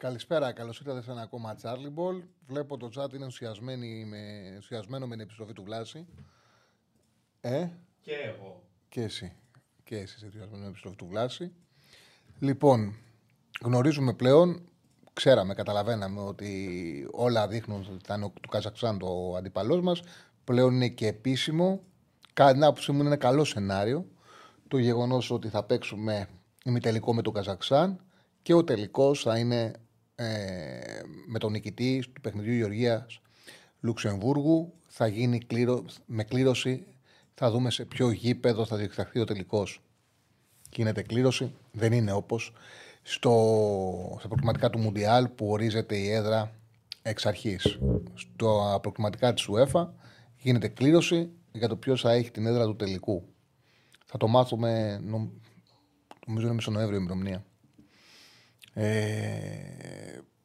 Καλησπέρα, καλώς ήρθατε σε ένα ακόμα Charlie Ball. Βλέπω το chat είναι ενθουσιασμένοι με, ενθουσιασμένο με την επιστροφή του Βλάση. Ε, Και εγώ. και εσύ. Και εσύ είσαι ενθουσιασμένο με την επιστροφή του Βλάση. Λοιπόν, γνωρίζουμε πλέον, ξέραμε, καταλαβαίναμε ότι όλα δείχνουν ότι ήταν ο- του Καζακστάν το αντιπαλός μας. Πλέον είναι και επίσημο. Κατά την άποψή μου είναι ένα καλό σενάριο. Το γεγονός ότι θα παίξουμε ημιτελικό με το Καζακστάν και ο τελικός θα είναι ε, με τον νικητή του παιχνιδιού Γεωργίας Λουξεμβούργου. Θα γίνει κλήρο, με κλήρωση. Θα δούμε σε ποιο γήπεδο θα διεξαχθεί ο τελικός. Γίνεται κλήρωση. Δεν είναι όπως στο, στα προκριματικά του Μουντιάλ που ορίζεται η έδρα εξ αρχής. Στο προκριματικά της UEFA γίνεται κλήρωση για το ποιος θα έχει την έδρα του τελικού. Θα το μάθουμε, νομ- νομίζω είναι μισό Νοέμβριο η ημερομηνία. Ε,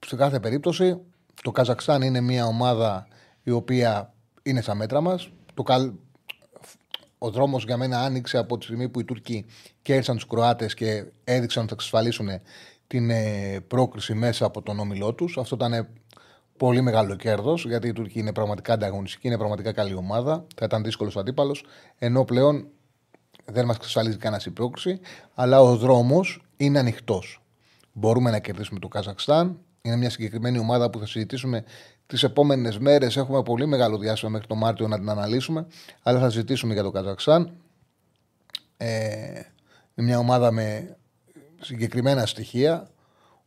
σε κάθε περίπτωση, το Καζακστάν είναι μια ομάδα η οποία είναι στα μέτρα μας. Το καλ... Ο δρόμος για μένα άνοιξε από τη στιγμή που οι Τούρκοι κέρδισαν τους Κροάτες και έδειξαν ότι θα εξασφαλίσουν την ε, πρόκριση μέσα από τον όμιλό τους. Αυτό ήταν πολύ μεγάλο κέρδος, γιατί η Τουρκία είναι πραγματικά ανταγωνιστική, είναι πραγματικά καλή ομάδα. Θα ήταν δύσκολος αντίπαλος. Ενώ πλέον δεν μας εξασφαλίζει κανένας η πρόκριση, αλλά ο δρόμος είναι ανοιχτός. Μπορούμε να κερδίσουμε το Καζακστάν. Είναι μια συγκεκριμένη ομάδα που θα συζητήσουμε τις επόμενες μέρες. Έχουμε πολύ μεγάλο διάστημα μέχρι το Μάρτιο να την αναλύσουμε, αλλά θα συζητήσουμε για το Καζακστάν. Ε, είναι μια ομάδα με συγκεκριμένα στοιχεία,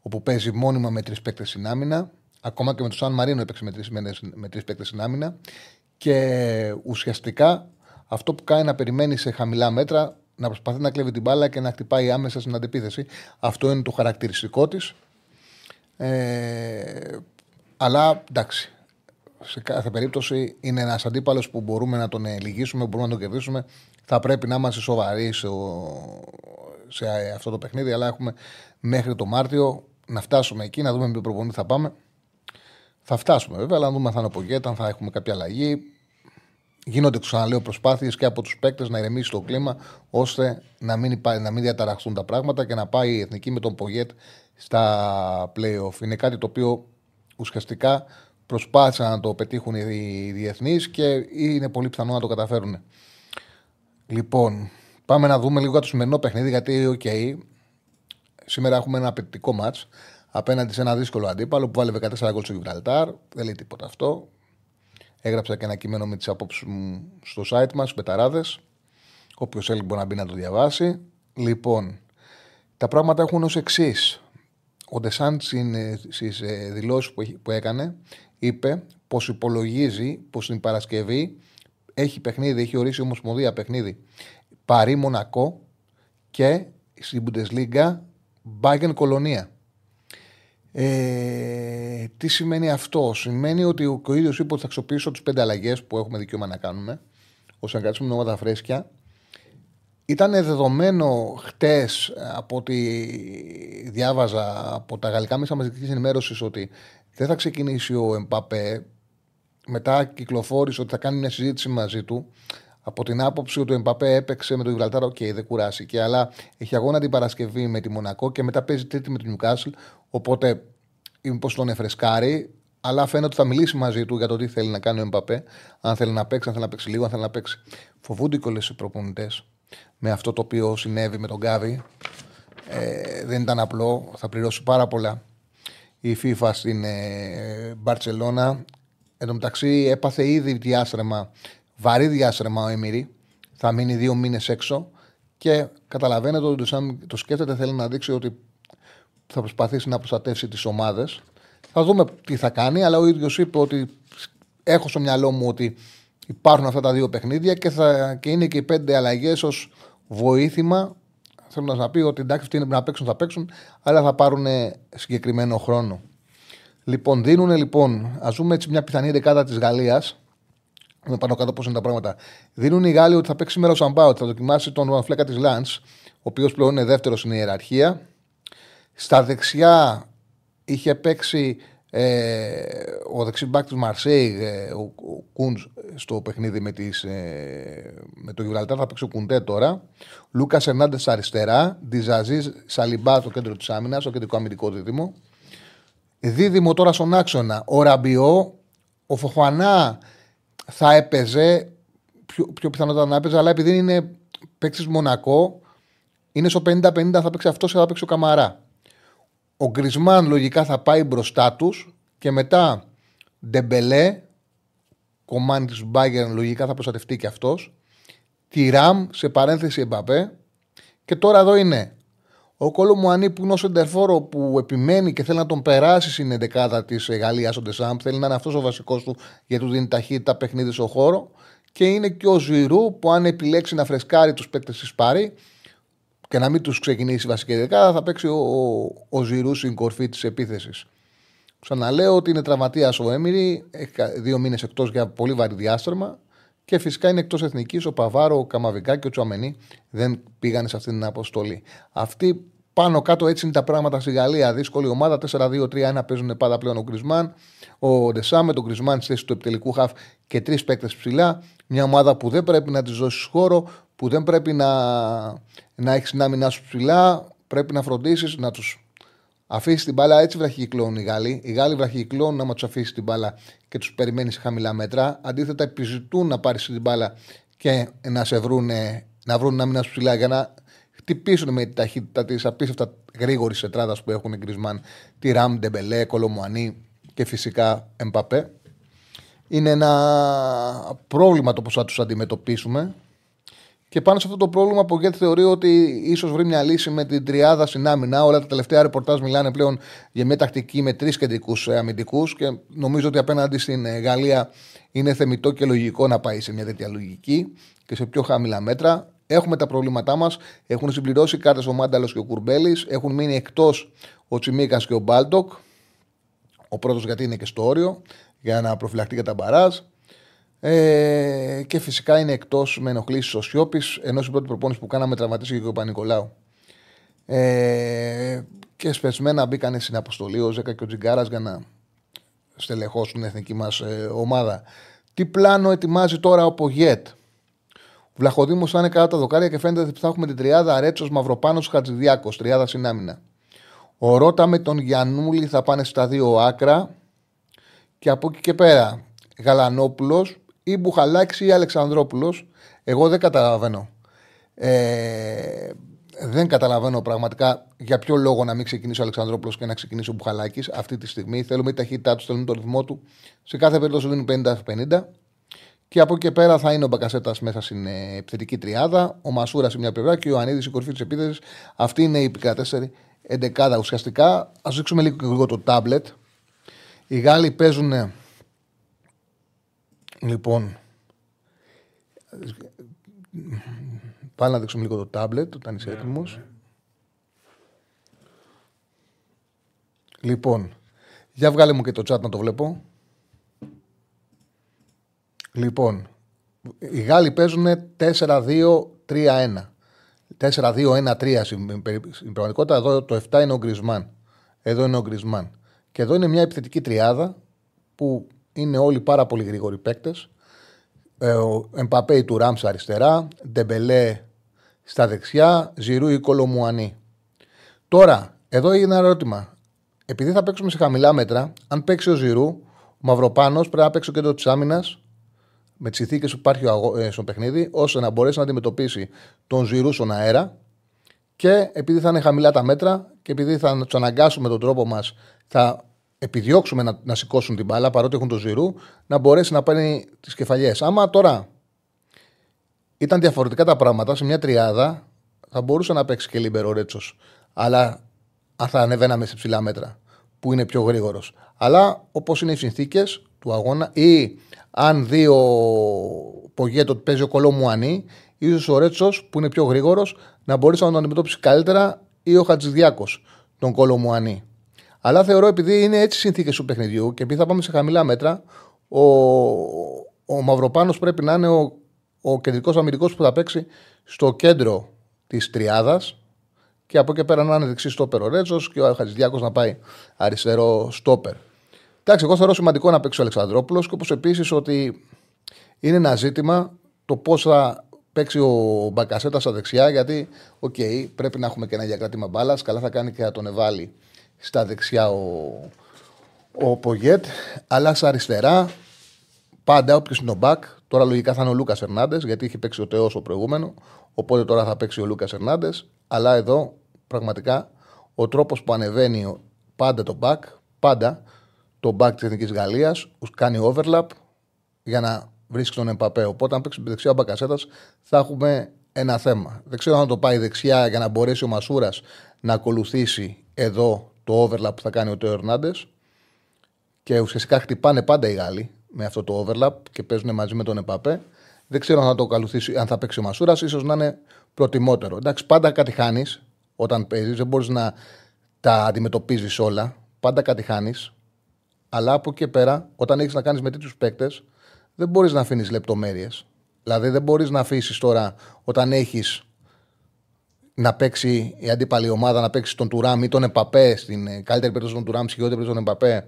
όπου παίζει μόνιμα με τρεις παίκτες στην άμυνα. Ακόμα και με το Σαν Μαρίνο έπαιξε με τρεις με τρεις παίκτες στην άμυνα. Και ουσιαστικά αυτό που κάνει να περιμένει σε χαμηλά μέτρα, να προσπαθεί να κλέβει την μπάλα και να χτυπάει άμεσα στην αντεπίθεση. Αυτό είναι το χαρακτηριστικό της. Ε, αλλά εντάξει, σε κάθε περίπτωση είναι ένας αντίπαλος που μπορούμε να τον λυγίσουμε, μπορούμε να τον κερδίσουμε. Θα πρέπει να είμαστε σοβαροί σε, σε αυτό το παιχνίδι, αλλά έχουμε μέχρι το Μάρτιο να φτάσουμε εκεί, να δούμε με ποιο προπονητή θα πάμε. Θα φτάσουμε βέβαια, αλλά να δούμε αν θα είναι από Γκέτα, αν θα έχουμε κάποια αλλαγή. Γίνονται, ξαναλέω, προσπάθειες και από τους παίκτες να ηρεμήσει το κλίμα, ώστε να μην, υπά- να μην διαταραχθούν τα πράγματα και να πάει η εθνική με τον Πογέτ στα playoff. Είναι κάτι το οποίο ουσιαστικά προσπάθησαν να το πετύχουν οι διεθνείς και είναι πολύ πιθανό να το καταφέρουν. Λοιπόν, πάμε να δούμε λίγο για το σημερινό παιχνίδι, γιατί, οκ, σήμερα έχουμε ένα απαιτητικό μάτς απέναντι σε ένα δύσκολο αντίπαλο που βάλε 14 γκολ στο Γιβραλτάρ. Δεν λέει τίποτα αυτό. Έγραψα και ένα κείμενο με τις απόψεις μου στο site μας, Betarades. Όποιος θέλει μπορεί να μπει να το διαβάσει. Λοιπόν, τα πράγματα έχουν ως εξής. Ο Ντεσάμπς στις δηλώσεις που, έχει- που έκανε είπε πως υπολογίζει πως την Παρασκευή έχει παιχνίδι, έχει ορίσει η Ομοσπονδία παιχνίδι Παρί Μονακό και στην Bundesliga Bayern Κολονία. Ε, τι σημαίνει αυτό, Σημαίνει ότι ο, ο ίδιος είπε ότι θα αξιοποιήσω τις πέντε αλλαγές που έχουμε δικαίωμα να κάνουμε, ώστε να κρατήσουμε την ομάδα φρέσκια. Ήταν δεδομένο χτες από ό,τι διάβαζα από τα γαλλικά μέσα μαζικής ενημέρωσης ότι δεν θα ξεκινήσει ο Εμπαπέ. Μετά κυκλοφόρησε ότι θα κάνει μια συζήτηση μαζί του. Από την άποψη ότι ο Εμπαπέ έπαιξε με τον Γιβραλτάρ, οκ, δεν κουράστηκε. Αλλά έχει αγώνα την Παρασκευή με τη Μονακό και μετά παίζει τρίτη με την Νιουκάσλ. Οπότε μήπως τον φρεσκάρει. Αλλά φαίνεται ότι θα μιλήσει μαζί του για το τι θέλει να κάνει ο Εμπαπέ. Αν θέλει να παίξει, αν θέλει να παίξει λίγο, αν θέλει να παίξει. Φοβούνται οι όλοι οι προπονητές με αυτό το οποίο συνέβη με τον Γκάβι. Ε, δεν ήταν απλό. Θα πληρώσει πάρα πολλά η FIFA στην ε, Μπαρσελόνα. Εν τω μεταξύ έπαθε ήδη διάστρεμα, βαρύ διάστρεμα ο Εμμυρή. Θα μείνει δύο μήνες έξω και καταλαβαίνετε ότι σαν το σκέφτεται θέλει να δείξει ότι θα προσπαθήσει να προστατεύσει τις ομάδες. Θα δούμε τι θα κάνει, αλλά ο ίδιος είπε ότι έχω στο μυαλό μου ότι υπάρχουν αυτά τα δύο παιχνίδια και, θα, και είναι και οι πέντε αλλαγές ως βοήθημα. Θα θέλοντα να πει ότι εντάξει, αυτοί είναι να παίξουν, θα παίξουν, αλλά θα πάρουν συγκεκριμένο χρόνο. Λοιπόν, δίνουν λοιπόν, ας δούμε έτσι μια πιθανή δεκάδα της Γαλλίας. Με πάνω κάτω πώς είναι τα πράγματα. Δίνουν οι Γάλλοι ότι θα παίξει σήμερα ο Σαμπά, ότι θα δοκιμάσει τον φλέκα της Λαντ, ο οποίος πλέον είναι δεύτερος στην ιεραρχία. Στα δεξιά είχε παίξει ε, ο δεξιμπάκ του Μαρσέη, ε, ο, ο Κούντς, στο παιχνίδι με, τις, ε, με το Γιβραλτάρ, θα παίξει ο Κουντέ τώρα. Λούκας Ερνάντες αριστερά. Διζαζή Σαλιμπά στο κέντρο της άμυνας, στο κεντρικό αμυντικό δίδυμο. Δίδυμο τώρα στον άξονα. Ο Ραμπιό, ο Φοφανά θα έπαιζε, πιο, πιο πιθανότατα να έπαιζε, αλλά επειδή είναι παίξει Μονακό, είναι στο 50-50 θα παίξει αυτός και θα παίξει ο Καμαρά. Ο Γκρισμάν λογικά θα πάει μπροστά τους και μετά Ντεμπελέ, κομμάτι της Μπάγκερ, λογικά θα προστατευτεί και αυτός. Τη Ραμ σε παρένθεση Εμπαπέ. Και τώρα εδώ είναι ο Κόλο Μουανί που είναι ο Σεντερφόρο που επιμένει και θέλει να τον περάσει στην 11 της Γαλλίας ο Ντεσάμπ. Θέλει να είναι αυτός ο βασικός του γιατί του δίνει ταχύτητα παιχνίδι στο χώρο. Και είναι και ο Ζηρού που αν επιλέξει να φρεσκάρει τους παίκτες της Πάρη και να μην τους ξεκινήσει η βασική δεκάδα, θα παίξει ο, ο, ο Ζηρού στην κορφή της επίθεσης. Ξαναλέω ότι είναι τραυματίας ο Έμιρη, έχει δύο μήνες εκτός για πολύ βαρύ διάστρεμα και φυσικά είναι εκτός εθνικής ο Παβάρο, ο Καμαβικά και ο Τσουαμενή δεν πήγαν σε αυτή την αποστολή. Αυτή πάνω κάτω έτσι είναι τα πράγματα στη Γαλλία. Δύσκολη ομάδα. 4-2-3-1 παίζουν πάντα πλέον ο Γκρισμάν. Ο Ντεσά με τον Γκρισμάν στη θέση του επιτελικού χαφ και τρεις παίκτες ψηλά. Μια ομάδα που δεν πρέπει να της δώσεις χώρο, που δεν πρέπει να, να έχεις την άμυνά σου ψηλά. Πρέπει να φροντίσεις να τους αφήσεις την μπάλα. Έτσι βραχυκλώνουν οι Γάλλοι. Οι Γάλλοι βραχυκλώνουν άμα τους αφήσεις την μπάλα και τους περιμένεις σε χαμηλά μέτρα. Αντίθετα, επιζητούν να πάρεις την μπάλα και να σε βρούνε, να βρουν άμυνα σου ψηλά για να χτυπήσουν με τη ταχύτητα της απίστευτα γρήγορης ετράδα που έχουν οι Γκρισμάν, τη Ραμ, Ντεμπελέ, Κολομουανί και φυσικά Εμπαπέ. Είναι ένα πρόβλημα το πώς θα τους αντιμετωπίσουμε. Και πάνω σε αυτό το πρόβλημα, ο Γκέτ θεωρεί ότι ίσως βρει μια λύση με την τριάδα στην άμυνα. Όλα τα τελευταία ρεπορτάζ μιλάνε πλέον για μια τακτική με τρεις κεντρικούς αμυντικούς και νομίζω ότι απέναντι στην Γαλλία είναι θεμητό και λογικό να πάει σε μια τέτοια λογική και σε πιο χαμηλά μέτρα. Έχουμε τα προβλήματά μας. Έχουν συμπληρώσει κάρτες ο Μάνταλος και ο Κουρμπέλης. Έχουν μείνει εκτός ο Τσιμίκας και ο Μπάλτοκ. Ο πρώτος γιατί είναι και στο όριο για να προφυλαχτεί για τα μπαράζ. Ε, και φυσικά είναι εκτός με ενοχλήσεις ο Σιώπης, ενώ στην πρώτη προπόνηση που κάναμε τραυματίσει και ο Πανικολάου. Ε, και σπεσμένα μπήκαν στην αποστολή ο Ζέκα και ο Τζιγκάρας για να στελεχώσουν την εθνική μας ε, ομάδα. Τι πλάνο ετοιμάζει τώρα ο Πογέτ. Ο Βλαχοδήμος θα είναι κάτω τα δοκάρια και φαίνεται ότι θα έχουμε την τριάδα Ρέτσος Μαυροπάνος Χατζηδιάκος, τριάδα συνάμυνα. Ο Ρότα με τον Γιανούλη θα πάνε στα δύο άκρα. Και από εκεί και πέρα Γαλανόπουλος ή Μπουχαλάκης ή Αλεξανδρόπουλος. Εγώ δεν καταλαβαίνω. Ε, δεν καταλαβαίνω πραγματικά για ποιο λόγο να μην ξεκινήσει ο Αλεξανδρόπουλος και να ξεκινήσει ο Μπουχαλάκης αυτή τη στιγμή. Θέλουμε η ταχύτητά του, θέλουμε τον ρυθμό του. Σε κάθε περίπτωση δίνουν 50-50. Και από εκεί και πέρα θα είναι ο Μπακασέτας μέσα στην ε, επιθετική τριάδα, ο Μασούρας σε μια πλευρά και ο Ανίδη η κορυφή της επίθεσης. Αυτή είναι η 14 εντεκάδα ουσιαστικά. Α δείξουμε λίγο, λίγο το τάμπλετ. Οι Γάλλοι παίζουν. Λοιπόν. Πάλι να δείξουμε λίγο το τάμπλετ όταν είσαι έτοιμος. Λοιπόν, για βγάλε μου και το chat να το βλέπω. Λοιπόν, οι Γάλλοι παίζουν 4-2-3-1. 4-2-1-3 στην πραγματικότητα. Εδώ το 7 είναι ο Γκρισμάν. Εδώ είναι ο Γκρισμάν. Και εδώ είναι μια επιθετική τριάδα που είναι όλοι πάρα πολύ γρήγοροι παίκτες. Ε, ο Εμπαπέ του Ράμ αριστερά, Ντεμπελέ στα δεξιά, Ζηρού ή Κολομουανί. Τώρα, εδώ έγινε ένα ερώτημα. Επειδή θα παίξουμε σε χαμηλά μέτρα, αν παίξει ο Ζηρού, ο Μαυροπάνος πρέπει να παίξει ο κέντρος της άμυνας με τις συνθήκε που υπάρχει ε, στο παιχνίδι, ώστε να μπορέσει να αντιμετωπίσει τον Ζηρού στον αέρα και επειδή θα είναι χαμηλά τα μέτρα και επειδή θα του αναγκάσουμε τον τρόπο μας, θα επιδιώξουμε να, να σηκώσουν την μπάλα παρότι έχουν τον Ζηρού, να μπορέσει να παίρνει τις κεφαλιές. Άμα τώρα ήταν διαφορετικά τα πράγματα, σε μια τριάδα θα μπορούσε να παίξει και λίμπερο Ρέτσος. Αλλά αν θα ανεβαίναμε σε ψηλά μέτρα, που είναι πιο γρήγορος. Αλλά όπως είναι οι συνθήκες του αγώνα, ή αν δει ο Πογέτο ότι παίζει ο Κολόμουανί, ίσως ο Ρέτσος που είναι πιο γρήγορος να μπορέσει να τον αντιμετώπισει καλύτερα ή ο Χατζηδιάκος, τον Κολομουανί. Αλλά θεωρώ επειδή είναι έτσι οι συνθήκες του παιχνιδιού και επειδή θα πάμε σε χαμηλά μέτρα, ο, ο Μαυροπάνος πρέπει να είναι ο, ο κεντρικός αμυντικός που θα παίξει στο κέντρο της τριάδας και από εκεί πέρα να είναι δεξί στόπερ ο Ρέτσος και ο Χατζηδιάκος να πάει αριστερό στόπερ. Εντάξει, εγώ θεωρώ σημαντικό να παίξει ο Αλεξανδρόπουλος και όπως επίσης ότι είναι ένα ζήτημα το πώς θα παίξει ο Μπακασέτα στα δεξιά. Γιατί, OK, okay, πρέπει να έχουμε και ένα διακράτημα μπάλας. Καλά θα κάνει και να τον εβάλει στα δεξιά ο, ο Πογέτ. Αλλά στα αριστερά, πάντα όποιος είναι ο μπακ. Τώρα λογικά θα είναι ο Λούκας Ερνάντε, γιατί είχε παίξει ο Τεό ο προηγούμενο. Οπότε τώρα θα παίξει ο Λούκας Ερνάντε. Αλλά εδώ πραγματικά ο τρόπος που ανεβαίνει πάντα το Μπακ, πάντα το back της Εθνικής Γαλλίας, κάνει overlap για να βρίσκει τον Εμπαπέ. Οπότε, αν παίξει δεξιά ο Μπακασέτας, θα έχουμε ένα θέμα. Δεν ξέρω αν το πάει δεξιά για να μπορέσει ο Μασούρας να ακολουθήσει εδώ το overlap που θα κάνει ο Τέο Ερνάντες. Και ουσιαστικά χτυπάνε πάντα οι Γάλλοι με αυτό το overlap και παίζουν μαζί με τον Εμπαπέ. Δεν ξέρω αν θα το ακολουθήσει, αν θα παίξει ο Μασούρας, ίσως να είναι προτιμότερο. Εντάξει, πάντα κάτι χάνεις όταν παίζεις, δεν μπορείς να τα αντιμετωπίζεις όλα. Πάντα κάτι χάνεις. Αλλά από εκεί πέρα, όταν έχεις να κάνεις με τέτοιους παίκτες, δεν μπορείς να αφήνεις λεπτομέρειες. Δηλαδή, δεν μπορείς να αφήσεις τώρα όταν έχεις να παίξει η αντίπαλη ομάδα, να παίξει τον Τουράμ ή τον Εμπαπέ, στην καλύτερη περίπτωση τον Τουράμ, στην χειρότερη περίπτωση τον Εμπαπέ.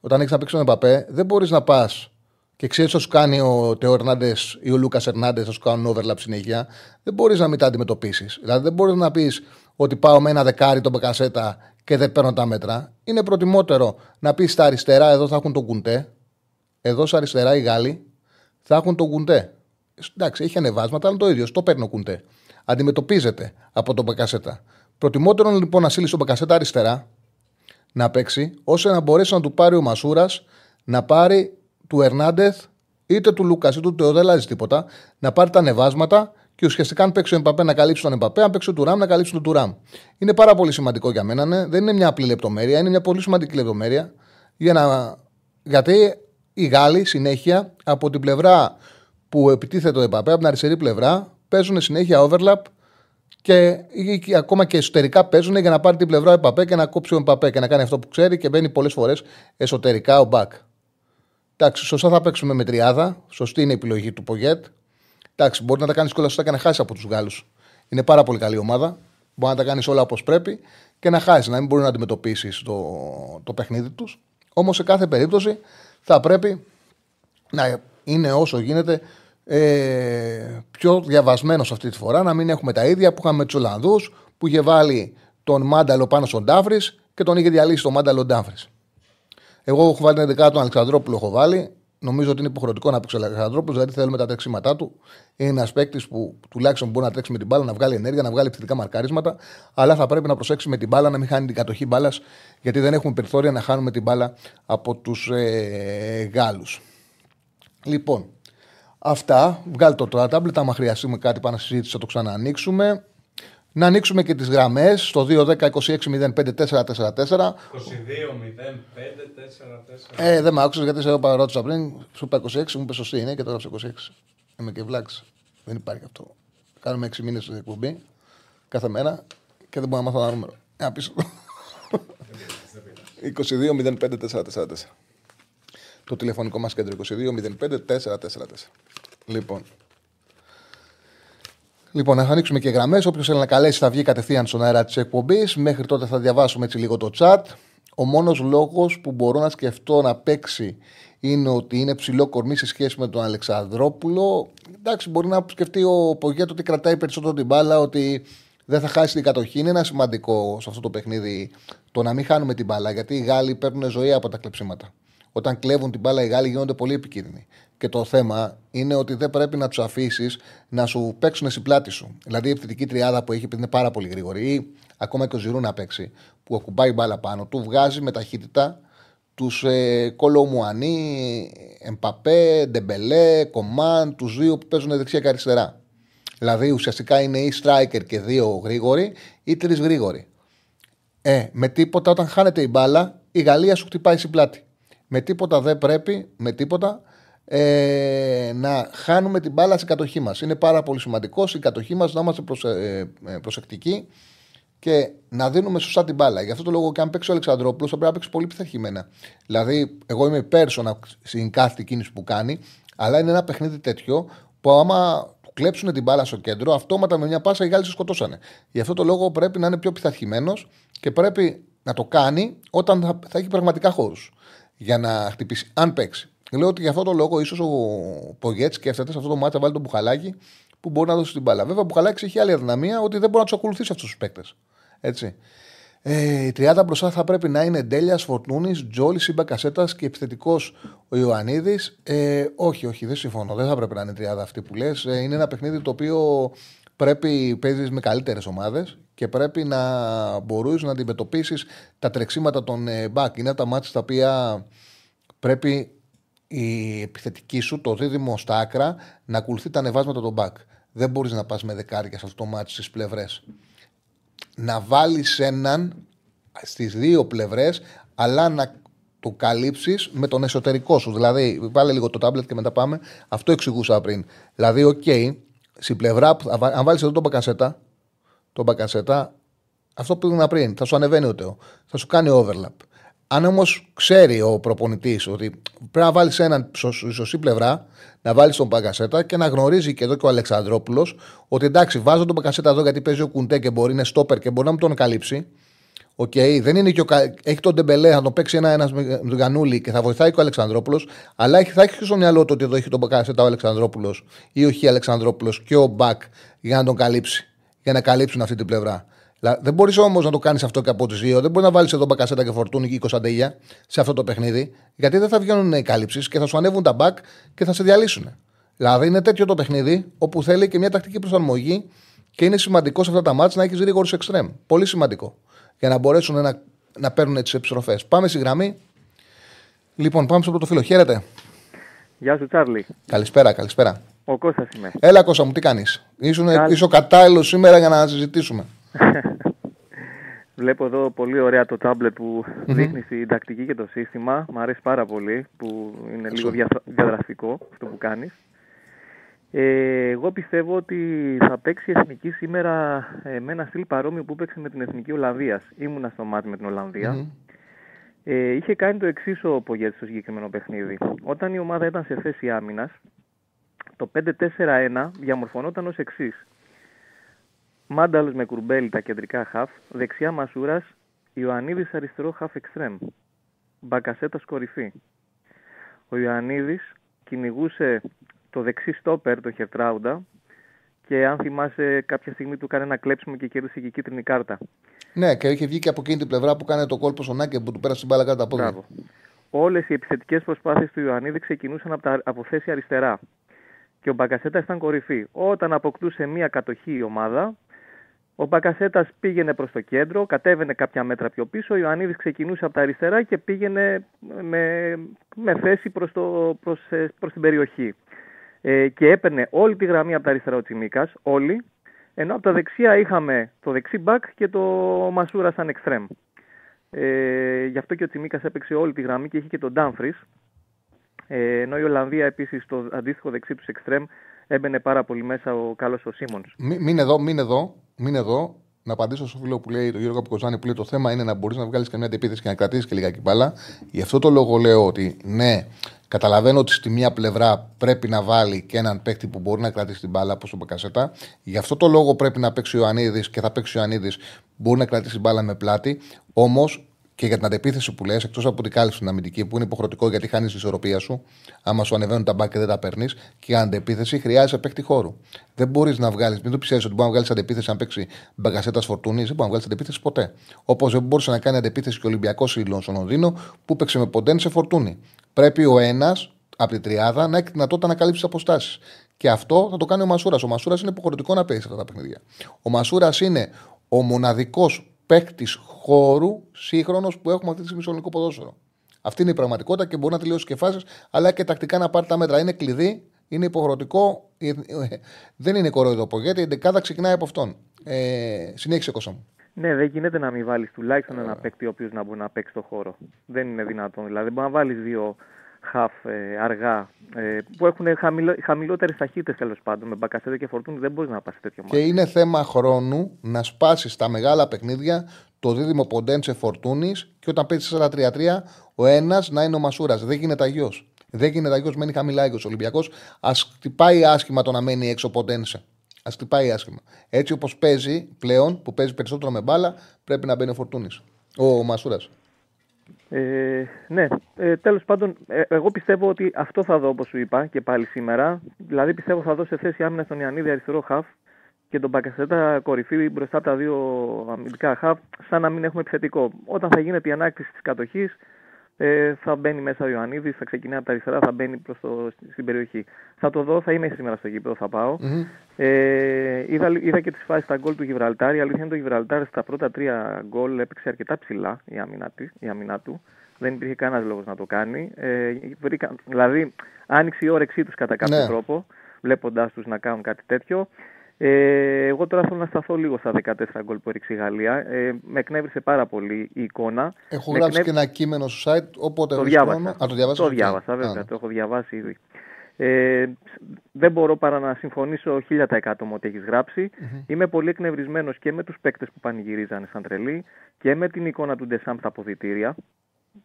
Όταν έχεις να παίξεις τον Εμπαπέ, δεν μπορείς να πας και ξέρεις θα σου κάνει ο Τεό Ερνάντες ή ο Λούκας Ερνάντες, θα σου κάνουν overlap συνέχεια. Δεν μπορείς να μην τα αντιμετωπίσεις. Δηλαδή, δεν μπορείς να πεις ότι πάω με ένα δεκάρι τον Μπεκασέτα και δεν παίρνω τα μέτρα. Είναι προτιμότερο να πεις στα αριστερά, εδώ θα έχουν τον κουντέ. Εδώ στα αριστερά οι Γάλλοι θα έχουν τον κουντέ. Εντάξει, έχει ανεβάσματα, αλλά το ίδιο. Το παίρνει ο κουντέ. Αντιμετωπίζεται από τον Μπακασέτα. Προτιμότερο λοιπόν να στείλει τον Μπακασέτα αριστερά να παίξει, ώστε να μπορέσει να του πάρει ο Μασούρας να πάρει του Ερνάντεθ είτε του Λούκας είτε του Τεό, δεν αλλάζει τίποτα, να πάρει τα ανεβάσματα και ουσιαστικά αν παίξει ο Εμπαπέ να καλύψει τον Εμπαπέ, αν παίξει ο Τουράμ να καλύψει τον Τουράμ. Είναι πάρα πολύ σημαντικό για μένα. Ναι. Δεν είναι μια απλή λεπτομέρεια, είναι μια πολύ σημαντική λεπτομέρεια. Για να... Γιατί οι Γάλλοι συνέχεια από την πλευρά που επιτίθεται ο Εμπαπέ, από την αριστερή πλευρά, παίζουν συνέχεια overlap και, ακόμα και εσωτερικά παίζουν για να πάρει την πλευρά ο Εμπαπέ και να κόψει ο Εμπαπέ και να κάνει αυτό που ξέρει και μπαίνει πολλές φορές εσωτερικά ο Μπακ. Εντάξει, σωστά θα παίξουμε με τριάδα. Σωστή είναι η επιλογή του Πογέτ. Εντάξει, μπορεί να τα κάνεις όλα σωστά και να χάσεις από τους Γάλλους. Είναι πάρα πολύ καλή ομάδα. Μπορεί να τα κάνεις όλα όπως πρέπει και να χάσεις, να μην μπορεί να αντιμετωπίσεις το, το παιχνίδι τους. Όμως σε κάθε περίπτωση θα πρέπει να είναι όσο γίνεται ε, πιο διαβασμένος αυτή τη φορά, να μην έχουμε τα ίδια που είχαμε με τους Ολλανδούς που είχε βάλει τον Μάνταλο πάνω στον Τάφρη και τον είχε διαλύσει τον Μάνταλο Τάφρη. Εγώ έχω βάλει την 11 τον Αλεξανδρόπουλο, έχω βάλει. Νομίζω ότι είναι υποχρεωτικό να παίξει ο Αλεξανδρόπουλος, δηλαδή θέλουμε τα τρεξίματά του. Είναι ένας παίκτης που τουλάχιστον μπορεί να τρέξει με την μπάλα, να βγάλει ενέργεια, να βγάλει επιθετικά μαρκαρίσματα. Αλλά θα πρέπει να προσέξει με την μπάλα να μην χάνει την κατοχή μπάλας, γιατί δεν έχουμε περιθώρια να χάνουμε την μπάλα από τους ε, Γάλλους. Λοιπόν, αυτά. Βγάλτε το τώρα τάμπλετ. Άμα χρειαστούμε κάτι πάνω στη συζήτηση, θα το ξανανοίξουμε. Να ανοίξουμε και τις γραμμές στο 2-10-26-05-4-4-4. 22-05-4-4. Ε, δεν με άκουσες γιατί σε παρότησα πριν. Σου είπα 26, μου είπες σωστή είναι και τώρα σε 26. Είμαι και βλάξ. Δεν υπάρχει αυτό. Κάνουμε 6 μήνες στην εκπομπή κάθε μέρα και δεν μπορώ να μάθω ένα νούμερο. Ένα πίσω. 22-05-4-4-4. Το τηλεφωνικό μας κέντρο 22-05-4-4-4. Λοιπόν, Λοιπόν, να ανοίξουμε και γραμμές. Όποιος θέλει να καλέσει θα βγει κατευθείαν στον αέρα της εκπομπής. Μέχρι τότε θα διαβάσουμε έτσι λίγο το chat. Ο μόνος λόγος που μπορώ να σκεφτώ να παίξει είναι ότι είναι ψηλό κορμί σε σχέση με τον Αλεξανδρόπουλο. Εντάξει, μπορεί να σκεφτεί ο Πογέτο ότι κρατάει περισσότερο την μπάλα, ότι δεν θα χάσει την κατοχή. Είναι ένα σημαντικό σε αυτό το παιχνίδι το να μην χάνουμε την μπάλα, γιατί οι Γάλλοι παίρνουν ζωή από τα κλεψίματα. Όταν κλέβουν την μπάλα, οι Γάλλοι γίνονται πολύ επικίνδυνοι. Και το θέμα είναι ότι δεν πρέπει να τους αφήσεις να σου παίξουν στην πλάτη σου. Δηλαδή η επιθετική τριάδα που έχει, επειδή είναι πάρα πολύ γρήγορη, ή ακόμα και ο Ζηρού να παίξει, που ακουμπάει μπάλα πάνω του, βγάζει με ταχύτητα τους ε, Κολομουανί, Εμπαπέ, Ντεμπελέ, Κομάν, τους δύο που παίζουν δεξιά και αριστερά. Δηλαδή ουσιαστικά είναι ή striker και δύο γρήγοροι ή τρεις γρήγοροι. Ε, με τίποτα όταν χάνεται η μπάλα, η Γαλλία σου χτυπάει στην πλάτη. Με τίποτα δεν πρέπει, με τίποτα ε, να χάνουμε την μπάλα στην κατοχή μας. Είναι πάρα πολύ σημαντικό στην κατοχή μας να είμαστε προσε, ε, ε, προσεκτικοί και να δίνουμε σωστά την μπάλα. Γι' αυτό το λόγο και αν παίξει ο Αλεξανδρόπουλος θα πρέπει να παίξει πολύ πειθαρχημένα. Δηλαδή, εγώ είμαι πέρσονα στην κάθε κίνηση που κάνει, αλλά είναι ένα παιχνίδι τέτοιο που άμα κλέψουν την μπάλα στο κέντρο, αυτόματα με μια πάσα οι Γάλλοι σε σκοτώσανε. Γι' αυτό το λόγο πρέπει να είναι πιο πειθαρχημένος και πρέπει να το κάνει όταν θα, θα έχει πραγματικά χώρους για να χτυπήσει. Αν παίξει. Λέω ότι γι' αυτό το λόγο ίσως ο Πογέτς σκέφτεται σε αυτό το μάτι να βάλει τον Μπουχαλάκι που μπορεί να δώσει την μπάλα. Βέβαια, ο Μπουχαλάκι έχει άλλη αδυναμία ότι δεν μπορεί να τους ακολουθήσει αυτούς τους παίκτες. Έτσι. Ε, η τριάδα μπροστά θα πρέπει να είναι Ντέλιας, Φορτούνης, Τζόλης, Σύμπα Κασέτας και επιθετικός ο Ιωαννίδης. Ε, όχι, όχι, δεν συμφωνώ. Δεν θα πρέπει να είναι η τριάδα αυτή που λες. Ε, είναι ένα παιχνίδι το οποίο πρέπει παίζει με καλύτερες ομάδες και πρέπει να μπορείς να αντιμετωπίσεις τα τρεξίματα των ε, μπακ. Είναι τα μάτια τα οποία πρέπει η επιθετική σου, το δίδυμο στα άκρα, να ακολουθεί τα ανεβάσματα των μπακ. Δεν μπορείς να πας με δεκάρια σε αυτό το μάτι στις πλευρές να βάλεις έναν στις δύο πλευρές, αλλά να το καλύψεις με τον εσωτερικό σου. Δηλαδή, βάλε λίγο το τάμπλετ και μετά πάμε. Αυτό εξηγούσα πριν. Δηλαδή, OK, okay, στην πλευρά, αν βάλεις εδώ τον Μπακασέτα, τον Μπακασέτα, αυτό που ήμουν πριν, θα σου ανεβαίνει ο Τεό. Θα σου κάνει overlap. Αν όμως ξέρει ο προπονητής ότι πρέπει να βάλεις έναν στη σωστή πλευρά, να βάλεις τον Μπακασέτα και να γνωρίζει και εδώ και ο Αλεξανδρόπουλος ότι εντάξει, βάζω τον Μπακασέτα εδώ γιατί παίζει ο Κουντέ και μπορεί, είναι στόπερ και μπορεί να μου τον καλύψει. OK, okay, δεν είναι και ο, έχει τον Ντεμπελέ, θα τον παίξει ένα, ένας με τον Γιαννούλη και θα βοηθάει και ο Αλεξανδρόπουλος. Αλλά έχει, θα έχει στο μυαλό του ότι εδώ έχει τον Παγκασέτα ο Αλεξανδρόπουλος ή ο Χι Αλεξανδρόπουλος και ο Μπακ για να τον καλύψει. Για να καλύψουν αυτή την πλευρά. Δεν μπορείς όμως να το κάνεις αυτό και από τι δύο. Δεν μπορείς να βάλεις εδώ μπακασέτα και φορτούνι και κοσαντέγια σε αυτό το παιχνίδι, γιατί δεν θα βγαίνουν οι κάλυψεις και θα σου ανέβουν τα μπακ και θα σε διαλύσουν. Δηλαδή είναι τέτοιο το παιχνίδι όπου θέλει και μια τακτική προσαρμογή και είναι σημαντικό σε αυτά τα μάτια να έχεις γρήγορου εξτρέμ. Πολύ σημαντικό. Για να μπορέσουν να, να παίρνουν τι επιστροφές. Πάμε στη γραμμή. Λοιπόν, πάμε στο πρώτο φίλο. Χαίρετε. Γεια σου, Τσάρλι. Καλησπέρα, καλησπέρα. Ο Κώστας είμαι. Έλα, Κώστα μου, τι κάνεις; Είσαι ο κατάλληλος σήμερα για να συζητήσουμε. Βλέπω εδώ πολύ ωραία το τάμπλετ που mm-hmm. δείχνει την τακτική και το σύστημα. Μ' αρέσει πάρα πολύ που είναι λίγο διαδραστικό αυτό που κάνεις. Ε, εγώ πιστεύω ότι θα παίξει η Εθνική σήμερα ε, με ένα στυλ παρόμοιο που παίξει με την Εθνική Ολλανδίας. Ήμουνα στο μάτι με την Ολλανδία. Ε, είχε κάνει το εξής ο Πογέτη στο συγκεκριμένο παιχνίδι. Όταν η ομάδα ήταν σε θέση άμυνας, το 5-4-1 διαμορφωνόταν ως εξής. Μάνταλο με κουρμπέλι τα κεντρικά χαφ, δεξιά Μασούρας, Ιωαννίδης αριστερό χαφ εξτρέμ. Μπακασέτας κορυφή. Ο Ιωαννίδης κυνηγούσε το δεξί στόπερ, το Χερτράουντα, και αν θυμάσαι, κάποια στιγμή του κάνει ένα κλέψιμο και κέρδισε και κίτρινη κάρτα. Ναι, και είχε βγει και από εκείνη την πλευρά που κάνει το κόλπο στον Άκη που του πέρασε την μπάλα κάτω από εδώ. Όλες οι επιθετικές προσπάθειες του Ιωαννίδη ξεκινούσαν από, τα, από θέση αριστερά. Και ο Μπακασέτας ήταν κορυφή. Όταν αποκτούσε μία κατοχή η ομάδα, ο Μπακασέτας πήγαινε προς το κέντρο, κατέβαινε κάποια μέτρα πιο πίσω. Ο Ιωαννίδης ξεκινούσε από τα αριστερά και πήγαινε με, με θέση προς προς, ε, προς την περιοχή. Ε, και έπαιρνε όλη τη γραμμή από τα αριστερά ο Τσιμίκας, όλη, ενώ από τα δεξιά είχαμε το δεξί μπακ και το Μασούρα σαν εξτρέμ. Ε, γι' αυτό και ο Τσιμίκας έπαιξε όλη τη γραμμή και είχε και τον Ντάμφρις. Ε, ενώ η Ολλανδία επίσης το αντίστοιχο δεξί τους εξτρέμ έμπαινε πάρα πολύ μέσα ο καλός ο Σίμονς. Μην εδώ, μην εδώ, μην εδώ. Να απαντήσω στο φίλο που λέει το Γιώργο Κοζάνη που λέει το θέμα είναι να μπορείς να βγάλεις καμιά αντεπίθεση και να κρατήσεις και λιγάκι μπάλα. Γι' αυτό το λόγο λέω ότι ναι, καταλαβαίνω ότι στη μία πλευρά πρέπει να βάλει και έναν παίκτη που μπορεί να κρατήσει την μπάλα όπως τον Μπακασέτα. Γι' αυτό το λόγο πρέπει να παίξει ο Ιωαννίδης και θα παίξει ο Ιωαννίδης μπορεί να κρατήσει την μπάλα με πλάτη. Όμως και για την αντεπίθεση που λες, εκτός από την κάλυψη στην αμυντική, που είναι υποχρεωτικό γιατί χάνεις τη ισορροπία σου, άμα σου ανεβαίνουν τα μπάκια και δεν τα παίρνεις, και η αντεπίθεση χρειάζεται παίκτη χώρου. Δεν μπορείς να βγάλεις, μην το πιστεύεις ότι μπορεί να βγάλεις αντεπίθεση αν παίξει μπαγκασέτα φορτούνης, δεν μπορεί να βγάλεις αντεπίθεση ποτέ. Όπως δεν μπορούσε να κάνει αντεπίθεση και ο Ολυμπιακός Σύλλογο στον Ονδίνο που παίξε με ποντέν σε φορτούνη. Πρέπει ο ένας από την τριάδα να έχει δυνατότητα να καλύψει τις αποστάσεις. Και αυτό θα το κάνει ο Μασούρας. Ο Μασούρας είναι υποχρεωτικό να παίζει αυτά τα παιχνίδια. Ο Μασούρας είναι ο μοναδικός παίκτης χώρου σύγχρονος που έχουμε αυτή τη στιγμή στο ελληνικό ποδόσφαιρο. Αυτή είναι η πραγματικότητα και μπορεί να τελειώσει και φάσεις, αλλά και τακτικά να πάρει τα μέτρα. Είναι κλειδί, είναι υποχρεωτικό. Ε, δεν είναι κοροϊδόπο γιατί η δεκάδα ξεκινάει από αυτόν. Ε, συνέχισε κόσα μου. Ναι, δεν γίνεται να μην βάλεις τουλάχιστον ένα παίκτη ο οποίος να μπορεί να παίξει το χώρο. Δεν είναι δυνατόν. Δηλαδή, μπορεί να βάλεις δύο χαφ ε, αργά ε, που έχουν χαμηλό, χαμηλότερες ταχύτητες τέλος πάντων. Με Μπακασέτα και Φορτούνη δεν μπορείς να πας τέτοιο μάτι. Και είναι θέμα χρόνου να σπάσεις τα μεγάλα παιχνίδια το δίδυμο Ποντένσε Φορτούνη και όταν παίζεις 4-3-3 ο ένας να είναι ο Μασούρας. Δεν γίνεται αγιώ. Δεν γίνεται αγιώ, μένει χαμηλά ο Ολυμπιακός. Α χτυπάει άσχημα το να μένει έξω ο Ποντένσε. Α χτυπάει άσχημα. Έτσι όπως παίζει πλέον, που παίζει περισσότερο με μπάλα, πρέπει να μπαίνει ο Φορτούνης. Ο Μασούρας. Ε, ναι, ε, τέλος πάντων, ε, εγώ πιστεύω ότι αυτό θα δω όπως σου είπα και πάλι σήμερα. Δηλαδή πιστεύω θα δω σε θέση άμυνας στον Ιαννίδη αριστερό χαφ και τον Μπακασέτα κορυφή μπροστά από τα δύο αμυντικά χαφ, σαν να μην έχουμε επιθετικό. Όταν θα γίνεται η ανάκτηση της κατοχής, ε, θα μπαίνει μέσα ο Ιωαννίδης, θα ξεκινάει από τα αριστερά, θα μπαίνει προς το, στην περιοχή. Θα το δω, θα είμαι σήμερα στο γήπεδο, θα πάω. Mm-hmm. Ε, είδα, είδα και τις φάσεις στα γκολ του Γιβραλτάρ. Η αλήθεια είναι το Γιβραλτάρ στα πρώτα τρία γκολ έπαιξε αρκετά ψηλά η άμυνα, η άμυνα του. Δεν υπήρχε κανένας λόγος να το κάνει. Ε, βρήκα, δηλαδή, άνοιξε η όρεξή τους κατά κάποιο ναι. τρόπο, βλέποντάς τους να κάνουν κάτι τέτοιο. Ε, εγώ τώρα θέλω να σταθώ λίγο στα 14 γκολ που έριξε η Γαλλία. Ε, με εκνεύρισε πάρα πολύ η εικόνα. Έχω με γράψει και ένα κείμενο στο site, οπότε το διάβασα. Α, το, διάβασα, το διάβασα, βέβαια, το έχω διαβάσει ήδη. Ε, δεν μπορώ παρά να συμφωνήσω 1000% με ό,τι έχεις γράψει. Mm-hmm. Είμαι πολύ εκνευρισμένος και με τους παίκτες που πανηγυρίζανε σαν τρελή και με την εικόνα του Ντεσάμπ στα αποδητήρια.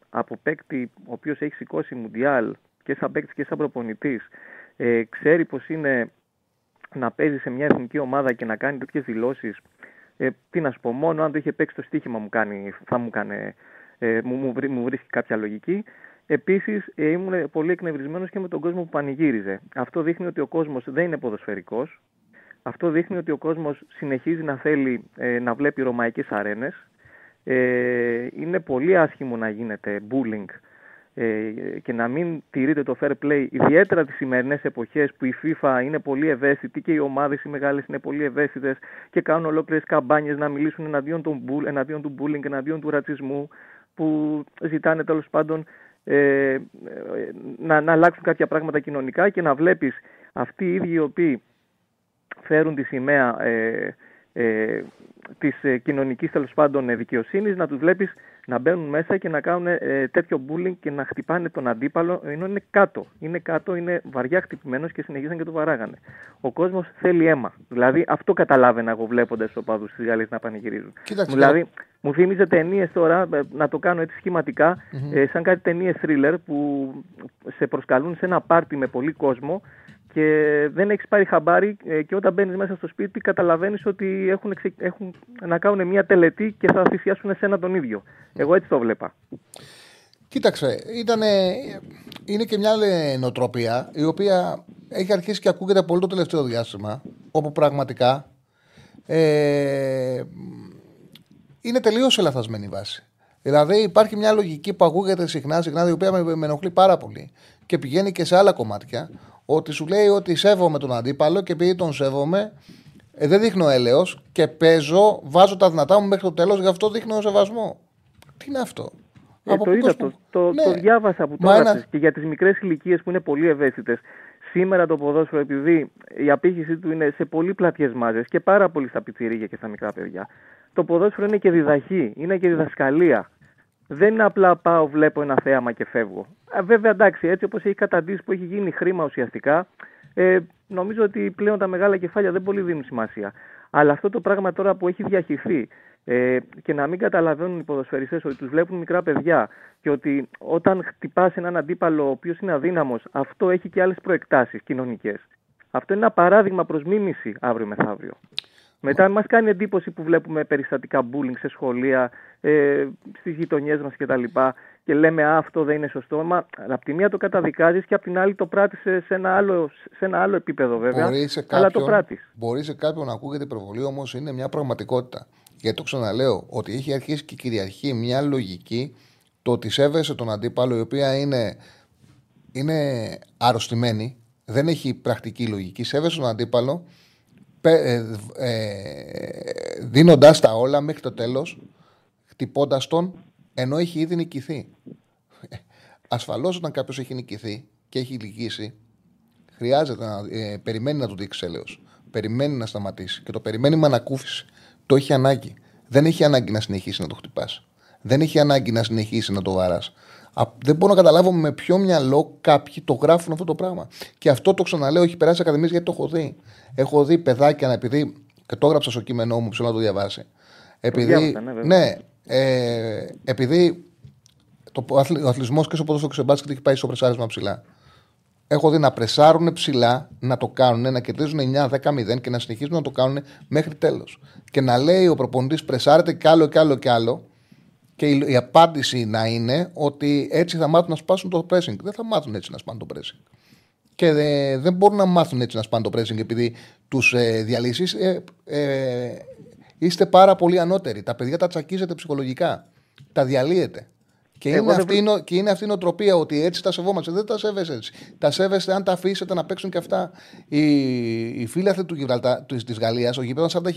Από παίκτη ο οποίος έχει σηκώσει Μουντιάλ και σαν παίκτης και σαν προπονητής, ε, ξέρει πως είναι να παίζει σε μια εθνική ομάδα και να κάνει τέτοιες δηλώσεις. Ε, τι να σου πω, μόνο αν το είχε παίξει το στοίχημα μου κάνει, θα μου, κάνει, ε, μου, μου, μου βρίσκει κάποια λογική. Επίσης, ε, ήμουν πολύ εκνευρισμένος και με τον κόσμο που πανηγύριζε. Αυτό δείχνει ότι ο κόσμος δεν είναι ποδοσφαιρικός. Αυτό δείχνει ότι ο κόσμος συνεχίζει να θέλει ε, να βλέπει ρωμαϊκές αρένες. Ε, είναι πολύ άσχημο να γίνεται bullying ε, και να μην τηρείται το fair play, ιδιαίτερα τις σημερινές εποχές που η FIFA είναι πολύ ευαίσθητη και οι ομάδες οι μεγάλες είναι πολύ ευαίσθητες και κάνουν ολόκληρες καμπάνιες να μιλήσουν εναντίον, των, εναντίον του bullying, εναντίον του ρατσισμού που ζητάνε τέλος πάντων ε, να, να αλλάξουν κάποια πράγματα κοινωνικά και να βλέπεις αυτοί οι ίδιοι οι οποίοι φέρουν τη σημαία ε, ε, της ε, κοινωνικής τέλος πάντων δικαιοσύνης να τους βλέπεις να μπαίνουν μέσα και να κάνουν ε, τέτοιο bullying και να χτυπάνε τον αντίπαλο ενώ είναι κάτω. Είναι κάτω, είναι βαριά χτυπημένος και συνεχίζαν και το βαράγανε. Ο κόσμος θέλει αίμα. Δηλαδή αυτό καταλάβαινα εγώ βλέποντας του οπαδούς της Γαλλίας να πανηγυρίζουν. Κοίταξε, δηλαδή μου θύμιζε ταινίες τώρα, ε, να το κάνω έτσι ε, σαν κάτι ταινίες thriller που σε προσκαλούν σε ένα πάρτι με πολύ κόσμο και δεν έχεις πάρει χαμπάρι ε, και όταν μπαίνεις μέσα στο σπίτι καταλαβαίνεις ότι έχουν, έχουν να κάνουν μια τελετή και θα θυσιάσουν εσένα τον ίδιο. Εγώ έτσι το βλέπα. Κοίταξε, ήτανε, είναι και μια άλλη νοοτροπία η οποία έχει αρχίσει και ακούγεται πολύ το τελευταίο διάστημα όπου πραγματικά ε, είναι τελείως σε λαθασμένη βάση. Δηλαδή υπάρχει μια λογική που ακούγεται συχνά, συχνά η οποία με, με ενοχλεί πάρα πολύ και πηγαίνει και σε άλλα κομμάτια ότι σου λέει ότι σέβομαι τον αντίπαλο και επειδή τον σέβομαι, ε, δεν δείχνω έλεος και παίζω, βάζω τα δυνατά μου μέχρι το τέλος, γι' αυτό δείχνω σεβασμό. Τι είναι αυτό; Ε, το είδα, το, το, ναι. το, διάβασα που το ένα... και για τις μικρές ηλικίες που είναι πολύ ευαίσθητες. Σήμερα το ποδόσφαιρο, επειδή η απήχηση του είναι σε πολύ πλατιές μάζες και πάρα πολύ στα πιτσιρίγια και στα μικρά παιδιά, το ποδόσφαιρο είναι και διδαχή, είναι και διδασκαλία. Δεν είναι απλά πάω, βλέπω ένα θέαμα και φεύγω. Ε, βέβαια, εντάξει, έτσι όπως έχει καταντήσει που έχει γίνει χρήμα ουσιαστικά, ε, νομίζω ότι πλέον τα μεγάλα κεφάλια δεν πολύ δίνουν σημασία. Αλλά αυτό το πράγμα τώρα που έχει διαχυθεί ε, και να μην καταλαβαίνουν οι ποδοσφαιριστές ότι τους βλέπουν μικρά παιδιά και ότι όταν χτυπάς έναν αντίπαλο ο οποίος είναι αδύναμος, αυτό έχει και άλλες προεκτάσεις κοινωνικές. Αυτό είναι ένα παράδειγμα προς μίμηση αύριο μεθαύριο. Μετά μας κάνει εντύπωση που βλέπουμε περιστατικά bullying σε σχολεία, ε, στις γειτονιές μας κτλ. Και, και λέμε α, αυτό δεν είναι σωστό. Μα από τη μία το καταδικάζεις και από την άλλη το πράττεις σε, ένα, άλλο, σε ένα άλλο επίπεδο βέβαια. Μπορεί σε κάποιον, αλλά το πράττεις. Μπορεί σε κάποιον να ακούγεται υπερβολή, όμως είναι μια πραγματικότητα. Γιατί το ξαναλέω, ότι έχει αρχίσει και κυριαρχεί μια λογική το ότι σέβεσαι τον αντίπαλο, η οποία είναι, είναι αρρωστημένη, δεν έχει πρακτική λογική. Σέβεσαι τον αντίπαλο ε, ε, δίνοντάς τα όλα μέχρι το τέλος, χτυπώντας τον, ενώ έχει ήδη νικηθεί. Ασφαλώς όταν κάποιος έχει νικηθεί και έχει λυγίσει, χρειάζεται να ε, περιμένει να του δείξει έλεος. Περιμένει να σταματήσει και το περιμένει με ανακούφιση. Το έχει ανάγκη. Δεν έχει ανάγκη να συνεχίσει να το χτυπάς. Δεν έχει ανάγκη να συνεχίσει να το βαράς. Δεν μπορώ να καταλάβω με ποιο μυαλό κάποιοι το γράφουν αυτό το πράγμα. Και αυτό το ξαναλέω, έχει περάσει ακαδημίες γιατί το έχω δει. Έχω δει παιδάκια να επειδή. και το έγραψα στο κείμενό μου, ψηλά να το διαβάσει. Επειδή. ναι, ναι ε, επειδή το, ο αθλητισμός και στο ποδόσφαιρο και στο μπάσκετ έχει πάει στο πρεσάρισμα ψηλά. Έχω δει να πρεσάρουν ψηλά, να το κάνουν, να κερδίζουν 9-10-0 και να συνεχίζουν να το κάνουν μέχρι τέλος. Και να λέει ο προπονητής πρεσάρεται κι άλλο κι άλλο κι άλλο. Και η, η, απάντηση να είναι ότι έτσι θα μάθουν να σπάσουν το pressing. Δεν θα μάθουν έτσι να σπάνε το pressing. Και δε, δεν μπορούν να μάθουν έτσι να σπάνε το pressing επειδή τους ε, διαλύσεις. Ε, ε, είστε πάρα πολύ ανώτεροι. Τα παιδιά τα τσακίζετε ψυχολογικά. Τα διαλύετε. Και είναι, αυτή, δεν... και είναι αυτή η νοοτροπία ότι έτσι τα σεβόμαστε. Δεν τα σέβεσαι έτσι. Τα σέβεστε αν τα αφήσετε να παίξουν και αυτά. Οι, οι φίλοι του της Γαλλίας, ο γήπεδος ήταν 40.000.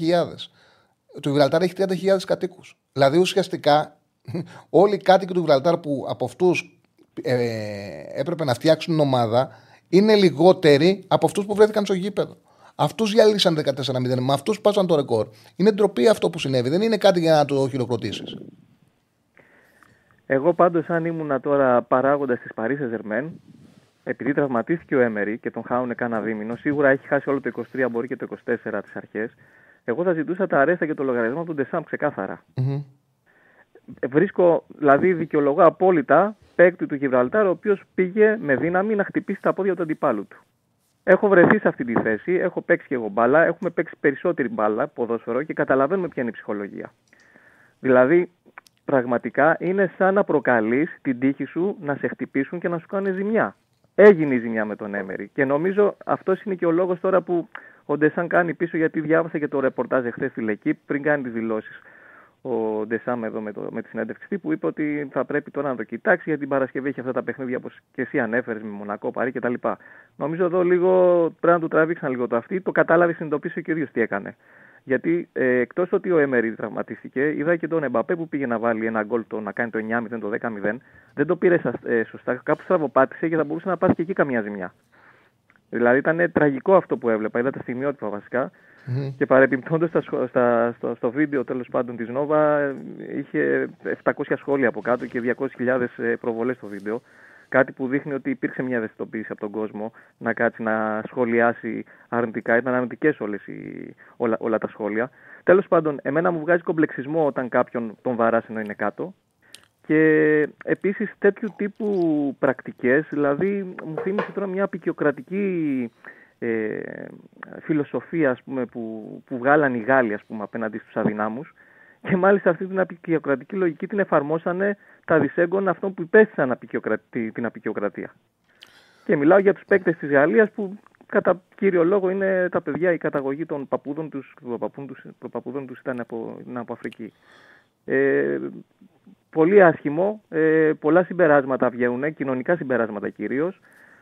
Το Γιβραλτάρ έχει 30.000 κατοίκους. Δηλαδή ουσιαστικά όλοι οι κάτοικοι του Γιβραλτάρ που από αυτούς ε, έπρεπε να φτιάξουν ομάδα είναι λιγότεροι από αυτούς που βρέθηκαν στο γήπεδο. Αυτούς διαλύσαν 14-0. Με αυτούς πάσαν το ρεκόρ. Είναι ντροπή αυτό που συνέβη. Δεν είναι κάτι για να το χειροκροτήσεις. Εγώ πάντως, αν ήμουν τώρα παράγοντας της Παρίσι Ζερμέν, επειδή τραυματίστηκε ο Έμερι και τον χάουνε κάνα δίμηνο, σίγουρα έχει χάσει όλο το 23, μπορεί και το 24 τις αρχές. Εγώ θα ζητούσα τα αρέστα και το λογαριασμό του Ντεσάμ ξεκάθαρα. Mm-hmm. Βρίσκω, δηλαδή, δικαιολογώ απόλυτα παίκτη του Γιβραλτάρ, ο οποίος πήγε με δύναμη να χτυπήσει τα πόδια του αντιπάλου του. Έχω βρεθεί σε αυτή τη θέση, έχω παίξει και εγώ μπάλα, έχουμε παίξει περισσότερη μπάλα, ποδόσφαιρο και καταλαβαίνουμε ποια είναι η ψυχολογία. Δηλαδή, πραγματικά είναι σαν να προκαλείς την τύχη σου να σε χτυπήσουν και να σου κάνουν ζημιά. Έγινε η ζημιά με τον Έμερη. Και νομίζω αυτός είναι και ο λόγος τώρα που ο Ντεσάν κάνει πίσω, γιατί διάβασα και το ρεπορτάζ εχθές στη Λεκή πριν κάνει τις δηλώσεις. Ο Ντεσάμ εδώ με, το, με τη συνέντευξη που είπε ότι θα πρέπει τώρα να το κοιτάξει γιατί την Παρασκευή έχει αυτά τα παιχνίδια όπως και εσύ ανέφερες με Μονακό, Παρή κτλ. Νομίζω εδώ λίγο πρέπει να του τραβήξαν λίγο το αυτή. Το κατάλαβε, συνειδητοποίησε και ο ίδιο τι έκανε. Γιατί ε, εκτός ότι ο Έμερι τραυματίστηκε, είδα και τον Εμπαπέ που πήγε να βάλει ένα γκολ το, να κάνει το 9-0, το 10-0. Δεν το πήρε ε, σωστά. Κάπου στραβοπάτησε και θα μπορούσε να πάθει και εκεί καμιά ζημιά. Δηλαδή ήταν τραγικό αυτό που έβλεπα. Είδα τα στιγμιότυπα βασικά. Mm-hmm. Και παρεμπιπτόντω στο, στο βίντεο τέλος πάντων της Νόβα είχε 700 σχόλια από κάτω και 200.000 ε, προβολές στο βίντεο. Κάτι που δείχνει ότι υπήρξε μια ευαισθητοποίηση από τον κόσμο να κάτσει να σχολιάσει αρνητικά. Ήταν αρνητικές όλα, όλα τα σχόλια. Τέλος πάντων, εμένα μου βγάζει κομπλεξισμό όταν κάποιον τον βαράσει ενώ είναι κάτω. Και επίσης τέτοιου τύπου πρακτικές, δηλαδή μου θύμισε τώρα μια απεικιοκρατική ε, φιλοσοφία ας πούμε, που, που βγάλαν οι Γάλλοι ας πούμε, απέναντι στους αδυνάμους και μάλιστα αυτή την απεικιοκρατική λογική την εφαρμόσανε τα δυσέγγωνα αυτών που υπέστησαν την απεικιοκρατία. Και μιλάω για τους παίκτες της Γαλλίας που κατά κύριο λόγο είναι τα παιδιά, η καταγωγή των παππούδων τους, προπαππούδων τους ήταν από, από Αφρική. Ε, πολύ άσχημο, ε, πολλά συμπεράσματα βγαίνουν, κοινωνικά συμπεράσματα κυρίως.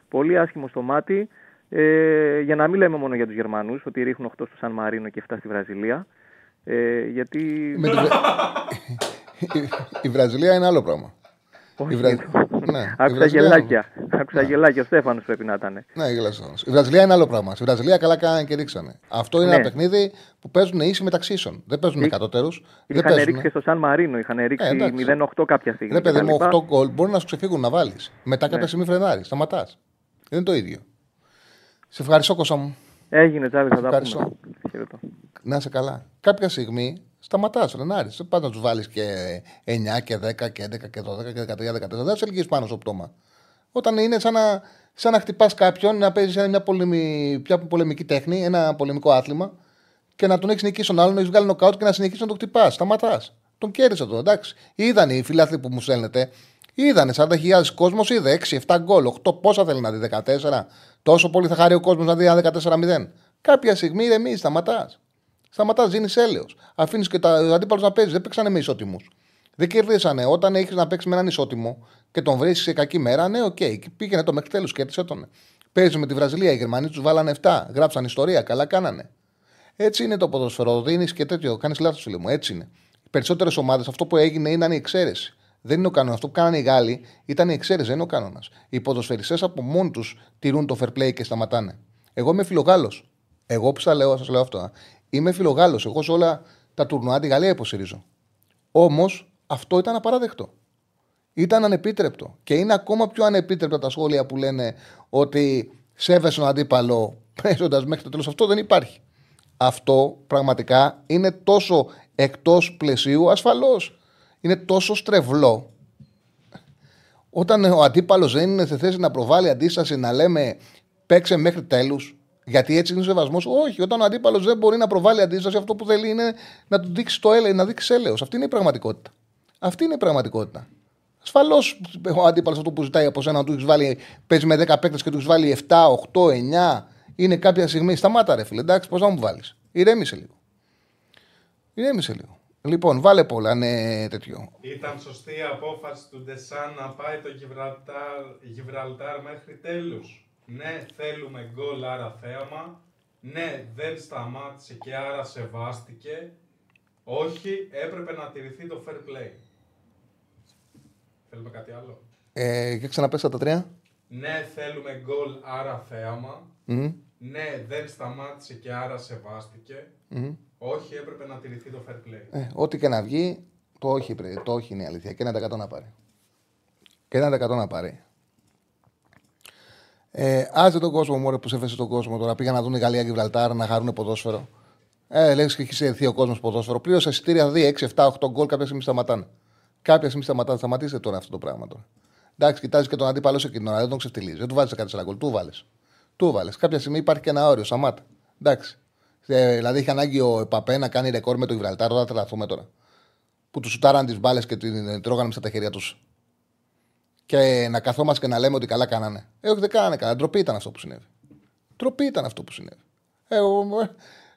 Πολύ άσχημο στο μάτι. Ε, για να μην λέμε μόνο για τους Γερμανούς, ότι ρίχνουν 8 στο Σαν Μαρίνο και 7 στη Βραζιλία. Ε, γιατί. η Βραζιλία είναι άλλο πράγμα. Όχι. Βραζ... ναι, Άκουσα γελάκια. Άκουσα γελάκια. Ο Στέφανος πρέπει να ήταν. Ναι, γελάσιο. Η Βραζιλία είναι άλλο πράγμα. Η Βραζιλία καλά κάνανε και ρίξανε. Αυτό είναι ναι. ένα παιχνίδι που παίζουν ίσοι μεταξύ ίσων. Δεν παίζουν με κατώτερου. Είχαν ρίξει και στο Σαν Μαρίνο. Είχαν ρίξει ε, 0-8 κάποια στιγμή. Δεν παιδί μου, 8 γκολ μπορεί να σου ξεφύγουν να βάλεις. Μετά κάποια ναι. στιγμή φρενάρεις. Σταματάς. Δεν είναι το ίδιο. Σε ευχαριστώ, Κώστα μου. Έγινε, Τζάβι, θα τα πούμε. Να είσαι καλά. Κάποια στιγμή Σταματάς, Ρενάρης. Δεν πα να τους βάλεις και 9 και 10 και 11 και 12 και 13, 14. Δεν σε ελκύει πάνω στο πτώμα. Όταν είναι σαν να, σαν να χτυπάς κάποιον, να παίζεις μια, πολεμη, μια πολεμική τέχνη, ένα πολεμικό άθλημα και να τον έχεις νικήσει τον άλλον, να έχεις βγάλει νοκάουτ και να συνεχίσεις να τον χτυπάς. Σταματάς. Τον κέρδισε τον, εντάξει. Είδαν οι φιλάθλοι που μου στέλνετε, είδανε 40.000 κόσμος, είδε 6-7 γκολ, 8 πόσα θέλει να δει, 14. Τόσο πολύ θα χαρεί ο κόσμος να δει 14-0. Κάποια στιγμή ηρεμεί, σταματάς. Σταματάς, δίνει έλεος. Αφήνεις και τα αντίπαλου να παίζεις. Δεν παίξανε με ισότιμους. Δεν κερδίσανε. Όταν έχεις να παίξεις με έναν ισότιμο και τον βρεις σε κακή μέρα, ναι, OK. Okay. Πήγαινε το μέχρι τέλους, κέρδισε τον. Παίζεις με τη Βραζιλία. Οι Γερμανοί τους βάλανε 7. Γράψαν ιστορία. Καλά κάνανε. Έτσι είναι το ποδοσφαιρό. Δίνεις και τέτοιο. Κάνεις λάθος, φίλε μου. Έτσι είναι. Οι περισσότερες ομάδες αυτό που έγινε ήταν η εξαίρεση. Δεν είναι ο κανόνας. Αυτό που κάνανε οι Γάλλοι ήταν η εξαίρεση, δεν είναι ο κανόνας. Οι ποδοσφαιριστές από μόνοι τους τηρούν το fair play και σταματάνε. Εγώ είμαι φιλογάλος. Εγώ που σας λέω, σας λέω αυτό. Είμαι φιλογάλος. Εγώ σε όλα τα τουρνουά τη Γαλλία υποστηρίζω. Όμως αυτό ήταν απαράδεκτο. Ήταν ανεπίτρεπτο. Και είναι ακόμα πιο ανεπίτρεπτα τα σχόλια που λένε ότι σέβεσαι τον αντίπαλο παίζοντας μέχρι το τέλος. Αυτό δεν υπάρχει. Αυτό πραγματικά είναι τόσο εκτός πλαισίου ασφαλώς. Είναι τόσο στρεβλό. Όταν ο αντίπαλος δεν είναι σε θέση να προβάλλει αντίσταση, να λέμε παίξε μέχρι τέλους, γιατί έτσι είναι ο σεβασμός. Όχι, όταν ο αντίπαλος δεν μπορεί να προβάλλει αντίσταση, αυτό που θέλει είναι να του δείξει το έλεος, να δείξει έλεος. Αυτή είναι η πραγματικότητα. Αυτή είναι η πραγματικότητα. Ασφαλώς ο αντίπαλος αυτό που ζητάει από σένα να του έχεις βάλει, παίζει με 10 παίκτες και του έχεις βάλει 7, 8, 9. Είναι κάποια στιγμή. Σταμάτα, ρε φίλε. Εντάξει, πώς να μου βάλεις. Ηρέμησε λίγο. Ηρέμησε λίγο. Λοιπόν, βάλε πολλά, ναι, τέτοιο. Ήταν σωστή η απόφαση του Ντεσάν να πάει το Γιβραλτάρ, Γιβραλτάρ μέχρι τέλους. Ναι, θέλουμε γκολ, άρα θέαμα. Ναι, δεν σταμάτησε και άρα σεβάστηκε. Όχι, έπρεπε να τηρηθεί το fair play. Θέλουμε κάτι άλλο; Ε, και ξαναπέσα τα τρία. Ναι, θέλουμε γκολ, άρα θέαμα. Μμμ. Ναι, δεν σταμάτησε και άρα σεβάστηκε. Μμμ. Όχι, έπρεπε να τηρηθεί το fair play. Ε, ό,τι και να βγει, το όχι, πρέπει, το όχι είναι η αλήθεια. Και ένα δεκατό να πάρει. Και ένα δεκατό να πάρει. Ε, άσε τον κόσμο μου, που σε έφεσε τον κόσμο τώρα. Πήγα να δουν η Γαλλία και η Βραλτάρ να χαρούν ποδόσφαιρο. Ε, λες και έχει έρθει ο κόσμος ποδόσφαιρο. Πλήρωσε εισιτήρια 2, 6, 7, 8 γκολ. Κάποια στιγμή σταματάνε. Κάποια στιγμή σταματάνε. Σταματήστε τώρα αυτό το πράγμα τώρα. Εντάξει, κοιτάζεις και τον αντίπαλο σε εκείνον, αλλά δεν τον ξεφτυλίζεις. Δεν του βάζεις 14 γκολ. Του βάλες. Του βάλες. Κάποια στιγμή υπάρχει και ένα όριο. Σταμάτα. Εντάξει. Ε, δηλαδή είχε ανάγκη ο Παπέ να κάνει ρεκόρ με το Γιβραλτάρ. Δεν θα τρελαθούμε τώρα. Που τους σουτάραν τις μπάλες και την τρώγανε στα τα χέρια τους. Και να καθόμαστε και να λέμε ότι καλά κάνανε. Ε, όχι, δεν κάνανε καλά. Ντροπή ήταν αυτό που συνέβη. Ντροπή ήταν αυτό που συνέβη. Ε, Εγώ,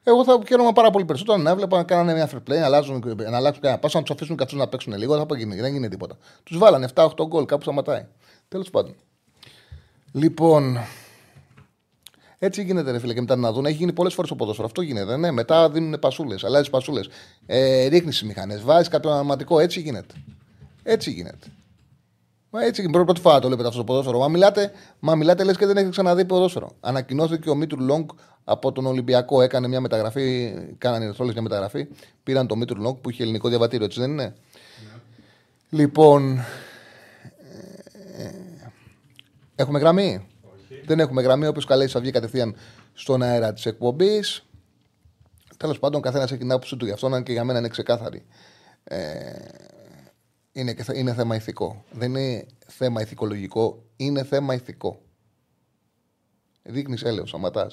εγώ θα χαίρομαι πάρα πολύ περισσότερο να έβλεπα να κάνανε μια fair play, να αλλάζουν, να αλλάξουν κανένα πάσο, να τους αφήσουν και αυτού να παίξουν λίγο. Δεν θα γίνει, δεν γίνει τίποτα. Τους βάλανε 7-8 γκολ, κάπου σταματάει. Τέλος πάντων. Λοιπόν, έτσι γίνεται, ρε φίλε, και μετά να δουν. Έχει γίνει πολλές φορές το ποδόσφαιρο. Αυτό γίνεται. Ναι, μετά δίνουν πασούλες, αλλάζεις πασούλες. Ε, Ρίχνεις τις μηχανές, βάζεις κάποιον αμυντικό. Έτσι γίνεται. Έτσι γίνεται. Μα έτσι γίνεται. Πρώτη φορά το βλέπετε αυτό το ποδόσφαιρο. Μα μιλάτε, μα μιλάτε λες και δεν έχετε ξαναδεί ποδόσφαιρο. Ανακοινώθηκε ο Μήτρου Λονγκ από τον Ολυμπιακό. Έκανε μια μεταγραφή, κάνανε οι μια μεταγραφή. Πήραν το Μήτρου Λονγκ που είχε ελληνικό διαβατήριο, έτσι δεν είναι; Λοιπόν. ε, έχουμε γραμμή; Δεν έχουμε γραμμή. Όποιο καλέσει θα βγει κατευθείαν στον αέρα της εκπομπής. Τέλος πάντων, καθένας έχει την άποψή του γι' αυτό, αν και για μένα είναι ξεκάθαρη. Ε, είναι, και θε- είναι θέμα ηθικό. Δεν είναι θέμα ηθικολογικό, είναι θέμα ηθικό. Δείχνεις έλεος, σταματά.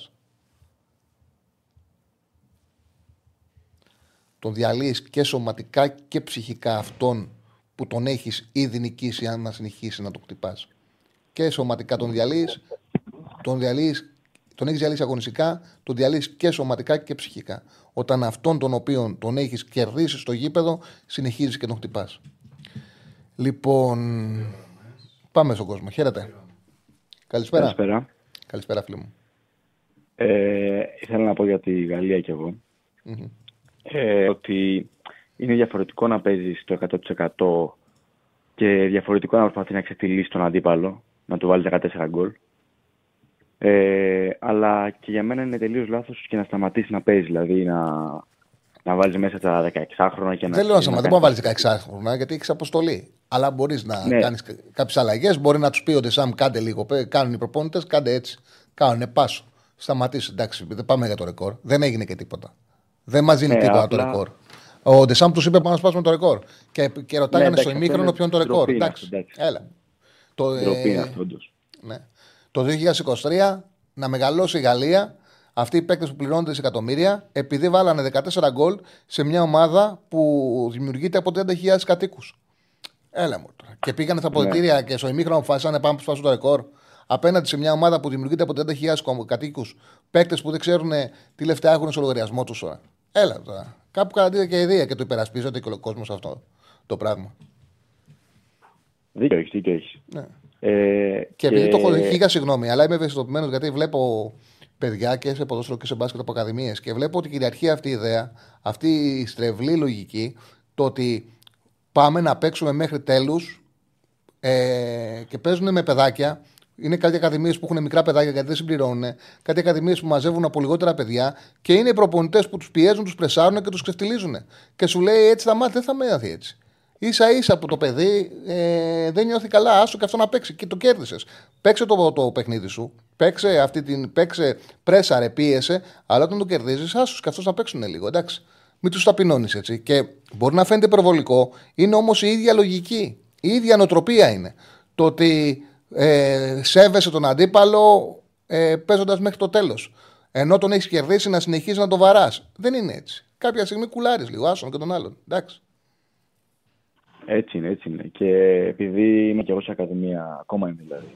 Τον διαλύεις και σωματικά και ψυχικά αυτόν που τον έχεις ήδη νικήσει, αν να συνεχίσει να το χτυπάς. Και σωματικά τον διαλύεις, τον διαλύεις, τον έχεις διαλύσει αγωνιστικά, τον διαλύεις και σωματικά και ψυχικά. Όταν αυτόν τον οποίον τον έχεις κερδίσει στο γήπεδο, συνεχίζεις και τον χτυπάς. Λοιπόν, πάμε στον κόσμο. Χαίρετε. Καλησπέρα. Καλησπέρα. Καλησπέρα, φίλε μου. Ε, ήθελα να πω για τη Γαλλία κι εγώ. Μμμ. Ε, ότι είναι διαφορετικό να παίζεις το 100% και διαφορετικό να προσπαθεί να ξεφτυλίσει τον αντίπαλο, να του βάλει 14 γκολ. Ε, αλλά και για μένα είναι τελείως λάθος και να σταματήσεις να παίζεις. Δηλαδή να, να βάλεις μέσα τα 16 χρόνια και να. Δεν λέω να και σταματήσει. Δεν μπορεί να βάλεις 16 χρόνια γιατί έχεις αποστολή. Αλλά μπορείς να Ναι. κάνεις κάποιες αλλαγές. Μπορεί να τους πει ο Ντεσάμ, κάντε λίγο. πέ- Κάνουν οι προπόνητες, κάντε έτσι. Κάνουν πάσο. Σταματήσει. Εντάξει, δεν πάμε για το ρεκόρ. Δεν έγινε και τίποτα. Δεν μας δίνει Ναι, τίποτα απλά- το ρεκόρ. Ο Ντεσάμ τους είπε πάμε να σπάσουμε το ρεκόρ. Και, και ρωτάγανε εντάξει, στο αυτό ημίχρονο είναι ποιο είναι το ρεκόρ. ντροπή είναι Εντάξει. αυτό, εντάξει. Έλα. Το, Ντροπή είναι ε, αυτό, όντως. ναι. Το 2023 να μεγαλώσει η Γαλλία, αυτοί οι παίκτες που πληρώνονται δισεκατομμύρια, επειδή βάλανε 14 γκολ σε μια ομάδα που δημιουργείται από 30.000 κατοίκους. Έλα μου τώρα. Και πήγανε στα αποδητήρια και στο ημίχρονο αποφάσισαν να πάμε να σπάσουν το ρεκόρ. Απέναντι σε μια ομάδα που δημιουργείται από 30.000 κατοίκους, παίκτες που δεν ξέρουν τι λεφτά έχουν στο λογαριασμό τους τώρα. Έλα τώρα. Κάπου καταντήρια και ιδέα και το υπερασπίζεται και ο κόσμος αυτό το πράγμα. Δίκιο έχεις, δίκιο έχεις. Ναι. Ε, Και επειδή το έχω χίλια συγγνώμη, αλλά είμαι ευαισθητοποιημένος γιατί βλέπω παιδιά και σε ποδόσφαιρο και σε μπάσκετ από ακαδημίες και βλέπω ότι κυριαρχεί αυτή η ιδέα, αυτή η στρεβλή λογική, το ότι πάμε να παίξουμε μέχρι τέλους ε, και παίζουν με παιδάκια. Είναι κάτι ακαδημίες που έχουν μικρά παιδάκια γιατί δεν συμπληρώνουν. Κάτι ακαδημίες που μαζεύουν από λιγότερα παιδιά και είναι οι προπονητές που τους πιέζουν, τους πρεσάρουν και τους ξεφτιλίζουν. Και σου λέει έτσι θα μάθει, δεν θα μάθει έτσι. Ίσα ίσα που το παιδί ε, δεν νιώθει καλά, άσο και αυτό να παίξει. Και το κέρδισες. Παίξε το, το παιχνίδι σου. Παίξε, αυτή την, παίξε πρέσαρε, πίεσε, αλλά όταν το κερδίζεις, άσους και αυτός να παίξουν λίγο. Εντάξει. Μην τους ταπεινώνεις έτσι. Και μπορεί να φαίνεται υπερβολικό, είναι όμως η ίδια λογική. Η ίδια νοοτροπία είναι. Το ότι ε, σέβεσαι τον αντίπαλο ε, παίζοντας μέχρι το τέλος. Ενώ τον έχεις κερδίσει να συνεχίζεις να το βαράς. Δεν είναι έτσι. Κάποια στιγμή κουλάρεις λίγο, άσον και τον άλλον. Εντάξει. Έτσι είναι, έτσι είναι. Και επειδή είμαι και εγώ σε ακαδημία, ακόμα είμαι δηλαδή,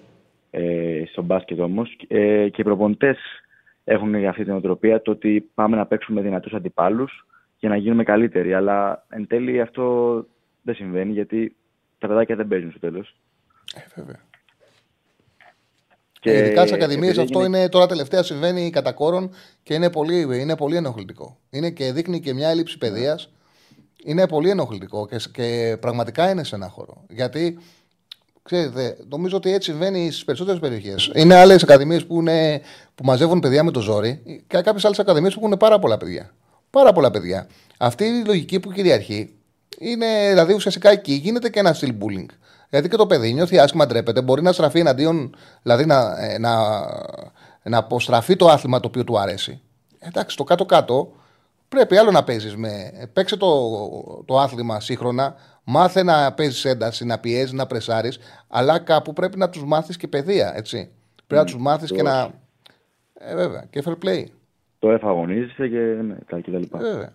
ε, στο μπάσκετ όμως, ε, και οι προπονητές έχουν αυτή την οτροπία το ότι πάμε να παίξουμε δυνατούς αντιπάλους για να γίνουμε καλύτεροι. Αλλά εν τέλει αυτό δεν συμβαίνει γιατί τα παιδάκια δεν παίζουν στο τέλος. Ε, βέβαια. Και ειδικά στι ακαδημίες αυτό είναι τώρα τελευταία συμβαίνει κατά κόρον και είναι πολύ, είναι πολύ ενοχλητικό. Είναι και δείχνει και μια έλλειψη παιδείας. Είναι πολύ ενοχλητικό και, και πραγματικά είναι σε ένα χώρο. Γιατί ξέρετε, νομίζω ότι έτσι συμβαίνει στις περισσότερες περιοχές. Είναι άλλες ακαδημίες που, που μαζεύουν παιδιά με το ζόρι και κάποιες άλλες ακαδημίες που έχουν πάρα πολλά παιδιά. Πάρα πολλά παιδιά. Αυτή η λογική που κυριαρχεί είναι, δηλαδή ουσιαστικά εκεί γίνεται και ένα στυλ bullying. Γιατί και το παιδί νιώθει άσχημα, ντρέπεται, μπορεί να στραφεί εναντίον, δηλαδή να, ε, να, να αποστραφεί το άθλημα το οποίο του αρέσει. Εντάξει, το κάτω-κάτω πρέπει άλλο να παίζεις με. Παίξε το, το άθλημα σύγχρονα, μάθε να παίζεις ένταση, να πιέζεις, να πρεσάρεις, αλλά κάπου πρέπει να τους μάθεις και παιδεία, έτσι. Πρέπει να τους μάθεις και να. Ε, βέβαια, και fair play. Το εφαγωνίζεσαι και, ναι, και τα λοιπά. Βέβαια.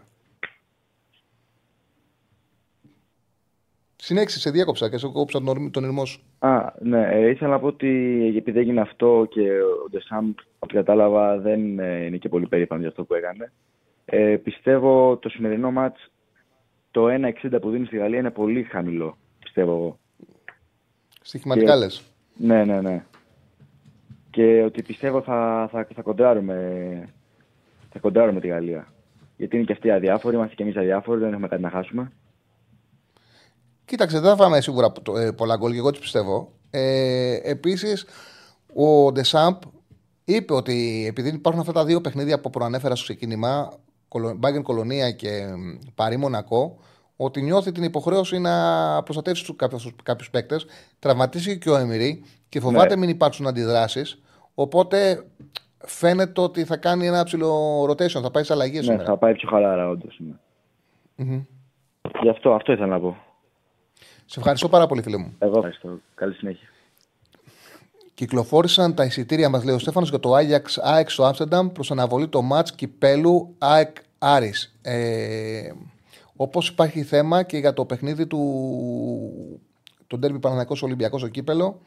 Συνέχισε, σε διάκοψα και σε κόψα τον, τον ήρμό σου. Α, ναι. Ε, ήθελα να πω ότι επειδή έγινε αυτό και ο Ντεσάμπ, από ό,τι κατάλαβα, δεν ε, είναι και πολύ περήφανος για αυτό που έκανε. Ε, πιστεύω το σημερινό μάτς, το 1,60 που δίνει στη Γαλλία είναι πολύ χαμηλό, πιστεύω εγώ. Στοιχηματικά λες. Ναι, ναι, ναι. Και ότι πιστεύω θα, θα, θα, κοντράρουμε, θα κοντράρουμε τη Γαλλία. Γιατί είναι και αυτοί αδιάφοροι, είμαστε και εμείς αδιάφοροι, δεν έχουμε κάτι να χάσουμε. Κοίταξε, δεν θα φάμε σίγουρα ε, πολλά γκολ και εγώ τις πιστεύω. Ε, Επίσης, ο Ντεσάμπ είπε ότι επειδή υπάρχουν αυτά τα δύο παιχνίδια που προανέφερα στο ξεκίνημα, Μπάγκεν Κολονία και Παρή Μονακό, ότι νιώθει την υποχρέωση να προστατεύσει τους κάποιους παίκτες. Τραυματίσει και ο Εμμυρή και φοβάται ναι. μην υπάρξουν αντιδράσεις. Οπότε φαίνεται ότι θα κάνει ένα ψηλό rotation, θα πάει σε αλλαγέ. Ναι, θα πάει πιο χαλαρά, όντως. Ναι. Mm-hmm. Γι' αυτό, αυτό ήθελα να πω. Σε ευχαριστώ πάρα πολύ, φίλε μου. Εγώ ευχαριστώ. Καλή συνέχεια. Κυκλοφόρησαν τα εισιτήρια, μας λέει ο Στέφανος, για το Άγιαξ ΑΕΚ στο Άμστερνταμ προς αναβολή το ματ κυπέλου ΑΕΚ Άρης. Ε, Όπως υπάρχει θέμα και για το παιχνίδι του το ντέρμπι Παναναναϊκό Ολυμπιακός στο κύπελο,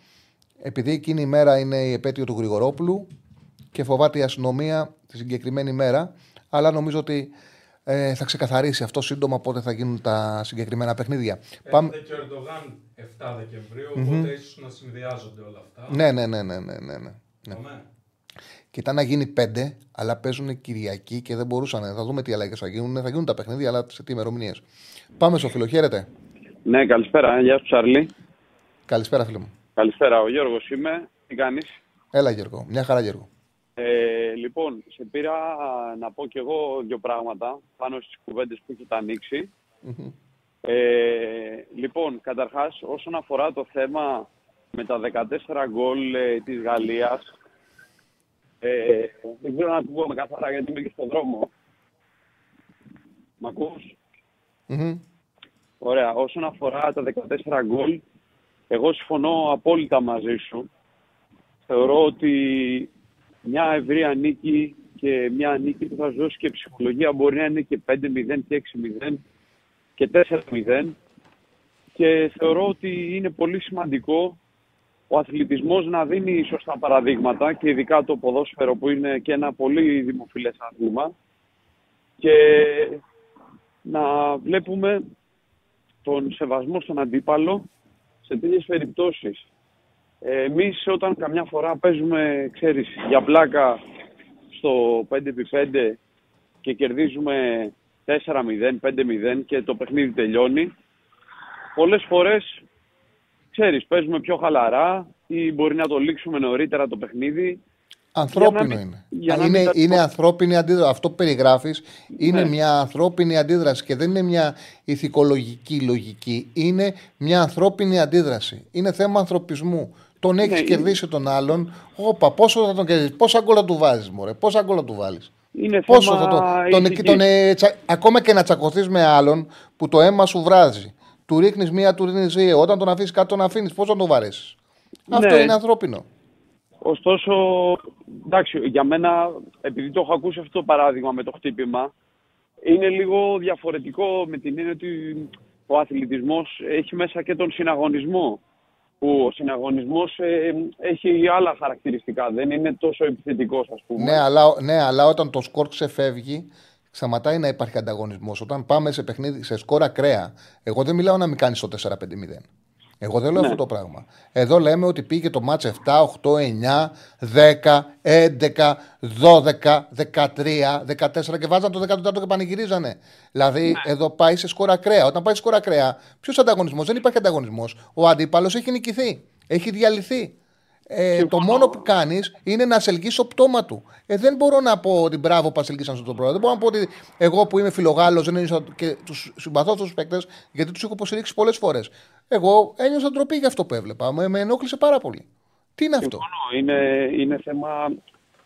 επειδή εκείνη η μέρα είναι η επέτειο του Γρηγορόπουλου και φοβάται η αστυνομία τη συγκεκριμένη μέρα, αλλά νομίζω ότι ε, θα ξεκαθαρίσει αυτό σύντομα πότε θα γίνουν τα συγκεκριμένα παιχνίδια. Πάμε... και ο Ερντογάν 7 Δεκεμβρίου, mm-hmm. οπότε ίσως να συνδυάζονται όλα αυτά. Ναι, ναι, ναι, ναι, ναι, ναι. ναι. ναι. Κοιτά να γίνει πέντε, αλλά παίζουν Κυριακή και δεν μπορούσαν. Θα δούμε τι αλλαγές θα γίνουν. Θα γίνουν τα παιχνίδια, αλλά σε τι ημερομηνίες. Πάμε στο φίλο, χαίρετε. Ναι, καλησπέρα. Γεια σου, Τσάρλι. Καλησπέρα, φίλο μου. Καλησπέρα, ο Γιώργος είμαι. Τι κάνεις; Έλα, Γιώργο. Μια χαρά, Γιώργο. Ε, λοιπόν, σε πήρα να πω κι εγώ δύο πράγματα πάνω στις κουβέντες που έχετε ανοίξει. Ε, λοιπόν, καταρχάς, όσον αφορά το θέμα με τα 14 γκολ ε, της Γαλλίας, ε, δεν ξέρω να με καθαρά γιατί είμαι και στον δρόμο. Μ' ακούς; Ωραία. Όσον αφορά τα 14 γκολ, εγώ συμφωνώ απόλυτα μαζί σου. Θεωρώ ότι μια ευρεία νίκη και μια νίκη που θα σου δώσει και ψυχολογία. Μπορεί να είναι και 5-0 και 6-0 και 4-0 και θεωρώ ότι είναι πολύ σημαντικό ο αθλητισμός να δίνει σωστά παραδείγματα και ειδικά το ποδόσφαιρο που είναι και ένα πολύ δημοφιλές αθλήμα και να βλέπουμε τον σεβασμό στον αντίπαλο σε τέτοιες περιπτώσεις. Εμείς όταν καμιά φορά παίζουμε, ξέρεις, για πλάκα στο 5x5 και κερδίζουμε 4-0, 5-0 και το παιχνίδι τελειώνει, πολλές φορές, ξέρεις, παίζουμε πιο χαλαρά ή μπορεί να το λήξουμε νωρίτερα το παιχνίδι Ανθρώπινο είναι. είναι, είναι ανθρώπινη αντίδραση. Αυτό που περιγράφεις είναι ναι. μια ανθρώπινη αντίδραση και δεν είναι μια ηθικολογική λογική. Είναι μια ανθρώπινη αντίδραση. Είναι θέμα ανθρωπισμού. Τον έχεις ναι, κερδίσει τον άλλον. Όπα, πόσο θα τον κερδίσεις, πόσα γκολα του βάζει, Μωρέ, πόσα γκολα του βάλεις. Είναι Πόσο θέμα... θα τον, τον, τον, ε, τσα, ακόμα και να τσακωθείς με άλλον που το αίμα σου βράζει. Του ρίχνεις μία, του ρίχνεις δύο. Όταν τον αφήσεις κάτω, τον αφήνεις. Πώ θα τον βαρέσεις. Ναι. Αυτό είναι ανθρώπινο. Ωστόσο, εντάξει, για μένα, επειδή το έχω ακούσει αυτό το παράδειγμα με το χτύπημα, είναι λίγο διαφορετικό με την έννοια ότι ο αθλητισμός έχει μέσα και τον συναγωνισμό. Που ο συναγωνισμός ε, έχει άλλα χαρακτηριστικά, δεν είναι τόσο επιθετικός ας πούμε. Ναι, αλλά, ναι, αλλά όταν το σκορ ξεφεύγει, σταματάει να υπάρχει ανταγωνισμός. Όταν πάμε σε παιχνίδι, σε σκορ ακραία, εγώ δεν μιλάω να μην κάνεις το 4-5-0. Εγώ δεν λέω ναι. αυτό το πράγμα. Εδώ λέμε ότι πήγε το μάτς 7, 8, 9, 10, 11, 12, 13, 14 και βάζαν το 14 και πανηγυρίζανε. Δηλαδή ναι. εδώ πάει σε σκορ ακραία. Όταν πάει σε σκορ ακραία, ποιος ανταγωνισμός, δεν υπάρχει ανταγωνισμός. Ο αντίπαλος έχει νικηθεί, έχει διαλυθεί. Ε, το μόνο που κάνεις είναι να σελγείς το πτώμα του. Ε, δεν μπορώ να πω ότι μπράβο που ασελγήσαν στο πτώμα. Δεν μπορώ να πω ότι εγώ που είμαι φιλογάλος δεν ένιωσα και τους συμπαθώ τους παίκτες γιατί τους έχω υποστηρίξει πολλές φορές. Εγώ ένιωσα ντροπή για αυτό που έβλεπα. Με, με ενόχλησε πάρα πολύ. Τι είναι αυτό; Είναι, είναι θέμα,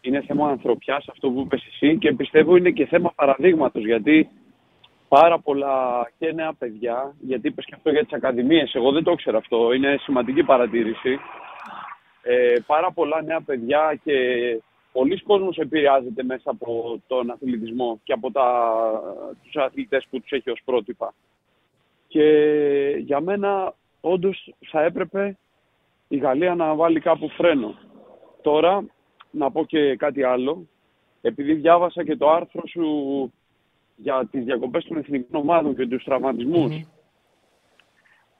είναι θέμα ανθρωπιάς αυτό που είπες εσύ και πιστεύω είναι και θέμα παραδείγματος γιατί πάρα πολλά και νέα παιδιά, γιατί είπες και αυτό για τις ακαδημίες, εγώ δεν το ήξερα αυτό, είναι σημαντική παρατήρηση. Ε, πάρα πολλά νέα παιδιά και πολλοί κόσμος επηρεάζεται μέσα από τον αθλητισμό και από τα, τους αθλητές που τους έχει ως πρότυπα. Και για μένα όντως θα έπρεπε η Γαλλία να βάλει κάπου φρένο. Τώρα, να πω και κάτι άλλο, επειδή διάβασα και το άρθρο σου για τις διακοπές των εθνικών ομάδων και τους τραυματισμους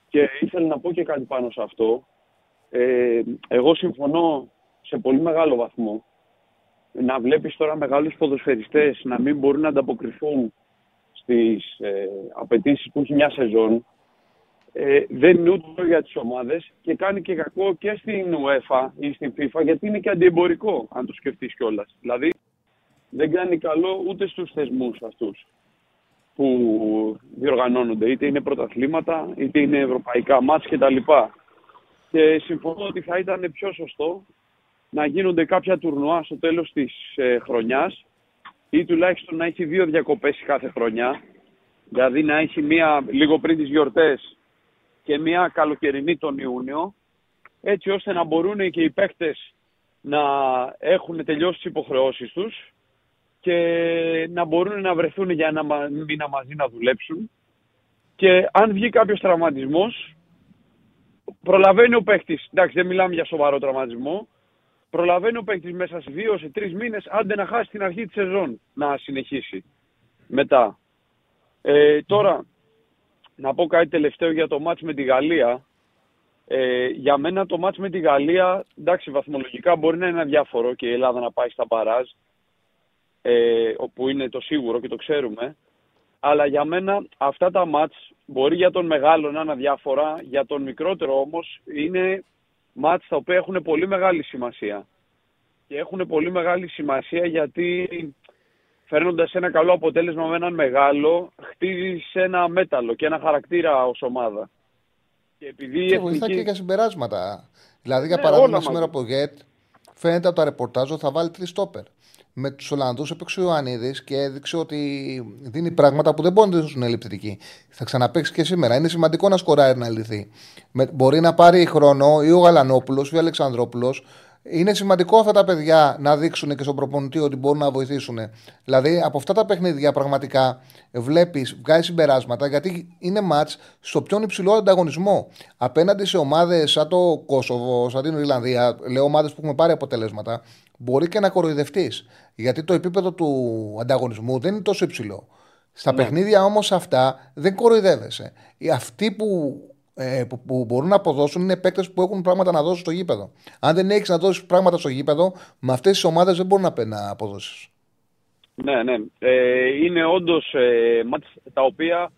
και ήθελα να πω και κάτι πάνω σε αυτό. Ε, εγώ συμφωνώ σε πολύ μεγάλο βαθμό να βλέπεις τώρα μεγάλους ποδοσφαιριστές να μην μπορούν να ανταποκριθούν στις ε, απαιτήσεις που έχει μια σεζόν ε, δεν είναι ούτε για τις ομάδες και κάνει και κακό και στην UEFA ή στην FIFA γιατί είναι και αντιεμπορικό αν το σκεφτείς κιόλας. Δηλαδή δεν κάνει καλό ούτε στους θεσμούς αυτούς που διοργανώνονται είτε είναι πρωταθλήματα είτε είναι ευρωπαϊκά μάτς κτλ. Και συμφωνώ ότι θα ήταν πιο σωστό να γίνονται κάποια τουρνουά στο τέλος της ε, χρονιάς ή τουλάχιστον να έχει δύο διακοπές κάθε χρονιά. Δηλαδή να έχει μία λίγο πριν τις γιορτές και μια καλοκαιρινή τον Ιούνιο, έτσι ώστε να μπορούν και οι παίκτες να έχουν τελειώσει τις υποχρεώσεις τους και να μπορούν να βρεθούν για ένα μήνα μαζί να δουλέψουν και αν βγει κάποιος τραυματισμός, προλαβαίνει ο παίκτης, εντάξει δεν μιλάμε για σοβαρό τραυματισμό, προλαβαίνει ο παίκτης μέσα σε δύο, σε τρεις μήνες, άντε να χάσει την αρχή της σεζόν να συνεχίσει μετά. Ε, τώρα, να πω κάτι τελευταίο για το μάτς με τη Γαλλία. Ε, για μένα το μάτς με τη Γαλλία, εντάξει βαθμολογικά μπορεί να είναι αδιάφορο και η Ελλάδα να πάει στα παράζ, ε, όπου είναι το σίγουρο και το ξέρουμε. Αλλά για μένα αυτά τα μάτς μπορεί για τον μεγάλο να είναι αδιάφορα, για τον μικρότερο όμως είναι μάτς τα οποία έχουν πολύ μεγάλη σημασία. Και έχουν πολύ μεγάλη σημασία γιατί φέρνοντας ένα καλό αποτέλεσμα με έναν μεγάλο, χτίζεις ένα μέταλλο και ένα χαρακτήρα ως ομάδα. Και, επειδή και βοηθά και για συμπεράσματα. Δηλαδή, για ναι, παράδειγμα, σήμερα από ΓΕΤ φαίνεται από τα ρεπορτάζ ότι θα βάλει τρεις στόπερ. Με τους Ολλανδούς έπαιξε ο Ιωαννίδης και έδειξε ότι δίνει πράγματα που δεν μπορεί να δώσουν ελλειπτική. Θα ξαναπέξει και σήμερα. Είναι σημαντικό να σκοράρει να λυθεί. μπορεί να πάρει χρόνο ή ο Γαλανόπουλος ή ο Αλεξανδρόπουλος είναι σημαντικό αυτά τα παιδιά να δείξουν και στον προπονητή ότι μπορούν να βοηθήσουν. Δηλαδή, από αυτά τα παιχνίδια πραγματικά βλέπεις, βγάζει συμπεράσματα γιατί είναι ματ στο πιο υψηλό ανταγωνισμό. Απέναντι σε ομάδες σαν το Κόσοβο, σαν την Ιρλανδία, λέω ομάδες που έχουν πάρει αποτελέσματα, μπορεί και να κοροϊδευτείς. Γιατί το επίπεδο του ανταγωνισμού δεν είναι τόσο υψηλό. Στα ναι. παιχνίδια όμως αυτά δεν κοροϊδεύεσαι. Αυτοί που ε, που, που, μπορούν να αποδώσουν είναι παίκτες που έχουν πράγματα να δώσουν στο γήπεδο. Αν δεν έχεις να δώσεις πράγματα στο γήπεδο, με αυτές τις ομάδες δεν μπορεί να, να αποδώσεις. Ναι, ναι. Ε, είναι όντως ε, μάτς τα οποία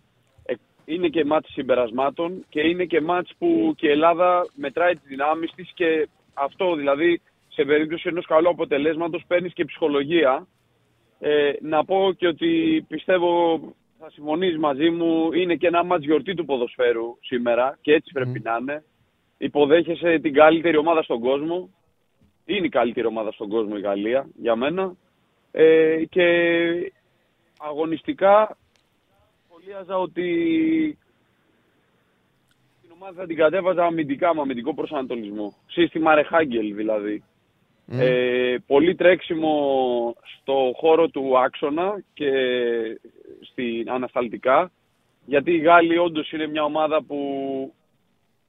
ε, είναι και μάτς συμπερασμάτων και είναι και μάτς που και η Ελλάδα μετράει τις δυνάμεις της και αυτό δηλαδή σε περίπτωση ενός καλού αποτελέσματος παίρνεις και ψυχολογία. Ε, να πω και ότι πιστεύω θα συμφωνείς μαζί μου, είναι και ένα μάτς γιορτή του ποδοσφαίρου σήμερα και έτσι πρέπει να είναι. Υποδέχεσαι την καλύτερη ομάδα στον κόσμο. Είναι η καλύτερη ομάδα στον κόσμο η Γαλλία για μένα. Ε, και αγωνιστικά σχολίαζα ότι την ομάδα θα την κατέβαζα αμυντικά με αμυντικό προσανατολισμό. Σύστημα Ρεχάγκελ δηλαδή. Ε, πολύ τρέξιμο στο χώρο του άξονα και στην ανασταλτικά γιατί η Γάλλοι όντως είναι μια ομάδα που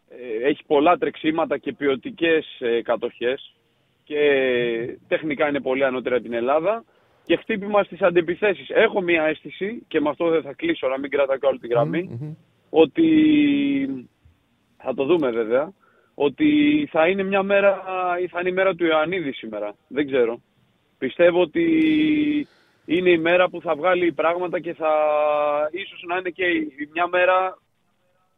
ε, έχει πολλά τρεξίματα και ποιοτικές ε, κατοχές και τεχνικά είναι πολύ ανώτερα την Ελλάδα και χτύπημα στις αντιπιθέσεις. Έχω μια αίσθηση και με αυτό δεν θα κλείσω να μην κρατάω όλη τη γραμμη ότι θα το δούμε βέβαια ότι θα είναι μια μέρα ή θα είναι η μέρα του Ιωαννίδη σήμερα. Δεν ξέρω. Πιστεύω ότι είναι η μέρα που θα βγάλει πράγματα και θα ίσως να είναι και μια μέρα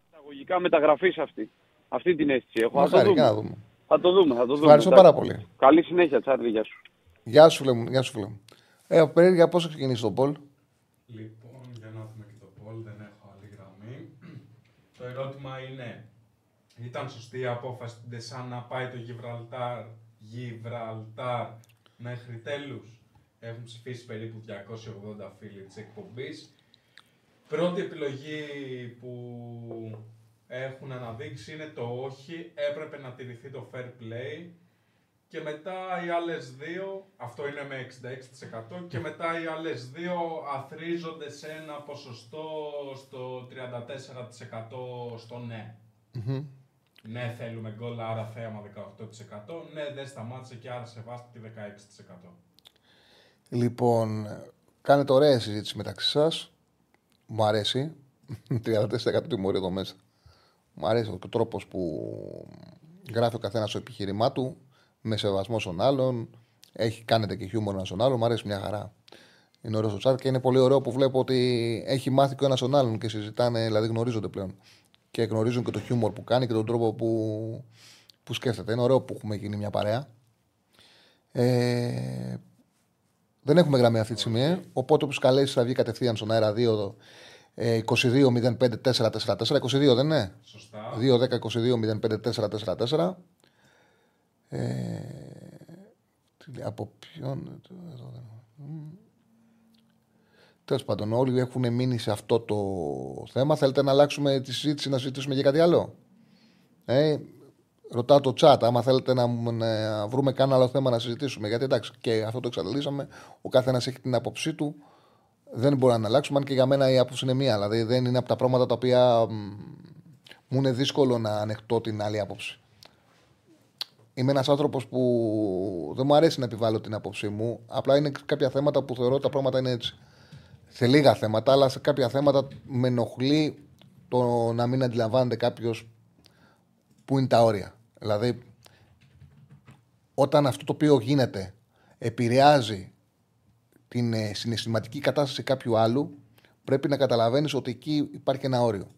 εισαγωγικά μεταγραφής αυτή. Αυτή την αίσθηση έχω. θα, το δούμε. θα το δούμε. Θα το δούμε. Ευχαριστώ πάρα πολύ. Καλή συνέχεια, Τσάρλι. Γεια σου. Γεια σου, φίλε Γεια σου, φίλε μου. Ε, περίεργα πώς θα ξεκινήσει το Πολ. Λοιπόν, για να δούμε και το Πολ, δεν έχω άλλη γραμμή. Το ερώτημα είναι, ήταν σωστή η απόφαση του Ντεσάν να πάει το Γιβραλτάρ, Γιβραλτάρ μέχρι τέλους. Έχουν ψηφίσει περίπου 280 φίλοι της εκπομπής. Πρώτη επιλογή που έχουν αναδείξει είναι το όχι, έπρεπε να τηρηθεί το fair play και μετά οι άλλες δύο, αυτό είναι με 66% και μετά οι άλλες δύο αθρίζονται σε ένα ποσοστό στο 34% στο ναι. Ναι, θέλουμε γκολ, άρα θέαμα 18%. Ναι, δεν σταμάτησε και άρα σεβάστηκε 16%. Λοιπόν, κάνετε ωραία συζήτηση μεταξύ σας. Μου αρέσει. 34% τιμωρία εδώ μέσα. Μου αρέσει ο τρόπος που γράφει ο καθένας το επιχείρημά του με σεβασμό στον άλλον. Έχει, κάνετε και χιούμορ ένα στον άλλον. Μου αρέσει μια χαρά. Είναι ωραίος το chat και είναι πολύ ωραίο που βλέπω ότι έχει μάθει και ο ένας τον άλλον και συζητάνε, δηλαδή γνωρίζονται πλέον. Και γνωρίζουν και το χιούμορ που κάνει και τον τρόπο που, που σκέφτεται. Είναι ωραίο που έχουμε γίνει μια παρέα. Ε, δεν έχουμε γραμμή αυτή τη στιγμή. Ε. Οπότε όποιο καλέσεις θα βγει κατευθείαν στον αέρα 2 ε, 22 05 4 4 4 22 δεν είναι; Σωστά. 2 10 22 05 4 4 4. Ε, από ποιον. Τέλος πάντων, όλοι έχουν μείνει σε αυτό το θέμα. Θέλετε να αλλάξουμε τη συζήτηση, να συζητήσουμε για κάτι άλλο; Ε, ρωτάω το chat, άμα θέλετε να, να βρούμε κανένα άλλο θέμα να συζητήσουμε. Γιατί εντάξει, και αυτό το εξαντλήσαμε. Ο καθένας έχει την άποψή του. Δεν μπορεί να αλλάξουμε. Αν και για μένα η άποψη είναι μία. Δηλαδή δεν είναι από τα πράγματα τα οποία μου είναι δύσκολο να ανεχτώ την άλλη άποψη. Είμαι ένας άνθρωπος που δεν μου αρέσει να επιβάλλω την άποψή μου. Απλά είναι κάποια θέματα που θεωρώ ότι τα πράγματα είναι έτσι. Σε λίγα θέματα, αλλά σε κάποια θέματα με ενοχλεί το να μην αντιλαμβάνεται κάποιος που είναι τα όρια. Δηλαδή, όταν αυτό το οποίο γίνεται επηρεάζει την ε, συναισθηματική κατάσταση κάποιου άλλου, πρέπει να καταλαβαίνεις ότι εκεί υπάρχει ένα όριο.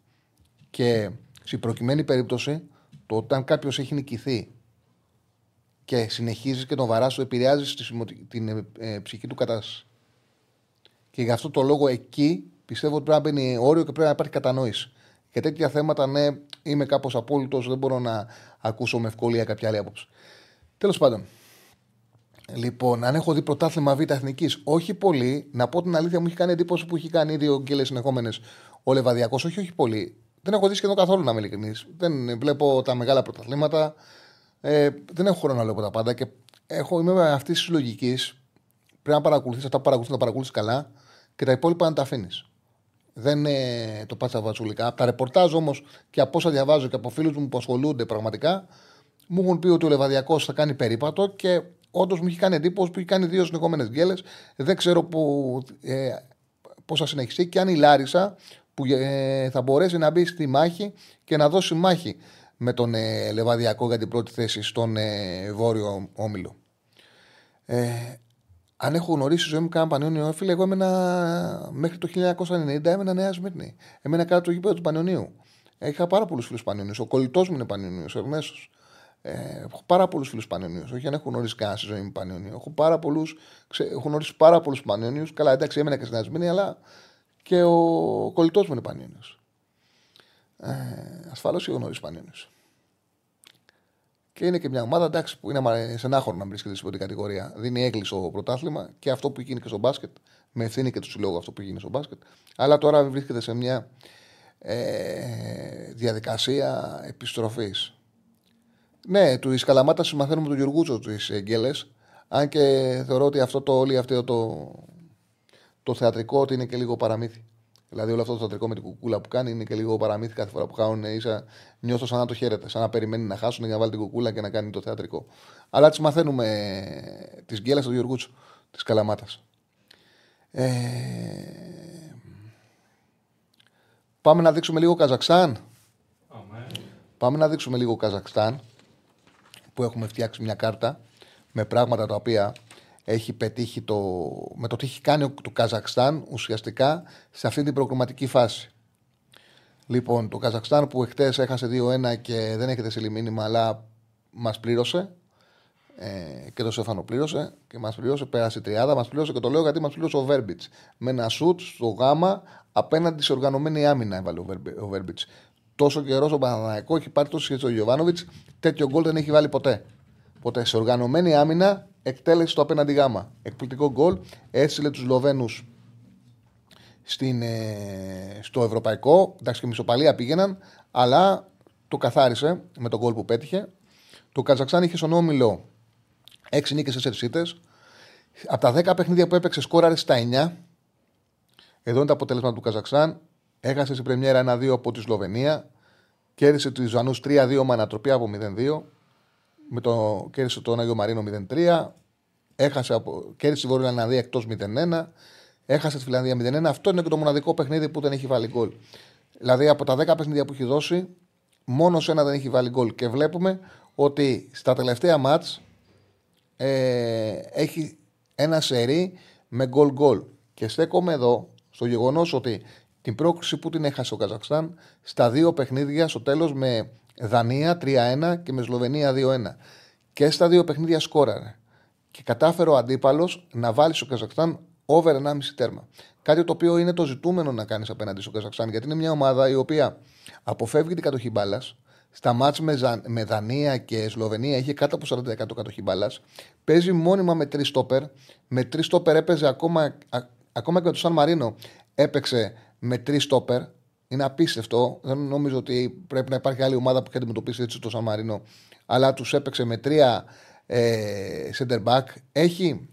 Και στην προκειμένη περίπτωση, το όταν κάποιος έχει νικηθεί και συνεχίζεις και τον βαράς σου, επηρεάζεις την ε, ε, ψυχή του κατάσταση. Και γι' αυτό το λόγο εκεί πιστεύω ότι πρέπει να μπαίνει όριο και πρέπει να υπάρχει κατανόηση. Για τέτοια θέματα, ναι, είμαι κάπως απόλυτος, δεν μπορώ να ακούσω με ευκολία κάποια άλλη άποψη. Τέλος πάντων. Λοιπόν, αν έχω δει πρωτάθλημα Β' Εθνικής, όχι πολύ. Να πω την αλήθεια, μου έχει κάνει εντύπωση που έχει κάνει δύο γκέλες συνεχόμενες ο Λεβαδιακός. Όχι, όχι πολύ. Δεν έχω δει σχεδόν καθόλου να είμαι ειλικρινής. Δεν βλέπω τα μεγάλα πρωταθλήματα. Ε, δεν έχω χρόνο να λέω τα πάντα και έχω, είμαι αυτής της λογικής. Πρέπει να παρακολουθείς αυτά που παρακολουθείς, να παρακολουθείς καλά και τα υπόλοιπα να τα αφήνεις. Δεν είναι το πάτσα βατσουλικά. Από τα ρεπορτάζ όμως και από όσα διαβάζω και από φίλους μου που ασχολούνται πραγματικά, μου έχουν πει ότι ο Λεβαδιακός θα κάνει περίπατο και όντως μου έχει κάνει εντύπωση που έχει κάνει δύο συνεχόμενες γκέλες. Δεν ξέρω που, ε, πώς θα συνεχιστεί και αν η Λάρισα που ε, θα μπορέσει να μπει στη μάχη και να δώσει μάχη με τον ε, Λεβαδιακό για την πρώτη θέση στον ε, Βόρειο Όμιλο. Ε, αν έχω γνωρίσει τη ζωή μου κάνα Πανιόνιο, φίλε, εγώ έμενα μέχρι το 1990 έμενα Νέα Σμύρνη. Έμενα κάτω το γήπεδο του Πανιονίου. Είχα πάρα πολλούς φίλους Πανιονίου. Ο κολλητός μου είναι Πανιονίου, ο Ερνέσο. Ε, έχω πάρα πολλούς φίλους Πανιωνίου. Όχι αν έχω γνωρίσει κανένα στη ζωή μου Πανιωνίου. Έχω, πάρα πολλούς, ξε, έχω γνωρίσει πάρα πολλούς Πανιωνίου. Καλά, εντάξει, έμενα και στην Ασμήνη, αλλά και ο κολλητός μου είναι Πανιωνίο. Ε, Ασφαλώς έχω γνωρίσει Πανιωνίου. Και είναι και μια ομάδα εντάξει, που είναι στενάχωρο να βρίσκεται στην πρώτη κατηγορία. Δίνει έγκλεισο πρωτάθλημα και αυτό που γίνει και στο μπάσκετ. Με ευθύνη και τους συλλόγου αυτό που γίνει στο μπάσκετ. Αλλά τώρα βρίσκεται σε μια ε, διαδικασία επιστροφής. Ναι, του Ισκαλαμάτα συμμαθαίνουμε τον Γιουργούτσο του Εγγέλε. Αν και θεωρώ ότι αυτό το όλο αυτό το, το θεατρικό ότι είναι και λίγο παραμύθι. Δηλαδή όλο αυτό το θεατρικό με την κουκούλα που κάνει είναι και λίγο παραμύθι κάθε φορά που κάνουν. Ίσα, νιώθω σαν να το χαίρεται, σαν να περιμένει να χάσουν για να βάλει την κουκούλα και να κάνει το θεατρικό. Αλλά τι μαθαίνουμε τις γκέλες του Γιουργούτσου της Καλαμάτας. Ε... Πάμε να δείξουμε λίγο Καζακστάν. Πάμε να δείξουμε λίγο Καζακστάν που έχουμε φτιάξει μια κάρτα με πράγματα τα οποία έχει πετύχει το, με το τι έχει κάνει το Καζακστάν ουσιαστικά σε αυτή την προκριματική φάση. Λοιπόν, το Καζακστάν που εχθές έχασε 2-1 και δεν έχετε στείλει μήνυμα, αλλά μας πλήρωσε. Ε, και το Σέφανο πλήρωσε και μας πλήρωσε, πέρασε η τριάδα. Μας πλήρωσε και το λέω γιατί μας πλήρωσε ο Βέρμπιτς. Με ένα σουτ στο γάμα απέναντι σε οργανωμένη άμυνα έβαλε ο Βέρμπιτς. Τόσο καιρός ο Παναναναϊκό έχει πάρει τόσο σχέση ο Γιωβάνοβιτς, τέτοιο γκολ δεν έχει βάλει ποτέ. Ποτέ σε οργανωμένη άμυνα εκτέλεση το απέναντι γάμα. Εκπληκτικό γκολ. Έστειλε τους Λοβένου ε, στο ευρωπαϊκό. Εντάξει και μισοπαλία πήγαιναν, αλλά το καθάρισε με τον γκολ που πέτυχε. Το Καζακστάν είχε στον όμιλο 6 νίκες, 4 ήττε. Από τα 10 παιχνίδια που έπαιξε, σκόραρε στα 9. Εδώ είναι το αποτέλεσμα του Καζακστάν. Έχασε στην Πρεμιέρα 1-2 από τη Σλοβενία. Κέρδισε τους Ισβανού 3-2 με ανατροπή από 0-2 με το, κέρδισε τον Άγιο Μαρίνο 0-3. Έχασε από, κέρδισε τη Βόρεια Ιρλανδία εκτός 0-1. Έχασε τη Φιλανδία 0-1. Αυτό είναι και το μοναδικό παιχνίδι που δεν έχει βάλει γκολ. Δηλαδή από τα 10 παιχνίδια που έχει δώσει, μόνο σε ένα δεν έχει βάλει γκολ. Και βλέπουμε ότι στα τελευταία μάτς ε, έχει ένα σερί με γκολ γκολ. Και στέκομαι εδώ στο γεγονός ότι την πρόκληση που την έχασε ο Καζακστάν στα δύο παιχνίδια στο τέλος με Δανία 3-1 και με Σλοβενία 2-1. Και στα δύο παιχνίδια σκόραρε. Και κατάφερε ο αντίπαλος να βάλει στο Καζακστάν over 1,5 τέρμα. Κάτι το οποίο είναι το ζητούμενο να κάνεις απέναντι στο Καζακστάν, γιατί είναι μια ομάδα η οποία αποφεύγει την κατοχή μπάλας. Στα μάτς με, με Δανία και Σλοβενία είχε κάτω από 40% κατοχή μπάλας. Παίζει μόνιμα με τρεις στόπερ. Με τρεις στόπερ έπαιζε ακόμα, ακόμα και με το Σαν Μαρίνο. Έπαιξε με τρεις στόπερ. Είναι απίστευτο. Δεν νομίζω ότι πρέπει να υπάρχει άλλη ομάδα που έχει αντιμετωπίσει έτσι το Σαμαρίνο. Αλλά τους έπαιξε με τρία ε, center back. Έχει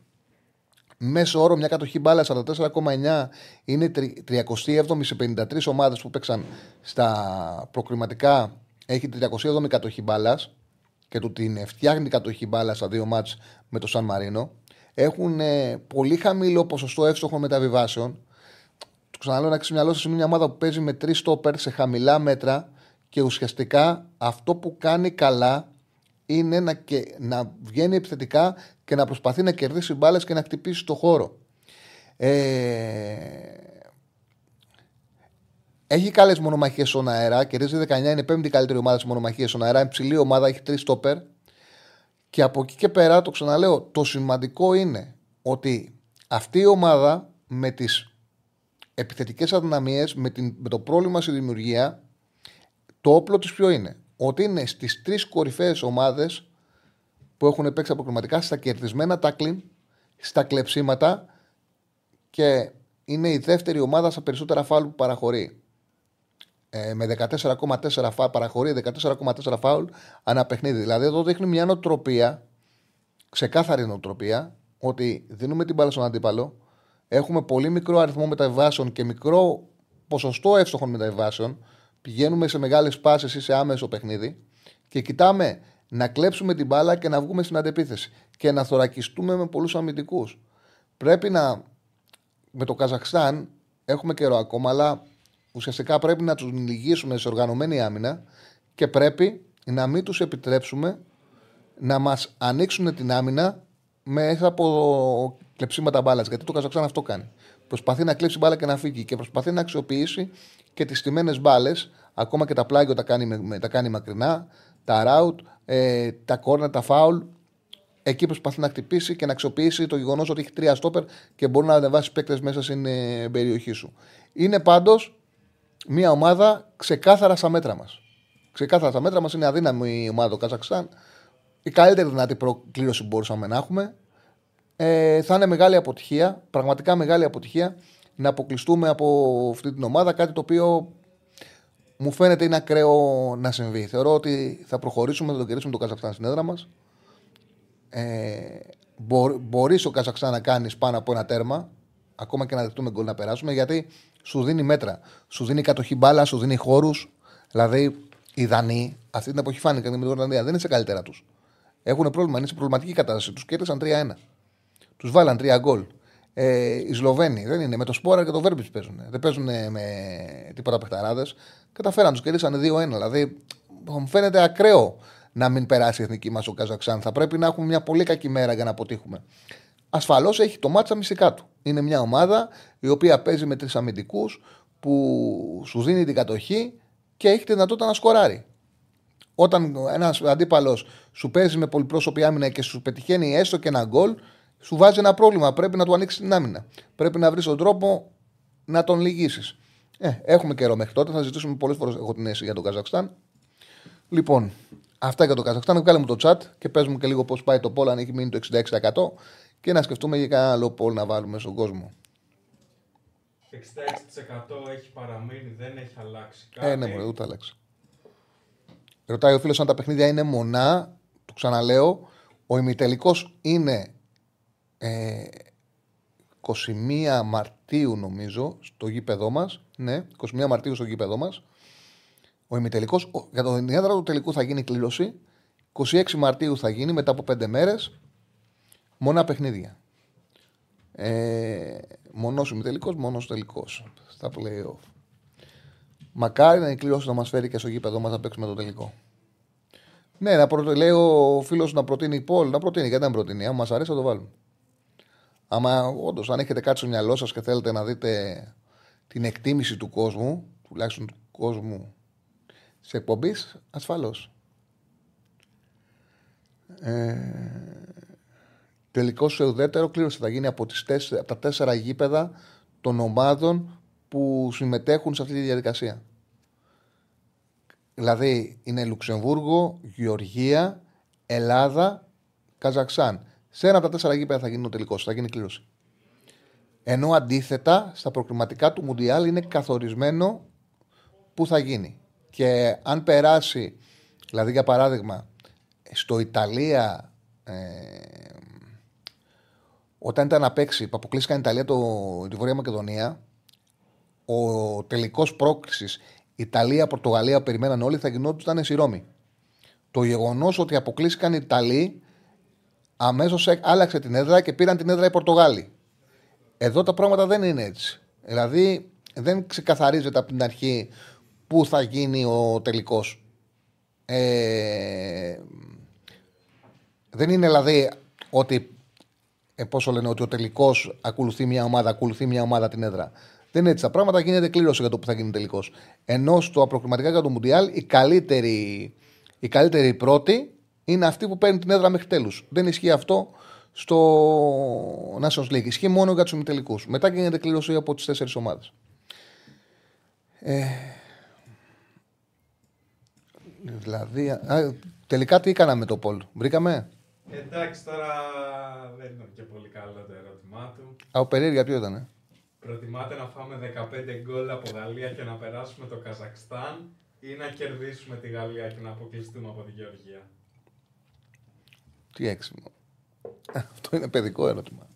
μέσο όρο μια κατοχή μπάλας 44,9. Είναι 37η σε 53 ομάδες που παίξαν στα προκριματικά. Έχει 37η κατοχή μπάλας και του την φτιάχνει κατοχή μπάλας στα δύο μάτς με το Σαν Μαρίνο. Έχουν ε, πολύ χαμηλό ποσοστό εύστοχων μεταβιβάσεων ξαναλέω να ξυμιαλώ σα είναι μια ομάδα που παίζει με τρεις στόπερ σε χαμηλά μέτρα και ουσιαστικά αυτό που κάνει καλά είναι να, και, να βγαίνει επιθετικά και να προσπαθεί να κερδίσει μπάλες και να χτυπήσει το χώρο. Ε, έχει καλές μονομαχίες στον αέρα. Κερδίζει 19, είναι η πέμπτη καλύτερη ομάδα σε μονομαχίες στον αέρα. Είναι ψηλή ομάδα, έχει τρεις στόπερ. Και από εκεί και πέρα, το ξαναλέω, το σημαντικό είναι ότι αυτή η ομάδα με τις επιθετικές αδυναμίες με, με το πρόβλημα στη δημιουργία, το όπλο της ποιο είναι; Ότι είναι στις τρεις κορυφαίες ομάδες που έχουν παίξει αποκριματικά στα κερδισμένα τάκλιν, στα κλεψίματα και είναι η δεύτερη ομάδα στα περισσότερα φάουλ που παραχωρεί. Ε, με 14,4 φάουλ παραχωρεί 14,4 φάουλ ανά παιχνίδι. Δηλαδή εδώ δείχνει μια νοοτροπία, ξεκάθαρη νοοτροπία, ότι δίνουμε την μπάλα στον αντίπαλο, έχουμε πολύ μικρό αριθμό μεταβάσεων και μικρό ποσοστό εύστοχων μεταβάσεων, πηγαίνουμε σε μεγάλες πάσεις ή σε άμεσο παιχνίδι και κοιτάμε να κλέψουμε την μπάλα και να βγούμε στην αντεπίθεση και να θωρακιστούμε με πολλούς αμυντικούς. Πρέπει να. Με το Καζαχστάν έχουμε καιρό ακόμα, αλλά ουσιαστικά πρέπει να τους λυγίσουμε σε οργανωμένη άμυνα και πρέπει να μην τους επιτρέψουμε να μας ανοίξουν την άμυνα μέσα από κλεψίματα μπάλα. Γιατί το Καζακστάν αυτό κάνει. Προσπαθεί να κλέψει μπάλα και να φύγει και προσπαθεί να αξιοποιήσει και τις τιμένε μπάλες. Ακόμα και τα πλάγια τα κάνει, τα κάνει μακρινά. τα ράουτ, ε, τα κόρνερ, τα φάουλ. Εκεί προσπαθεί να χτυπήσει και να αξιοποιήσει το γεγονός ότι έχει τρία στόπερ και μπορεί να ανεβάσει παίκτες μέσα στην ε, περιοχή σου. Είναι πάντως μια ομάδα ξεκάθαρα στα μέτρα μας. Ξεκάθαρα στα μέτρα μας είναι αδύναμη η ομάδα του Καζακστάν. Η καλύτερη δυνατή προκλήρωση που μπορούσαμε να έχουμε. Ε, θα είναι μεγάλη αποτυχία, πραγματικά μεγάλη αποτυχία να αποκλειστούμε από αυτή την ομάδα. Κάτι το οποίο μου φαίνεται είναι ακραίο να συμβεί. Θεωρώ ότι θα προχωρήσουμε, θα το κερδίσουμε το Καζακστάν στην έδρα μας. Ε, μπορείς ο Καζακστάν να κάνεις πάνω από ένα τέρμα, ακόμα και να δεχτούμε γκολ να περάσουμε, γιατί σου δίνει μέτρα. Σου δίνει κατοχή μπάλα, σου δίνει χώρους. Δηλαδή, οι Δανείοι αυτή την εποχή φάνηκαν με την Ορλανδία δεν είναι σε καλύτερα τους. Έχουν πρόβλημα, είναι σε προβληματική κατάσταση. Τους κέρδισαν 3-1. Τους βάλαν 3 γκολ. Ε, οι Σλοβαίνοι δεν είναι. Με το Σπόρα και το Βέρμπιτς παίζουν. Δεν παίζουν με τίποτα παιχταράδες. Καταφέραν, τους κερδίσαν 2-1. Δηλαδή, μου φαίνεται ακραίο να μην περάσει η εθνική μας ο Καζαξάν. Θα πρέπει να έχουμε μια πολύ κακή μέρα για να αποτύχουμε. Ασφαλώς έχει το μάτσα μυστικά του. Είναι μια ομάδα η οποία παίζει με τρεις αμυντικούς που σου δίνει την κατοχή και έχει τη δυνατότητα να σκοράρει. Όταν ένας αντίπαλος σου παίζει με πολυπρόσωπη άμυνα και σου πετυχαίνει έστω και ένα γκολ, σου βάζει ένα πρόβλημα. Πρέπει να του ανοίξεις την άμυνα. Πρέπει να βρεις τον τρόπο να τον λυγίσεις. Ε, έχουμε καιρό μέχρι τότε. Θα ζητήσουμε πολλές φορές έχω την αίσθηση για τον Καζακστάν. Λοιπόν, αυτά για το Καζακστάν. Βγάλε μου το chat και πες μου και λίγο πώς πάει το πόλ, αν έχει μείνει το 66% και να σκεφτούμε για κανένα άλλο πόλ να βάλουμε στον κόσμο. 66% έχει παραμείνει, δεν έχει αλλάξει κάτι. Ε, ναι, μπορεί, ούτε αλλάξει. Ρωτάει ο φίλος αν τα παιχνίδια είναι μονά. Του ξαναλέω, ο ημιτελικός είναι 21 Μαρτίου νομίζω στο γήπεδό μας. Ναι, 21 Μαρτίου στο γήπεδό μας. Ο ημιτελικός, για το διάδρα του τελικού θα γίνει κλήρωση. 26 Μαρτίου θα γίνει μετά από 5 μέρες. Μόνα παιχνίδια. Ε, μονό ημιτελικός, μόνος τελικός. Στα playoff. Μακάρι να η κλήρωση να μας φέρει και στο γήπεδο μας να παίξουμε το τελικό. Ναι, να προ... λέει ο φίλος να προτείνει Πολ, να προτείνει. Γιατί δεν προτείνει. Αν μας αρέσει, θα το βάλουμε. Άμα όντως, αν έχετε κάτι στο μυαλό σας και θέλετε να δείτε την εκτίμηση του κόσμου, τουλάχιστον του κόσμου σε εκπομπής, ασφαλώς. Ε, τελικός σε ουδέτερο κλήρωση θα γίνει από, τις τέσσερα, από τα τέσσερα γήπεδα των ομάδων που συμμετέχουν σε αυτή τη διαδικασία. Δηλαδή είναι Λουξεμβούργο, Γεωργία, Ελλάδα, Καζαξάν. Σε ένα από τα τέσσερα γήπεδα θα γίνει ο τελικός, θα γίνει κλήρωση. Ενώ αντίθετα στα προκριματικά του Μουντιάλ είναι καθορισμένο που θα γίνει. Και αν περάσει, δηλαδή για παράδειγμα, στο Ιταλία, ε, όταν ήταν να παίξει, που αποκλείστηκαν η Ιταλία το, τη Βορεια Μακεδονία, ο τελικός πρόκλησης Ιταλία-Πορτογαλία περιμέναν όλοι θα γινόταν στη Ρώμη. Το γεγονός ότι αποκλείστηκαν οι Ιταλοί αμέσως άλλαξε την έδρα και πήραν την έδρα οι Πορτογάλοι. Εδώ τα πράγματα δεν είναι έτσι. Δηλαδή δεν ξεκαθαρίζεται από την αρχή πού θα γίνει ο τελικός. Ε, δεν είναι δηλαδή ότι ε, πόσο λένε ότι ο τελικός ακολουθεί μια ομάδα, ακολουθεί μια ομάδα την έδρα. Δεν είναι έτσι τα πράγματα, γίνεται κλήρωση για το που θα γίνει τελικός. Ενώ στο προκριματικά για το Μουντιάλ η καλύτερη, η καλύτερη πρώτη είναι αυτή που παίρνει την έδρα μέχρι τέλους. Δεν ισχύει αυτό στο Nations League. Ισχύει μόνο για τους ημιτελικούς. Μετά γίνεται κλήρωση από τις τέσσερις ομάδες. Ε, δηλαδή, α, τελικά τι έκανα με το Πολ, βρήκαμε; Εντάξει, τώρα δεν ήταν και πολύ καλό το ερώτημά του. Α, περίεργα ποιο ήταν. Προτιμάτε να φάμε 15 γκολ από Γαλλία και να περάσουμε το Καζακστάν ή να κερδίσουμε τη Γαλλία και να αποκλειστούμε από τη Γεωργία; Τι έξυπνο. Αυτό είναι παιδικό ερώτημα.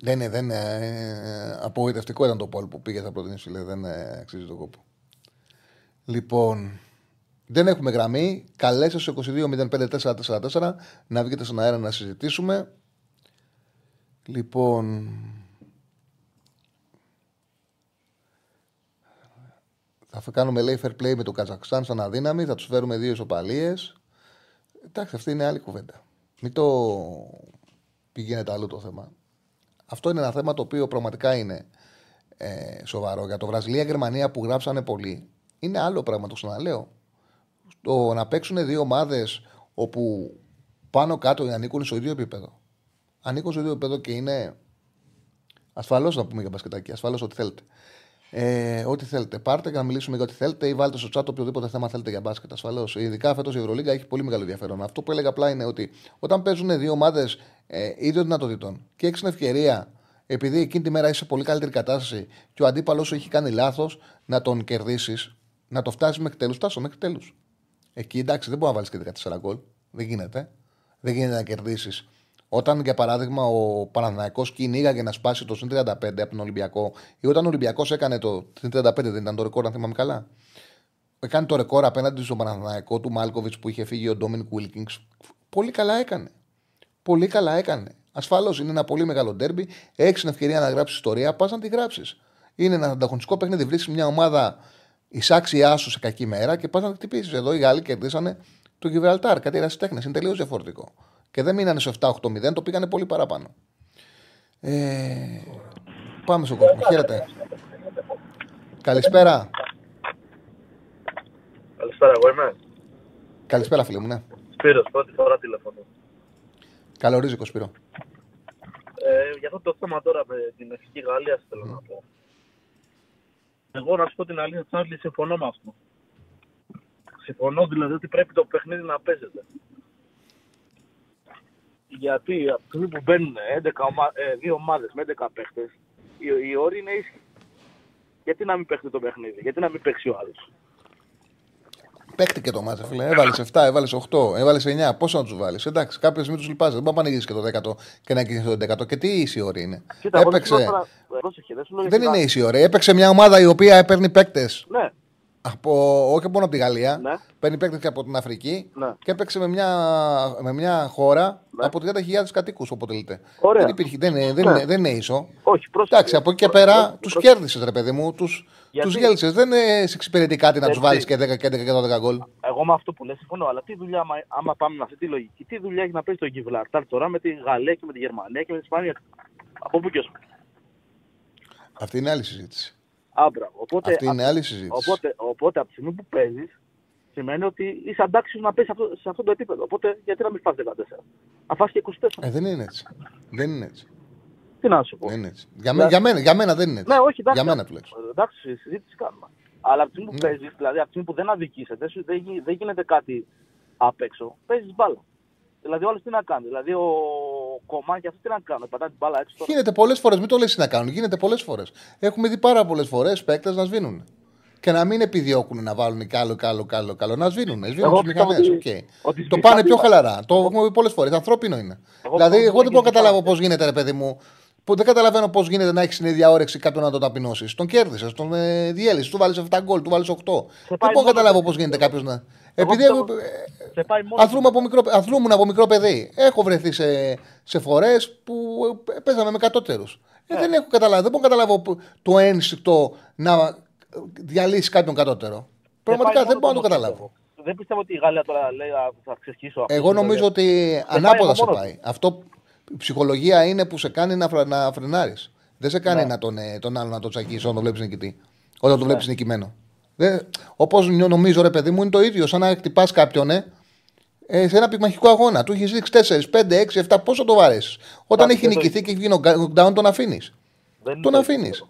δεν είναι, δεν είναι. Ε, απογοητευτικό ήταν το πόλ που πήγε θα προτείνει, λέει. Δεν ε, αξίζει τον κόπο. Λοιπόν, δεν έχουμε γραμμή. Καλέστε στο 22.05.444 να βγείτε στον αέρα να συζητήσουμε. Λοιπόν. Θα κάνουμε λέει fair play με το Καζακστάν σαν αδύναμη. Θα τους φέρουμε δύο ισοπαλίες. Εντάξει, αυτή είναι άλλη κουβέντα. Μην το πηγαίνετε αλλού το θέμα. Αυτό είναι ένα θέμα το οποίο πραγματικά είναι ε, σοβαρό. Για το Βραζιλία-Γερμανία που γράψανε πολύ, είναι άλλο πράγμα, το ξαναλέω. Το να παίξουν δύο ομάδες όπου πάνω κάτω ανήκουν στο ίδιο επίπεδο. Ανήκουν στο ίδιο επίπεδο και είναι. Ασφαλώς να πούμε για μπασκετάκι, ασφαλώς ό,τι θέλετε. Ε, ό,τι θέλετε. Πάρτε και να μιλήσουμε για ό,τι θέλετε ή βάλτε στο chat οποιοδήποτε θέμα θέλετε για μπάσκετ. Ασφαλώς. Ειδικά φέτος η Ευρωλίγκα έχει πολύ μεγάλο ενδιαφέρον. Αυτό που έλεγα απλά είναι ότι όταν παίζουν δύο ομάδες ε, ίδιων δυνατοτήτων και έχει την ευκαιρία, επειδή εκείνη τη μέρα είσαι σε πολύ καλύτερη κατάσταση και ο αντίπαλος σου έχει κάνει λάθος, να τον κερδίσεις, να το φτάσεις μέχρι τέλους. Φτάσω μέχρι τέλους. Εκεί εντάξει, δεν μπορεί να βάλεις και 14 γκολ. Δεν γίνεται. Δεν γίνεται να κερδίσεις όταν, για παράδειγμα, ο Παναθηναϊκός κυνήγαγε να σπάσει το συν 35 από τον Ολυμπιακό, ή όταν ο Ολυμπιακός έκανε το συν 35, δεν ήταν το ρεκόρ, αν θυμάμαι καλά; Έκανε το ρεκόρ απέναντι στον Παναθηναϊκό του Μάλκοβιτς που είχε φύγει ο Ντόμινικ Βίλκινγκς. Πολύ καλά έκανε. Πολύ καλά έκανε. Ασφαλώς είναι ένα πολύ μεγάλο ντέρμπι. Έχεις την ευκαιρία να γράψεις ιστορία, πας να τη γράψεις. Είναι ένα ανταγωνιστικό παιχνίδι. Βρίσκεις μια ομάδα εισάξια σου σε κακή μέρα και πας να χτυπήσεις. Εδώ οι Γάλλοι κερδίσανε το Γιβραλτάρ. Κάτι ερασιτέχνε. Είναι τελείως διαφορετικό και δεν μείνανε σε 7-8-0, το πήγανε πολύ παραπάνω. Ε, πάμε στον κόσμο. Χαίρετε. Καλησπέρα. Καλησπέρα, εγώ είμαι. Καλησπέρα, φίλε μου, ναι. Σπύρος, πρώτη φορά τηλεφωνώ. Καλό ρίζικο, Σπύρο. Ε, για αυτό το θέμα τώρα με την εθνική Γαλλία θέλω να πω. Εγώ να σου πω την αλήθεια, Τσάρλι, συμφωνώ με αυτό. Συμφωνώ δηλαδή ότι πρέπει το παιχνίδι να παίζεται γιατί από τη στιγμή που μπαίνουν 11 ομα... ε, δύο ομάδες με 11 παίχτες, οι, οι όροι είναι ίσχυοι. Γιατί να μην παίξει το παιχνίδι, γιατί να μην παίξει ο άλλος. Παίχτηκε το μάτι, φίλε. Έβαλες 7, έβαλες 8, έβαλες 9. Πόσο να τους βάλεις; Εντάξει, κάποιε μην τους λυπάζει. Δεν μπορεί να πανηγήσει και το 10 και να εγγυηθεί το 10. Και τι ίση όρη είναι. Κοίτα, Έπαιξε... Τώρα, πρόσεχε, δεν, δεν είναι ίση όρη. Έπαιξε μια ομάδα η οποία παίρνει παίκτες. Ναι από, όχι μόνο από τη Γαλλία. Ναι. Παίρνει παίκτες και από την Αφρική ναι. και έπαιξε με μια, με μια χώρα ναι. από 30.000 κατοίκους. Οπότε Ωραία. δεν, υπήρχε, δεν, δεν, ναι. δεν, δεν είναι ίσο. Όχι, πρόσεχε. Εντάξει, από εκεί και πέρα τους κέρδισες, ρε παιδί μου. Τους τους γέλσε. Δεν σε εξυπηρετεί κάτι να τους βάλεις και 10 και 11 και 12 γκολ. Εγώ με αυτό που λε συμφωνώ, αλλά τι δουλειά, άμα πάμε με αυτή τη λογική, τι δουλειά έχει να παίζει το Γιβλαρτάρ τώρα με τη Γαλλία και με τη Γερμανία και με την Ισπανία; Από πού και Αυτή είναι άλλη συζήτηση. Άμπρα. Οπότε, Αυτή είναι άλλη συζήτηση. Οπότε, οπότε από τη στιγμή που παίζεις, σημαίνει ότι είσαι αντάξιος να παίζεις αυτό, σε αυτό το επίπεδο. Οπότε γιατί να μην φας 14. Να φας και 24. Ε, δεν είναι έτσι. Δεν είναι έτσι. Τι να σου πω. Δεν είναι έτσι. Για, μέ, για, μένα, για μένα δεν είναι έτσι. Ναι, όχι, εντάξει, για μένα τουλάχιστον. Εντάξει, συζήτηση κάνουμε. Αλλά από τη στιγμή που ναι. παίζεις, δηλαδή από τη στιγμή που δεν αδικήσετε, δεν, δεν γίνεται κάτι απ' έξω, παίζεις μπάλα. Δηλαδή, όλες τι να κάνουν. Δηλαδή, ο Κομάν και αυτό τι να κάνουν. Πατά την μπάλα έξω. Γίνεται πολλές φορές. Μην το λες τι να κάνουν. Γίνεται πολλές φορές. Έχουμε δει πάρα πολλές φορές παίκτες να σβήνουν. Και να μην επιδιώκουν να βάλουν κι άλλο, κι άλλο, κι άλλο, κι άλλο. Να σβήνουν. Σβήνουν τι μηχανές. Okay. Το πάνε πιο χαλαρά. Το έχουμε δει πολλές φορές. Ανθρώπινο είναι. Εγώ δηλαδή, εγώ δεν μπορώ να καταλάβω πώς γίνεται, ρε παιδί μου. Που δεν καταλαβαίνω πώς γίνεται να έχεις την ίδια όρεξη κάποιον να τον ταπεινώσεις. Τον κέρδισες, τον ε, διέλυσες, του βάλεις 7 γκολ, του βάλεις 8. Δεν μπορώ να καταλάβω πώς γίνεται κάποιος να. Επειδή εγώ, αθλούμαι, από μικρό, αθλούμουν από μικρό παιδί. Έχω βρεθεί σε, σε φορές που παίζαμε με κατώτερους. Ε, δεν έχω καταλάβει. Δεν μπορώ να καταλάβω το ένστικτο να διαλύσει κάποιον κατώτερο. Πραγματικά δεν μπορώ να το καταλάβω. Δεν πιστεύω ότι η Γαλλία τώρα λέει θα ξεσχίσω αυτό. Εγώ νομίζω ότι ανάποδα σε πάει. Αυτό η ψυχολογία είναι που σε κάνει να, φρα, να φρενάρεις. Δεν σε κάνει ναι. να τον, ε, τον άλλο να τον τσακίσεις όταν τον βλέπεις νικητή. Όταν τον ναι. βλέπει νικημένο. Όπως νομίζω, ρε παιδί μου, είναι το ίδιο. Σαν να χτυπάς κάποιον ε, ε, σε ένα πυγμαχικό αγώνα. Του έχεις ρίξει 4, 5, 6, 7. Πόσο το βαρέσεις. Όταν έχει νικηθεί και έχει γίνει knockdown, τον αφήνεις. Τον αφήνεις.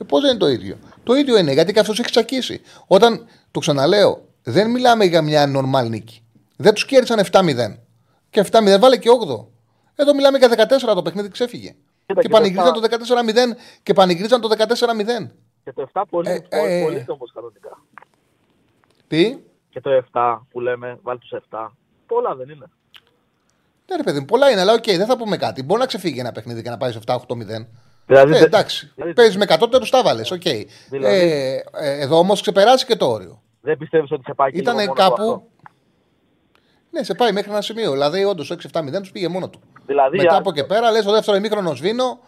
Ε, Πώς δεν είναι το ίδιο. Το ίδιο είναι γιατί και αυτός έχει τσακίσει. Όταν το ξαναλέω, δεν μιλάμε για μια normal νίκη. Δεν τους κέρδισαν 7-0. Και 7-0 βάλε και 8. Εδώ μιλάμε για 14 το παιχνίδι ξέφυγε. Και, και πανηγυρίζαν το 14-0 και πανηγυρίζαν το 14-0. Και το 7 πολύ, ε, ε, πολύ όμως κανονικά. Τι; Και το 7 που λέμε, βάλει τους 7. Πολλά δεν είναι. Ναι, ρε παιδί πολλά είναι, αλλά OK, okay, δεν θα πούμε κάτι. Μπορεί να ξεφύγει ένα παιχνίδι και να πάει σε 7-8-0. Δηλαδή, ε, εντάξει. Δηλαδή, Παίζεις με κατώτερου, τα βάλες. Okay. Δηλαδή, ε, ε, εδώ όμως ξεπεράσει και το όριο. Δεν πιστεύεις ότι σε πάει και Ήταν κάπου. Ναι, σε πάει μέχρι ένα σημείο. Δηλαδή, όντως, 6-7-0 τους πήγε μόνο του. Δηλαδή, Μετά από και πέρα, λες το δεύτερο ημίχρονος σβήνω.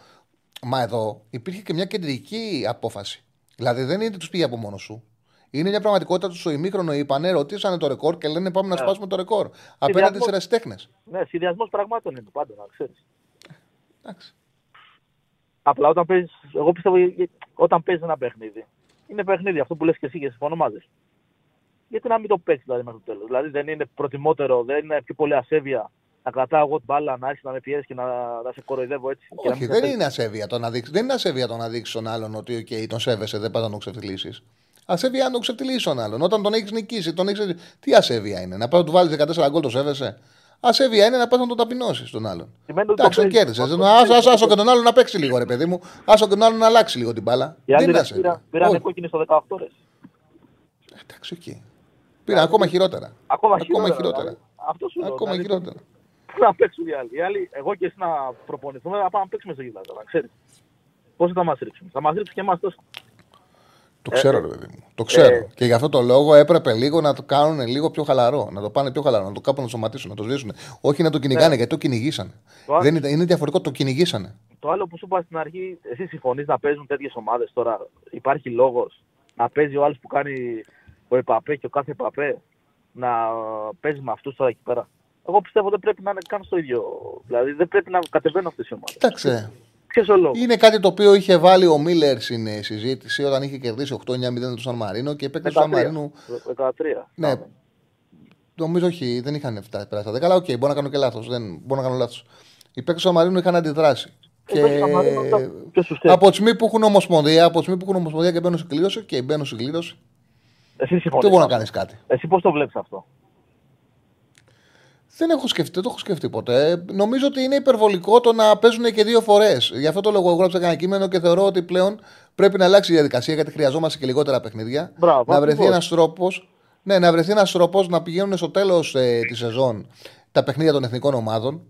Μα εδώ υπήρχε και μια κεντρική απόφαση. Δηλαδή δεν είναι τους πήγε από μόνος σου. Είναι μια πραγματικότητα τους στο ημίχρονο. Είπανε, ρωτήσανε το ρεκόρ και λένε πάμε να ναι. σπάσουμε το ρεκόρ. Απέναντι σε ρεστέχνες. Ναι, συνδυασμός πραγμάτων είναι πάντα, να ξέρεις. Εντάξει. Απλά όταν παίζεις, εγώ πιστεύω όταν παίζεις ένα παιχνίδι Είναι παιχνίδι αυτό που λες και εσύ και συμφωνώ μαζί σου. Γιατί να μην το παίξεις δηλαδή μέχρι το τέλος. Δηλαδή δεν είναι προτιμότερο, δεν είναι πιο πολύ ασέβεια να κρατάω εγώ την μπάλα, να έρθει να με πιέσει και να, να σε κοροϊδεύω έτσι. και να Όχι, μην δεν σε είναι ασέβεια το να δείξει. Δεν είναι ασέβεια το να δείξεις τον άλλον ότι okay, τον σέβεσαι, δεν πας να τον ξεφτυλίσεις. Ασέβεια αν τον ξεφτυλίσεις τον άλλον. Όταν τον έχεις νικήσει, τον έχεις... τι ασέβεια είναι, να πας να του βάλεις 14 γκολ το σέβεσαι; Ασέβεια είναι να πας να τον ταπεινώσεις τον άλλον. Σημαίνει ότι Εντάξει, το τον παίζεις. κέρδισε. Αυτό Άσο, το άσο, άσο και τον άλλον να παίξει λίγο, ρε παιδί μου. Άσο και τον άλλον να αλλάξει λίγο την μπάλα. Οι Δεν άλλοι είναι ρε, ασέβεια. πήραν, πήραν Όχι. κόκκινη στο 18 ρε. Εντάξει, οκ. Πήρα ακόμα χειρότερα. Ακόμα, Ακόμα χειρότερα. δηλαδή. Αυτό σου λέω. Ακόμα δηλαδή, χειρότερα. Πού να παίξουν οι άλλοι. Οι άλλοι, εγώ και εσύ να προπονηθούμε, να πάμε να παίξουμε στο γήπεδο, να ξέρεις. Πώς θα μας ρίξουν. Θα μας ρίξουν και εμάς τόσο. Το ξέρω, ρε παιδί μου. Το ξέρω. ε. και γι' αυτό το λόγο έπρεπε λίγο να το κάνουν λίγο πιο χαλαρό. Να το πάνε πιο χαλαρό. Να το κάπου να το σταματήσουν, να το σβήσουν. Όχι να το κυνηγάνε, γιατί το κυνηγήσανε. Το άλλο- Δεν είναι, είναι διαφορετικό, το κυνηγήσανε. Το άλλο που σου είπα στην αρχή, εσύ συμφωνείς να παίζουν τέτοιες ομάδες τώρα; Υπάρχει λόγος να παίζει ο άλλος που κάνει ο Εμπαπέ και ο κάθε Εμπαπέ να παίζει με αυτούς τώρα εκεί πέρα; Εγώ πιστεύω δεν πρέπει να είναι καν στο ίδιο. Δηλαδή δεν πρέπει να κατεβαίνουν αυτές οι ομάδες. Κοίταξε. Ποιος ο λόγος; Είναι κάτι το οποίο είχε βάλει ο Μίλλερ στην ε, συζήτηση όταν είχε κερδίσει 8-9-0 του Σαν Μαρίνο και οι παίκτες του Σαν Μαρίνου. 13. Ναι, νομίζω όχι, δεν είχαν φτάσει πέρα στα 10. Αλλά οκ, μπορώ να κάνω και λάθος. Μπορώ να κάνω λάθος. Οι παίκτες του Σαν Μαρίνου είχαν αντιδράσει. Οι παίκτες του Σαν Μαρίνο ήταν πιο σωστοί. από τη στιγμή που έχουν ομοσπονδία, από τη στιγμή που έχουν ομοσπονδία και μπαίνουν σε κλήρωση και μπαίνουν σε κλήρωση, Εσύ συμφωνείς. δεν μπορεί να κάνεις κάτι. Εσύ πώς το βλέπεις αυτό; Δεν έχω σκεφτεί, δεν το έχω σκεφτεί ποτέ. Ε, Νομίζω ότι είναι υπερβολικό το να παίζουν και δύο φορές. Γι' αυτό το λόγο έγραψα ένα κείμενο και θεωρώ ότι πλέον πρέπει να αλλάξει η διαδικασία γιατί χρειαζόμαστε και λιγότερα παιχνίδια. Μπράβο, να βρεθεί ακριβώς. ένας τρόπος ναι, να βρεθεί ένας τρόπος να πηγαίνουν στο τέλος ε, τη σεζόν τα παιχνίδια των εθνικών ομάδων.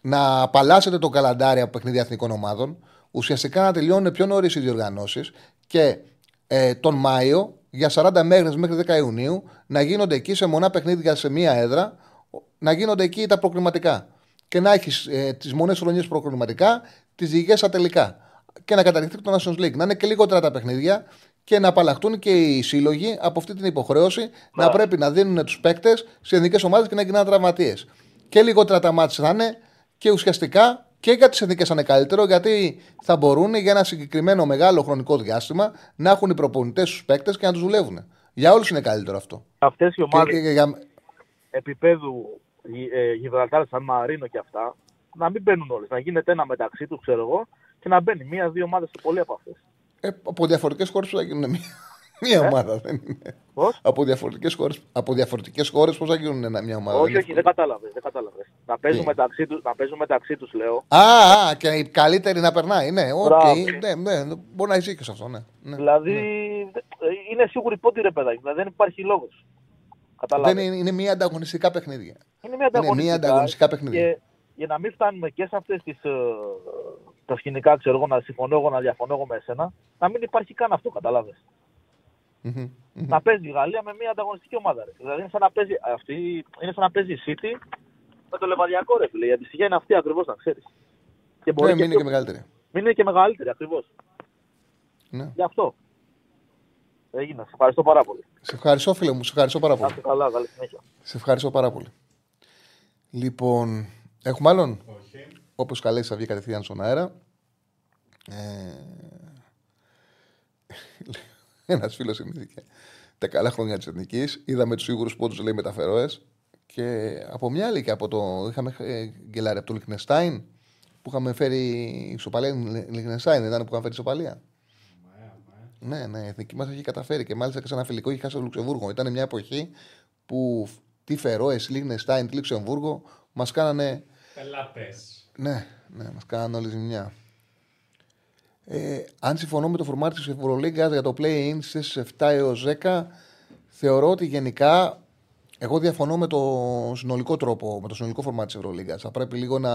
Να απαλλάσσετε το καλαντάρι από παιχνίδια εθνικών ομάδων. Ουσιαστικά να τελειώνουν πιο νωρίς οι διοργανώσεις και ε, τον Μάιο για 40 μέρες μέχρι 10 Ιουνίου να γίνονται εκεί σε μονά παιχνίδια σε μία έδρα να γίνονται εκεί τα προκριματικά. Και να έχεις ε, τις μονές χρονιέ προκριματικά, τις διηγές στα τελικά. Και να καταρριφθεί το Nations League. Να είναι και λιγότερα τα παιχνίδια και να απαλλαχτούν και οι σύλλογοι από αυτή την υποχρέωση να πρέπει να δίνουν τους παίκτες σε εθνικές ομάδες και να γίνουν τραυματίες. Και λιγότερα τα μάτια θα είναι και ουσιαστικά και για τις εθνικές θα είναι καλύτερο γιατί θα μπορούν για ένα συγκεκριμένο μεγάλο χρονικό διάστημα να έχουν οι προπονητές τους παίκτες και να τους δουλεύουν. Για όλους είναι καλύτερο αυτό. Αυτές οι Και, ομάδε και- και για- επίπεδου Γι- ε, Γιβραλτάρ, Σαν Μαρίνο και αυτά, να μην μπαίνουν όλες. Να γίνεται ένα μεταξύ τους, ξέρω εγώ, και να μπαίνει μία-δύο ομάδες σε πολλοί από αυτές. Ε, από διαφορετικές χώρες που θα γίνουν μία, μία ομάδα. Δεν είναι. Πώς; Από διαφορετικές χώρες από διαφορετικές χώρες πώς θα γίνουν ένα- μια ομάδα. Όχι, δεν όχι, είναι δεν κατάλαβες. Δεν κατάλαβες. Να παίζουν Τι; μεταξύ τους, να παίζουν μεταξύ τους, λέω. Α, α, και η καλύτερη να περνάει. Ναι, οκ. Μπράβο. ναι, ναι, μπορεί να ισχύει και σε αυτό. Ναι. ναι. Δηλαδή, ε, είναι σίγουροι πότε ρε παιδάκι. Δηλαδή, δεν υπάρχει λόγος. Κατάλαβε. Δεν είναι, είναι μία ανταγωνιστικά παιχνίδια. Είναι μια Είναι μία ανταγωνιστικά, ανταγωνιστικά παιχνίδια. Και για να μην φτάνουμε και σε αυτές τις. Ε, τα σκηνικά, ξέρω εγώ, να συμφωνώ εγώ, να διαφωνώ εγώ με εσένα, να μην υπάρχει καν αυτό, κατάλαβε. Μμμ, μμμ. Να παίζει η Γαλλία με μια ανταγωνιστική ομάδα. Ρε. Δηλαδή είναι σαν να παίζει, αυτή, είναι σαν να παίζει η City με το λεβαδιακό ρε φίλε. Η αντιστοιχεία είναι αυτή ακριβώς, να ξέρεις. Και μπορεί Ναι, και, μην είναι και μεγαλύτερη. μην είναι και μεγαλύτερη ακριβώς. Ναι. Γι' αυτό. Έγινε. Σε ευχαριστώ πάρα πολύ. Σε ευχαριστώ, φίλε μου. Σε ευχαριστώ πάρα Να πολύ. είστε καλά, καλή συνέχεια. Σε ευχαριστώ πάρα πολύ. Λοιπόν, έχουμε άλλον. Όχι. Όπω καλέσει, θα βγει κατευθείαν στον αέρα. Ε... Ένα φίλο θυμήθηκε τα καλά χρόνια τη Εθνική. Είδαμε του σίγουρου πόντου, λέει, μεταφερόε. Και από μια άλλη και από το. Είχαμε ε, γκελάρει από το Λιχνεστάιν που είχαμε φέρει ισοπαλία. Λιχνεστάιν ήταν που είχαμε φέρει ισοπαλία. Ναι, ναι, η εθνική μας έχει καταφέρει και μάλιστα και σε ένα φιλικό είχε χάσει το Λουξεμβούργο. Ήταν μια εποχή που τι Φερόες, Λίχνεστάιν, τι Λουξεμβούργο μας κάνανε Πελάτες. ναι, ναι, μας κάνανε όλη ζημιά. Ε, αν συμφωνώ με το φορμάτι της Ευρωλίγκας για το play-in στις 7 έως 10, θεωρώ ότι γενικά εγώ διαφωνώ με το συνολικό τρόπο, με το συνολικό φορμάτι της Ευρωλίγκας. Θα πρέπει λίγο να,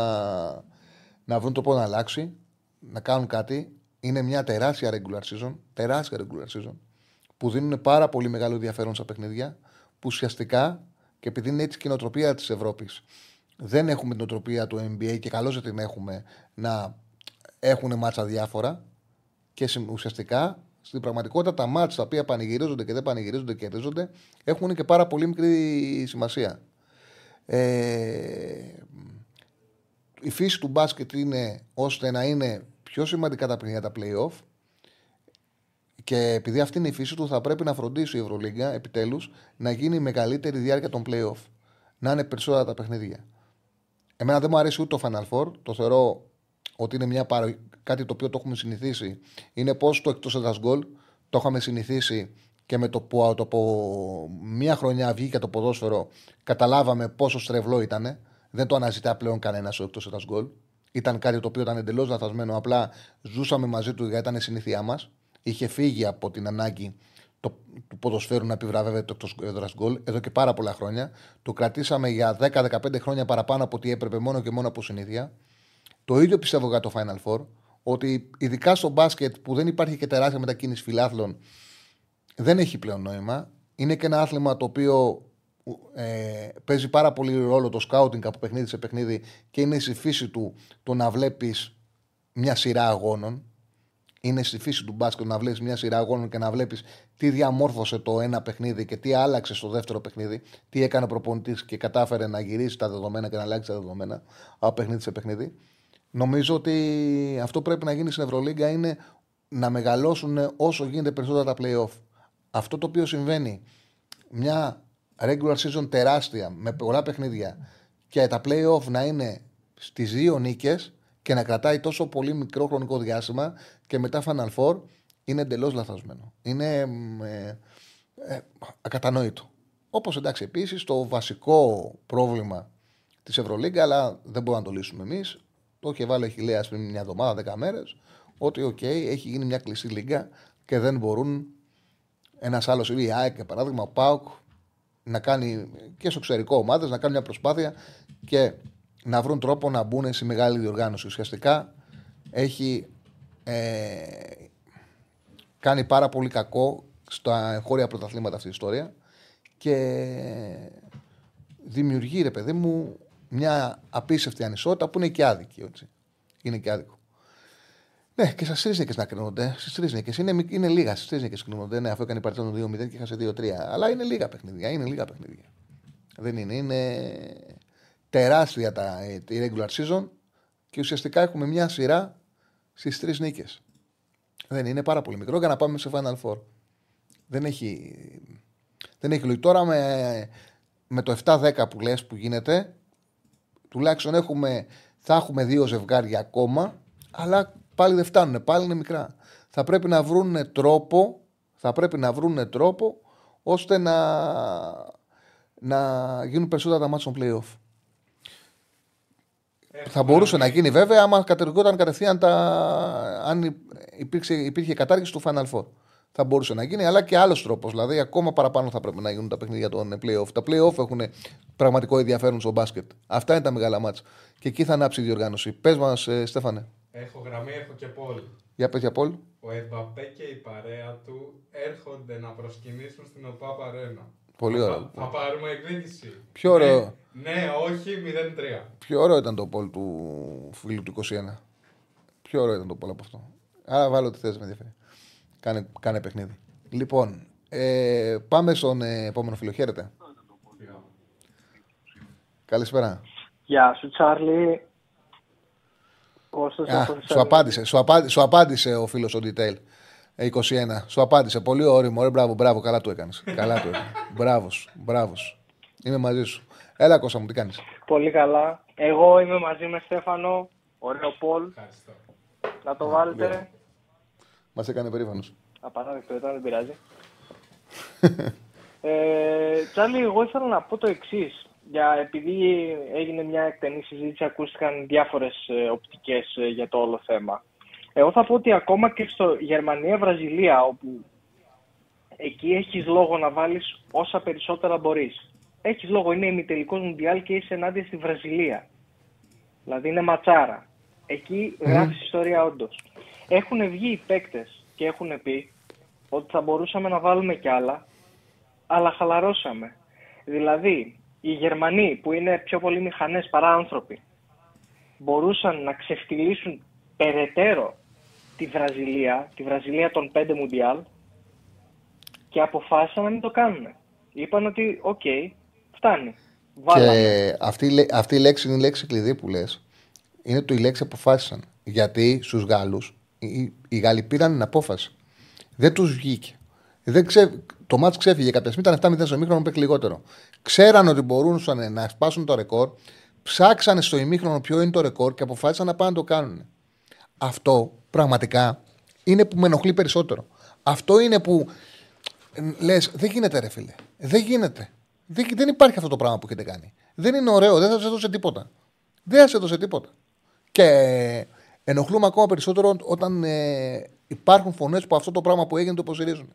να βρουν τρόπο να αλλάξει, να κάνουν κάτι. Είναι μια τεράστια regular season, τεράστια regular season, που δίνουν πάρα πολύ μεγάλο ενδιαφέρον στα παιχνίδια, που ουσιαστικά και επειδή είναι έτσι και η νοοτροπία της Ευρώπης, δεν έχουμε την οτροπία του NBA και καλώς δεν την έχουμε να έχουν μάτσα διάφορα και συμ- ουσιαστικά στην πραγματικότητα τα μάτσα τα οποία πανηγυρίζονται και δεν πανηγυρίζονται και κερδίζονται έχουν και πάρα πολύ μικρή σημασία. Ε, η φύση του μπάσκετ είναι ώστε να είναι πιο σημαντικά τα παιχνίδια τα play-off και επειδή αυτή είναι η φύση του, θα πρέπει να φροντίσει η Ευρωλίγκα επιτέλους να γίνει η μεγαλύτερη διάρκεια των playoff. Να είναι περισσότερα τα παιχνίδια. Εμένα δεν μου αρέσει ούτε το Final Four. Το θεωρώ ότι είναι μια παρο... κάτι το οποίο το έχουμε συνηθίσει. Είναι πώς το εκτός έδρας γκολ το είχαμε συνηθίσει και με το που το από μία χρονιά βγήκε το ποδόσφαιρο, καταλάβαμε πόσο στρεβλό ήταν. Δεν το αναζητά πλέον κανένας ο εκτός έδρας γκολ. Ήταν κάτι το οποίο ήταν εντελώς λαθασμένο. Απλά ζούσαμε μαζί του γιατί ήταν συνήθειά μας. Είχε φύγει από την ανάγκη το, του ποδοσφαίρου να επιβραβεύεται το έδρας γκολ εδώ και πάρα πολλά χρόνια. Το κρατήσαμε για 10-15 χρόνια παραπάνω από ό,τι έπρεπε μόνο και μόνο από συνήθεια. Το ίδιο πιστεύω για το Final Four. Ότι ειδικά στο μπάσκετ που δεν υπάρχει και τεράστια μετακίνηση φιλάθλων, δεν έχει πλέον νόημα. Είναι και ένα άθλημα το οποίο ε, παίζει πάρα πολύ ρόλο το σκάουτινγκ από παιχνίδι σε παιχνίδι και είναι στη φύση του το να βλέπεις μια σειρά αγώνων. Είναι στη φύση του μπάσκετ να βλέπεις μια σειρά αγώνων και να βλέπεις τι διαμόρφωσε το ένα παιχνίδι και τι άλλαξε στο δεύτερο παιχνίδι, τι έκανε ο προπονητής και κατάφερε να γυρίσει τα δεδομένα και να αλλάξει τα δεδομένα από παιχνίδι σε παιχνίδι. Νομίζω ότι αυτό που πρέπει να γίνει στην Ευρωλίγκα είναι να μεγαλώσουν όσο γίνεται περισσότερα τα playoff. Αυτό το οποίο συμβαίνει, μια regular season τεράστια με πολλά παιχνίδια και τα playoff να είναι στις δύο νίκες και να κρατάει τόσο πολύ μικρό χρονικό διάστημα και μετά Final Four είναι εντελώς λαθασμένο. Είναι ε, ε, ακατανόητο. Όπως εντάξει, επίσης το βασικό πρόβλημα της Ευρωλίγκα, αλλά δεν μπορούμε να το λύσουμε εμείς. Το είχε βάλει ο Χιλέα πριν μια εβδομάδα, δέκα μέρες. Ότι, οκ, έχει γίνει μια κλειστή λίγκα και δεν μπορούν ένας άλλος, η ΑΕΚ για παράδειγμα, ο ΠΑΟΚ, να κάνει και στο εξωτερικό ομάδες να κάνουν μια προσπάθεια και να βρουν τρόπο να μπουν σε μεγάλη διοργάνωση. Ουσιαστικά έχει ε, κάνει πάρα πολύ κακό στα εγχώρια πρωταθλήματα αυτή η ιστορία και δημιουργεί, ρε παιδί μου, μια απίστευτη ανισότητα που είναι και άδικη. Έτσι. Είναι και άδικο. Ναι, και στις τρεις νίκες να κρίνονται. Στις τρεις νίκες. Είναι, είναι λίγα στις τρεις νίκες κρίνονται. Ναι, αφού έκανε το 2-0 και είχασε 2-3. Αλλά είναι λίγα παιχνίδια. Είναι λίγα παιχνίδια. Δεν είναι. Είναι τεράστια τα, η regular season και ουσιαστικά έχουμε μια σειρά στις τρεις νίκες. Δεν είναι πάρα πολύ μικρό για να πάμε σε Final Four. Δεν έχει, δεν έχει λογική. Τώρα με, με το 7-10 που λες που γίνεται, τουλάχιστον έχουμε, θα έχουμε δύο ζευγάρια ακόμα, αλλά πάλι δεν φτάνουν, πάλι είναι μικρά. Θα πρέπει να βρουν τρόπο, θα πρέπει να βρουν τρόπο ώστε να, να γίνουν περισσότερα τα μάτια των playoff. Θα μπορούσε να γίνει βέβαια άμα κατεργόταν κατευθείαν τα... αν υπήρξε, υπήρχε κατάργηση του Final Four. Θα μπορούσε να γίνει, αλλά και άλλος τρόπος. Δηλαδή, ακόμα παραπάνω θα πρέπει να γίνουν τα παιχνίδια των playoff. Τα playoff έχουν πραγματικό ενδιαφέρον στο μπάσκετ. Αυτά είναι τα μεγάλα μάτσα. Και εκεί θα ανάψει η διοργάνωση. Πες μας, ε, Στέφανε. Έχω γραμμή, έχω και πόλ. Για πες για πόλ. Ο Εμπαπέ και η παρέα του έρχονται να προσκυνήσουν στην ΟΠΑ Παρένα. Πολύ ωραίο. Θα, θα πάρουμε εκδίκηση. Πιο ωραίο. Ναι, ναι όχι, 0-3. Πιο ωραίο ήταν το πόλ του φίλου του 21. Πιο ωραίο ήταν το πόλ από αυτό. Άρα βάλω ό,τι θες με ενδιαφέρει. Κάνε, κάνε παιχνίδι. Λοιπόν, ε, πάμε στον ε, επόμενο φίλο. Χαίρετε. Καλησπέρα. Γεια σου, Τσάρλι. Κώστας, Α, σου, απάντησε, σου, απάντησε, σου απάντησε ο φίλος ο Detail. 21. Ε, σου απάντησε. Πολύ όριμο. Ρε, μπράβο, μπράβο. Καλά του έκανες. καλά του έκανες. Μπράβος. Μπράβος. Είμαι μαζί σου. Έλα, Κώστα μου, τι κάνεις; Πολύ καλά. Εγώ είμαι μαζί με Στέφανο. Ωραίο Πολ. Να το βάλετε. Μας έκανε περήφανος. Απαράδεκτο ήταν, δεν πειράζει. ε, Τσάλι, εγώ ήθελα να πω το εξής για, επειδή έγινε μια εκτενή συζήτηση, ακούστηκαν διάφορες ε, οπτικές ε, για το όλο θέμα. Εγώ θα πω ότι ακόμα και στο Γερμανία-Βραζιλία, όπου εκεί έχεις λόγο να βάλεις όσα περισσότερα μπορείς. Έχεις λόγο, είναι ημιτελικός Μουντιάλ και είσαι ενάντια στη Βραζιλία. Δηλαδή είναι ματσάρα. Εκεί mm. γράφεις ιστορία όντως. Έχουν βγει οι παίκτες και έχουν πει ότι θα μπορούσαμε να βάλουμε κι άλλα, αλλά χαλαρώσαμε. Δηλαδή, οι Γερμανοί που είναι πιο πολύ μηχανές παρά άνθρωποι μπορούσαν να ξεφτυλίσουν περαιτέρω τη Βραζιλία, τη Βραζιλία των 5 Μουντιάλ και αποφάσισαν να μην το κάνουν. Είπαν ότι οκ, φτάνει. Βάλαμε. Και αυτή, αυτή η λέξη είναι η λέξη κλειδί που λες. Είναι το η λέξη αποφάσισαν. Γιατί στους Γάλλους οι, οι Γάλλοι πήραν την απόφαση. Δεν τους βγήκε. Δεν ξε... Το μάτς ξέφυγε κάποια στιγμή, ήταν 7-0 στο ημίχρονο, παίξει λιγότερο. Ξέραν ότι μπορούν να σπάσουν το ρεκόρ, ψάξανε στο ημίχρονο ποιο είναι το ρεκόρ και αποφάσισαν να πάνε να το κάνουν. Αυτό πραγματικά είναι που με ενοχλεί περισσότερο. Αυτό είναι που λες, δεν γίνεται ρε φίλε. Δεν γίνεται. Δεν, δεν υπάρχει αυτό το πράγμα που έχετε κάνει. Δεν είναι ωραίο, δεν θα σα έδωσε τίποτα. Δεν σα έδωσε τίποτα. Και ενοχλούμε ακόμα περισσότερο όταν ε, υπάρχουν φωνές που αυτό το πράγμα που έγινε το υποστηρίζουν.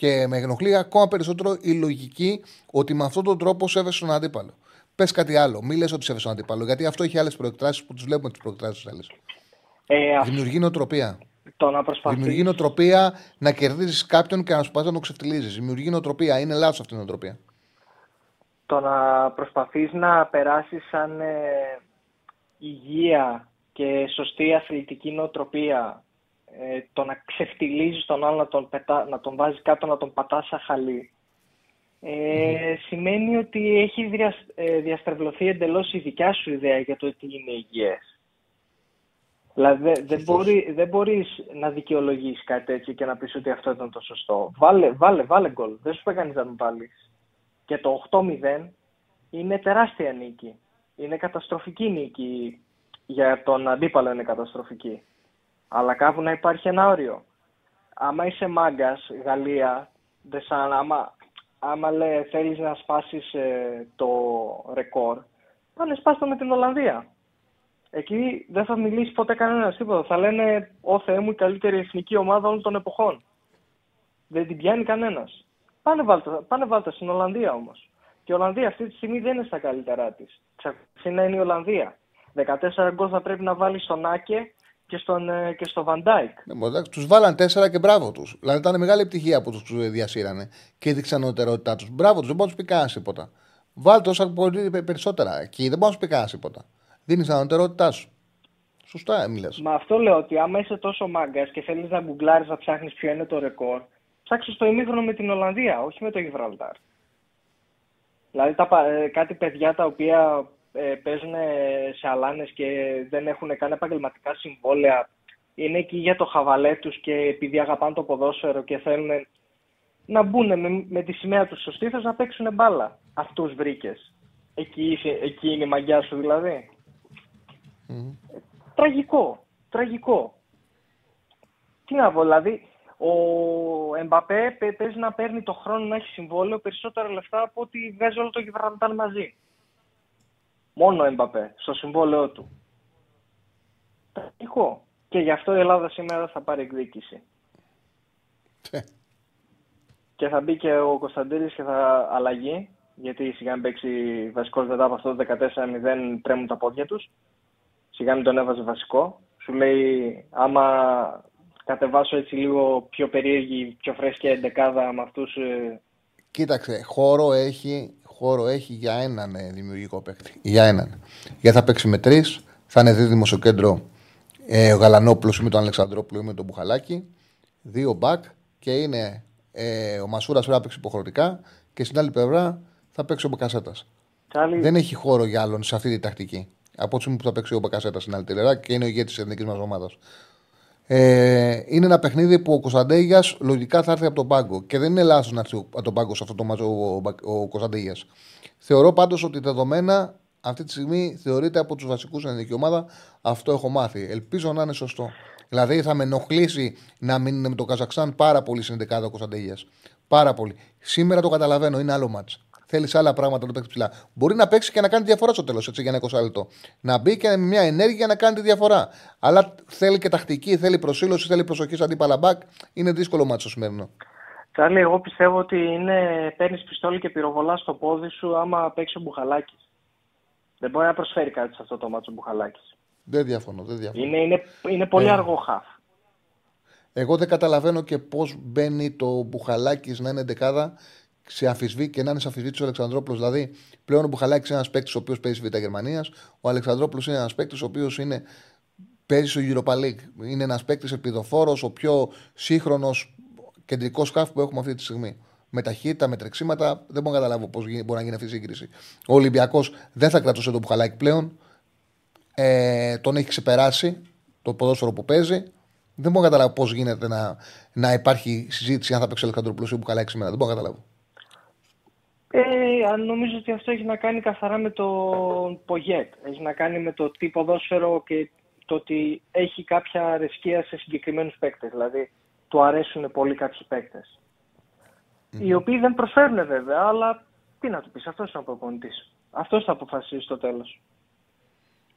Και με ενοχλεί ακόμα περισσότερο η λογική ότι με αυτόν τον τρόπο σέβεσαι τον αντίπαλο. Πες κάτι άλλο. Μην λες ότι σέβεσαι τον αντίπαλο, γιατί αυτό έχει άλλες προεκτράσει που τι βλέπουμε τις προεκτράσει άλλες. Ε, Δημιουργεί νοοτροπία. Το να προσπαθείς... Δημιουργεί νοοτροπία να κερδίζεις κάποιον και να σου πας να το ξεφτυλίζεις. Δημιουργεί νοοτροπία. Είναι λάθος αυτή η νοοτροπία. Το να προσπαθείς να περάσεις σαν ε, υγεία και σωστή αθλητική νοοτροπία ε, το να ξεφτιλίζεις τον άλλο, να τον, πετά, να τον βάζεις κάτω, να τον πατάς σαν χαλί, ε, σημαίνει ότι έχει δια, ε, διαστρεβλωθεί εντελώς η δικιά σου ιδέα για το τι είναι υγιές. Δηλαδή δεν, μπορεί, δεν μπορείς να δικαιολογήσεις κάτι έτσι και να πεις ότι αυτό ήταν το σωστό. Βάλε, βάλε, βάλε γκολ. Δεν σου πει να τον βάλεις. Και το 8-0 είναι τεράστια νίκη. Είναι καταστροφική νίκη. Για τον αντίπαλο είναι καταστροφική. Αλλά κάπου να υπάρχει ένα όριο. Άμα είσαι μάγκας, Γαλλία, δεν σαν, άμα, άμα λέει, θέλεις να σπάσεις ε, το ρεκόρ, πάνε σπάστο με την Ολλανδία. Εκεί δεν θα μιλήσει ποτέ κανένας τίποτα. Θα λένε, Ω Θεέ μου, η καλύτερη εθνική ομάδα όλων των εποχών. Δεν την πιάνει κανένας. Πάνε βάλτε, πάνε βάλτε στην Ολλανδία όμως. Και η Ολλανδία αυτή τη στιγμή δεν είναι στα καλύτερά της. Ξαφνικά να είναι η Ολλανδία. 14 γκολ θα πρέπει να βάλεις στον Άκε και, στον, ε, και στο Βαντάικ. Ναι, τους βάλαν τέσσερα και μπράβο τους. Δηλαδή ήταν μεγάλη επιτυχία που τους διασύρανε και έδειξαν νοτερότητά τους. Μπράβο τους, δεν μπορεί να τους πει κανένα τίποτα. Βάλτε όσα πολύ περισσότερα εκεί, δεν μπορεί να τους πει κανένα τίποτα. Δίνεις την ανωτερότητά σου. Σωστά, μιλά. Μα αυτό λέω ότι άμα είσαι τόσο μάγκας και θέλεις να γκουγκλάρεις να ψάχνεις ποιο είναι το ρεκόρ, ψάξει το ημίχρονο με την Ολλανδία, όχι με το Γιβραλτάρ. Δηλαδή τα, ε, κάτι παιδιά τα οποία ε, παίζουν σε αλάνες και δεν έχουν καν επαγγελματικά συμβόλαια είναι εκεί για το χαβαλέ τους και επειδή αγαπάνε το ποδόσφαιρο και θέλουν να μπουν με, με τη σημαία τους στο στήθος να παίξουν μπάλα. Αυτούς βρήκες. Εκεί, εκεί είναι η μαγιά σου δηλαδή. Τραγικό. Τραγικό. Τι να πω, δηλαδή, ο Εμπαπέ παίζει να παίρνει το χρόνο να έχει συμβόλαιο περισσότερα λεφτά από ότι βγάζει όλο το Γιβραλτάρ μαζί. Μόνο Εμπαπέ, στο συμβόλαιό του. Τραγικό. Και γι' αυτό η Ελλάδα σήμερα θα πάρει εκδίκηση. Ε. και θα μπει και ο Κωνσταντίνης και θα αλλαγεί, γιατί σιγά μην παίξει βασικός μετά από αυτό το 14-0 τρέμουν τα πόδια τους. Σιγά μην τον έβαζε βασικό. Σου λέει άμα κατεβάσω έτσι λίγο πιο περίεργη, πιο φρέσκια εντεκάδα με αυτούς... Ε, Κοίταξε, χώρο έχει χώρο έχει για έναν ε, δημιουργικό παίκτη. Για έναν. Γιατί θα παίξει με τρεις, θα είναι δίδυμο στο κέντρο ε, ο Γαλανόπουλο με τον Αλεξανδρόπουλο ή με τον Μπουχαλάκη. Δύο μπακ και είναι ε, ο Μασούρας πρέπει να παίξει υποχρεωτικά και στην άλλη πλευρά θα παίξει ο Μπακασέτας. Δεν έχει χώρο για άλλον σε αυτή τη τακτική. Από τη που θα παίξει ο Μπακασέτας στην άλλη πλευρά και είναι ο ηγέτης της εθνικής μας ομάδας. Ε, είναι ένα παιχνίδι που ο Κωνσταντέγιας λογικά θα έρθει από τον πάγκο. Και δεν είναι λάθος να έρθει από τον πάγκο σε αυτό το μάτσο ο, ο, ο Κωνσταντέγιας. Θεωρώ πάντως ότι δεδομένα αυτή τη στιγμή θεωρείται από τους βασικούς στην ελληνική ομάδα. Αυτό έχω μάθει. Ελπίζω να είναι σωστό. Δηλαδή θα με ενοχλήσει να μείνει με το Καζακστάν πάρα πολύ στην 11 ο Κωνσταντέγιας. Πάρα πολύ. Σήμερα το καταλαβαίνω, είναι άλλο μάτσο θέλεις άλλα πράγματα να παίξει ψηλά. Μπορεί να παίξει και να κάνει διαφορά στο τέλος, έτσι για ένα 20 λεπτό. Να μπει και με μια ενέργεια να κάνει τη διαφορά. Αλλά θέλει και τακτική, θέλει προσήλωση, θέλει προσοχή σαν αντίπαλα μπακ. Είναι δύσκολο μάτσο σημερινό. Τσάρλι, εγώ πιστεύω ότι είναι παίρνεις πιστόλι και πυροβολάς στο πόδι σου άμα παίξει ο Μπουχαλάκης. Δεν μπορεί να προσφέρει κάτι σε αυτό το μάτσο ο Μπουχαλάκης. Δεν διαφωνώ. Δεν διαφωνώ. Είναι, είναι, είναι πολύ ε. αργό χαφ. Εγώ δεν καταλαβαίνω και πώς μπαίνει το Μπουχαλάκης να είναι δεκάδα σε αμφισβή και να είναι σε αμφισβήτηση ο Αλεξανδρόπουλος. Δηλαδή, πλέον ο Μπουχαλάκη είναι ένας παίκτης ο οποίος παίζει Β' Γερμανίας. Ο Αλεξανδρόπουλος είναι ένας παίκτης ο οποίος είναι, παίζει στο Europa League. Είναι ένας παίκτης επιδοφόρο, ο πιο σύγχρονος κεντρικός σκάφ που έχουμε αυτή τη στιγμή. Με ταχύτητα, με τρεξίματα, δεν μπορώ να καταλάβω πώς μπορεί να γίνει αυτή η σύγκριση. Ο Ολυμπιακός δεν θα κρατούσε τον Μπουχαλάκη πλέον. Ε, τον έχει ξεπεράσει το ποδόσφαιρο που παίζει. Δεν μπορώ να καταλάβω πώς γίνεται να, να υπάρχει συζήτηση αν θα παίξει ο Αλεξανδρόπουλος ή ο Μπουκαλάκη σήμερα. Δεν μπορώ να καταλάβω. Ε, νομίζω ότι αυτό έχει να κάνει καθαρά με το Πογέτ. Έχει να κάνει με το τι ποδόσφαιρο και το ότι έχει κάποια αρεσκία σε συγκεκριμένους παίκτες. Δηλαδή, του αρέσουν πολύ κάποιοι παίκτες. Οι οποίοι δεν προσφέρουν βέβαια, αλλά τι να του πεις, αυτός είναι ο προπονητής. Αυτός θα αποφασίσει στο τέλος.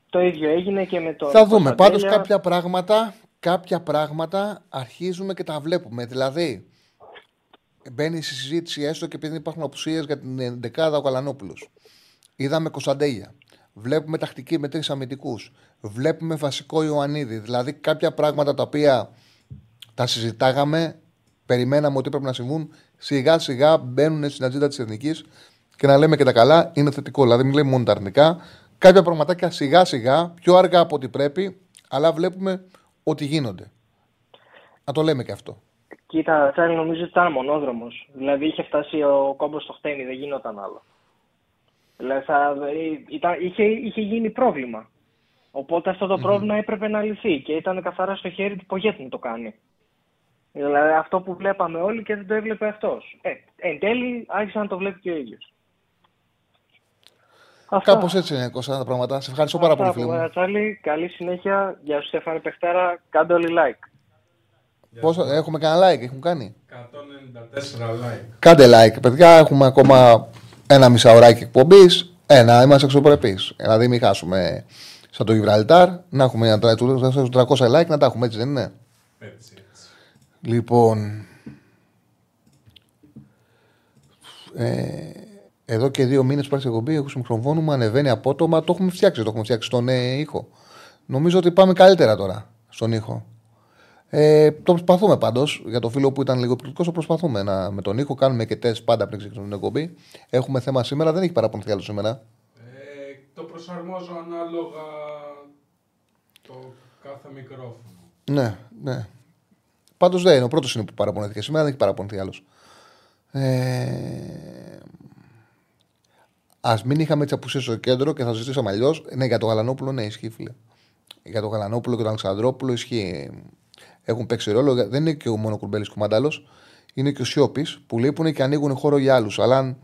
Το ίδιο έγινε και με το. Θα δούμε. Πάντως κάποια πράγματα, κάποια πράγματα αρχίζουμε και τα βλέπουμε. Δηλαδή, μπαίνει στη συζήτηση έστω και επειδή υπάρχουν απουσίες για την δεκάδα ο Καλανόπουλο. Είδαμε Κωνσταντέλια. Βλέπουμε τακτική με τρεις αμυντικούς. Βλέπουμε βασικό Ιωαννίδη. Δηλαδή κάποια πράγματα τα οποία τα συζητάγαμε, περιμέναμε ότι πρέπει να συμβούν, σιγά σιγά μπαίνουν στην ατζέντα της εθνικής και να λέμε και τα καλά είναι θετικό. Δηλαδή, μην λέμε μόνο τα αρνητικά. Κάποια πραγματάκια σιγά σιγά, πιο αργά από ό,τι πρέπει, αλλά βλέπουμε ότι γίνονται. Να το λέμε και αυτό. Κοίτα, Τσάρι, νομίζω ότι ήταν μονόδρομος. Δηλαδή είχε φτάσει ο κόμπος στο χτένι, δεν γινόταν άλλο. Δηλαδή θα, ήταν, είχε, είχε γίνει πρόβλημα. Οπότε αυτό το πρόβλημα έπρεπε να λυθεί και ήταν καθαρά στο χέρι του Πογέτ να το κάνει. Δηλαδή αυτό που βλέπαμε όλοι και δεν το έβλεπε αυτός. Ε, εν τέλει άρχισε να το βλέπει και ο ίδιος. Κάπως έτσι είναι Κώστα τα πράγματα. Σε ευχαριστώ πάρα πολύ, φίλε μου. Τσάλι, καλή συνέχεια. Γεια σου, Στέφανε Πεχτέρα. Κάντε όλοι like. Πόσο, έχουμε κανένα like, έχουν κάνει; 194 like. Κάντε like, παιδιά. Έχουμε ακόμα ένα μισάωράκι εκπομπής. Ένα, είμαστε εξωπρεπεί. Δηλαδή, μην χάσουμε σαν το Γιβραλτάρ. Να έχουμε ένα 300 like, να τα έχουμε έτσι, δεν είναι; Έτσι, έτσι. Λοιπόν. Ε, εδώ και δύο μήνες που εκπομπή, έχω μικροφόνου ανεβαίνει απότομα. Το έχουμε φτιάξει, το έχουμε φτιάξει στον ε, ήχο. Νομίζω ότι πάμε καλύτερα τώρα στον ήχο. Ε, το προσπαθούμε πάντως. Για το φίλο που ήταν λίγο πληκτικό, το προσπαθούμε να, με τον ήχο. Κάνουμε και τεστ πάντα πριν ξεκινήσουμε την εκπομπή. Έχουμε θέμα σήμερα, δεν έχει παραπονηθεί άλλο σήμερα. Ε, το προσαρμόζω ανάλογα το κάθε μικρόφωνο. Ναι, ναι. Πάντως δεν είναι. Ο πρώτος είναι που παραπονέθηκε σήμερα, δεν έχει παραπονηθεί άλλος. Ε, Α μην είχαμε έτσι απουσίες στο κέντρο και θα ζητήσαμε αλλιώς. Ναι, για το Γαλανόπουλο, ναι, ισχύει, φίλε. Για το Γαλανόπουλο και τον Αλεξανδρόπουλο ισχύει. Έχουν παίξει ρόλο. Δεν είναι και ο μόνο κουρμπέλης κουμάνταλος. Είναι και ο Σιώπης που λείπουν και ανοίγουν χώρο για άλλους. Αλλά αν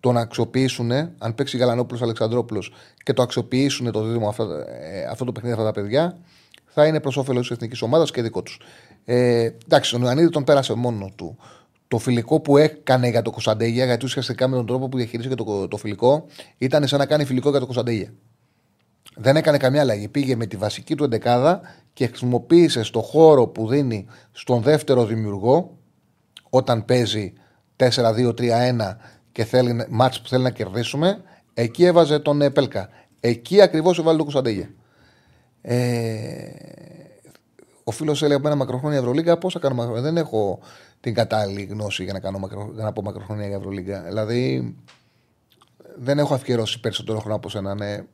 τον αξιοποιήσουν, αν παίξει Γαλανόπουλος Αλεξανδρόπουλος και το αξιοποιήσουν το δίδυμο αυτό, ε, αυτό το παιχνίδι αυτά τα παιδιά, θα είναι προς όφελος της εθνικής ομάδας και δικό τους. Ε, εντάξει, τον Ιωαννίδη τον πέρασε μόνο του το φιλικό που έκανε για το Κωνσταντέγια, γιατί ουσιαστικά με τον τρόπο που διαχειρίστηκε το, το φιλικό, ήταν σαν να κάνει φιλικό για το Κωνσταντέγια. Δεν έκανε καμιά αλλαγή. Πήγε με τη βασική του εντεκάδα και χρησιμοποίησε στο χώρο που δίνει στον δεύτερο δημιουργό, όταν παίζει 4-2-3-1 και θέλει μάτς που θέλει να κερδίσουμε, εκεί έβαζε τον ε, Πέλκα. Εκεί ακριβώς έβαλε τον Κωνσταντέγια. Ε, ο φίλος έλεγε από ένα μακροχρόνια Ευρωλίγκα. Πώς θα κάνω μακροχρόνια; Δεν έχω την κατάλληλη γνώση για να, κάνω μακρο, για να πω μακροχρόνια για Ευρωλίγκα. Δηλαδή, δεν έχω αφιερώσει περισσότερο χρόνο από σένα. Ναι.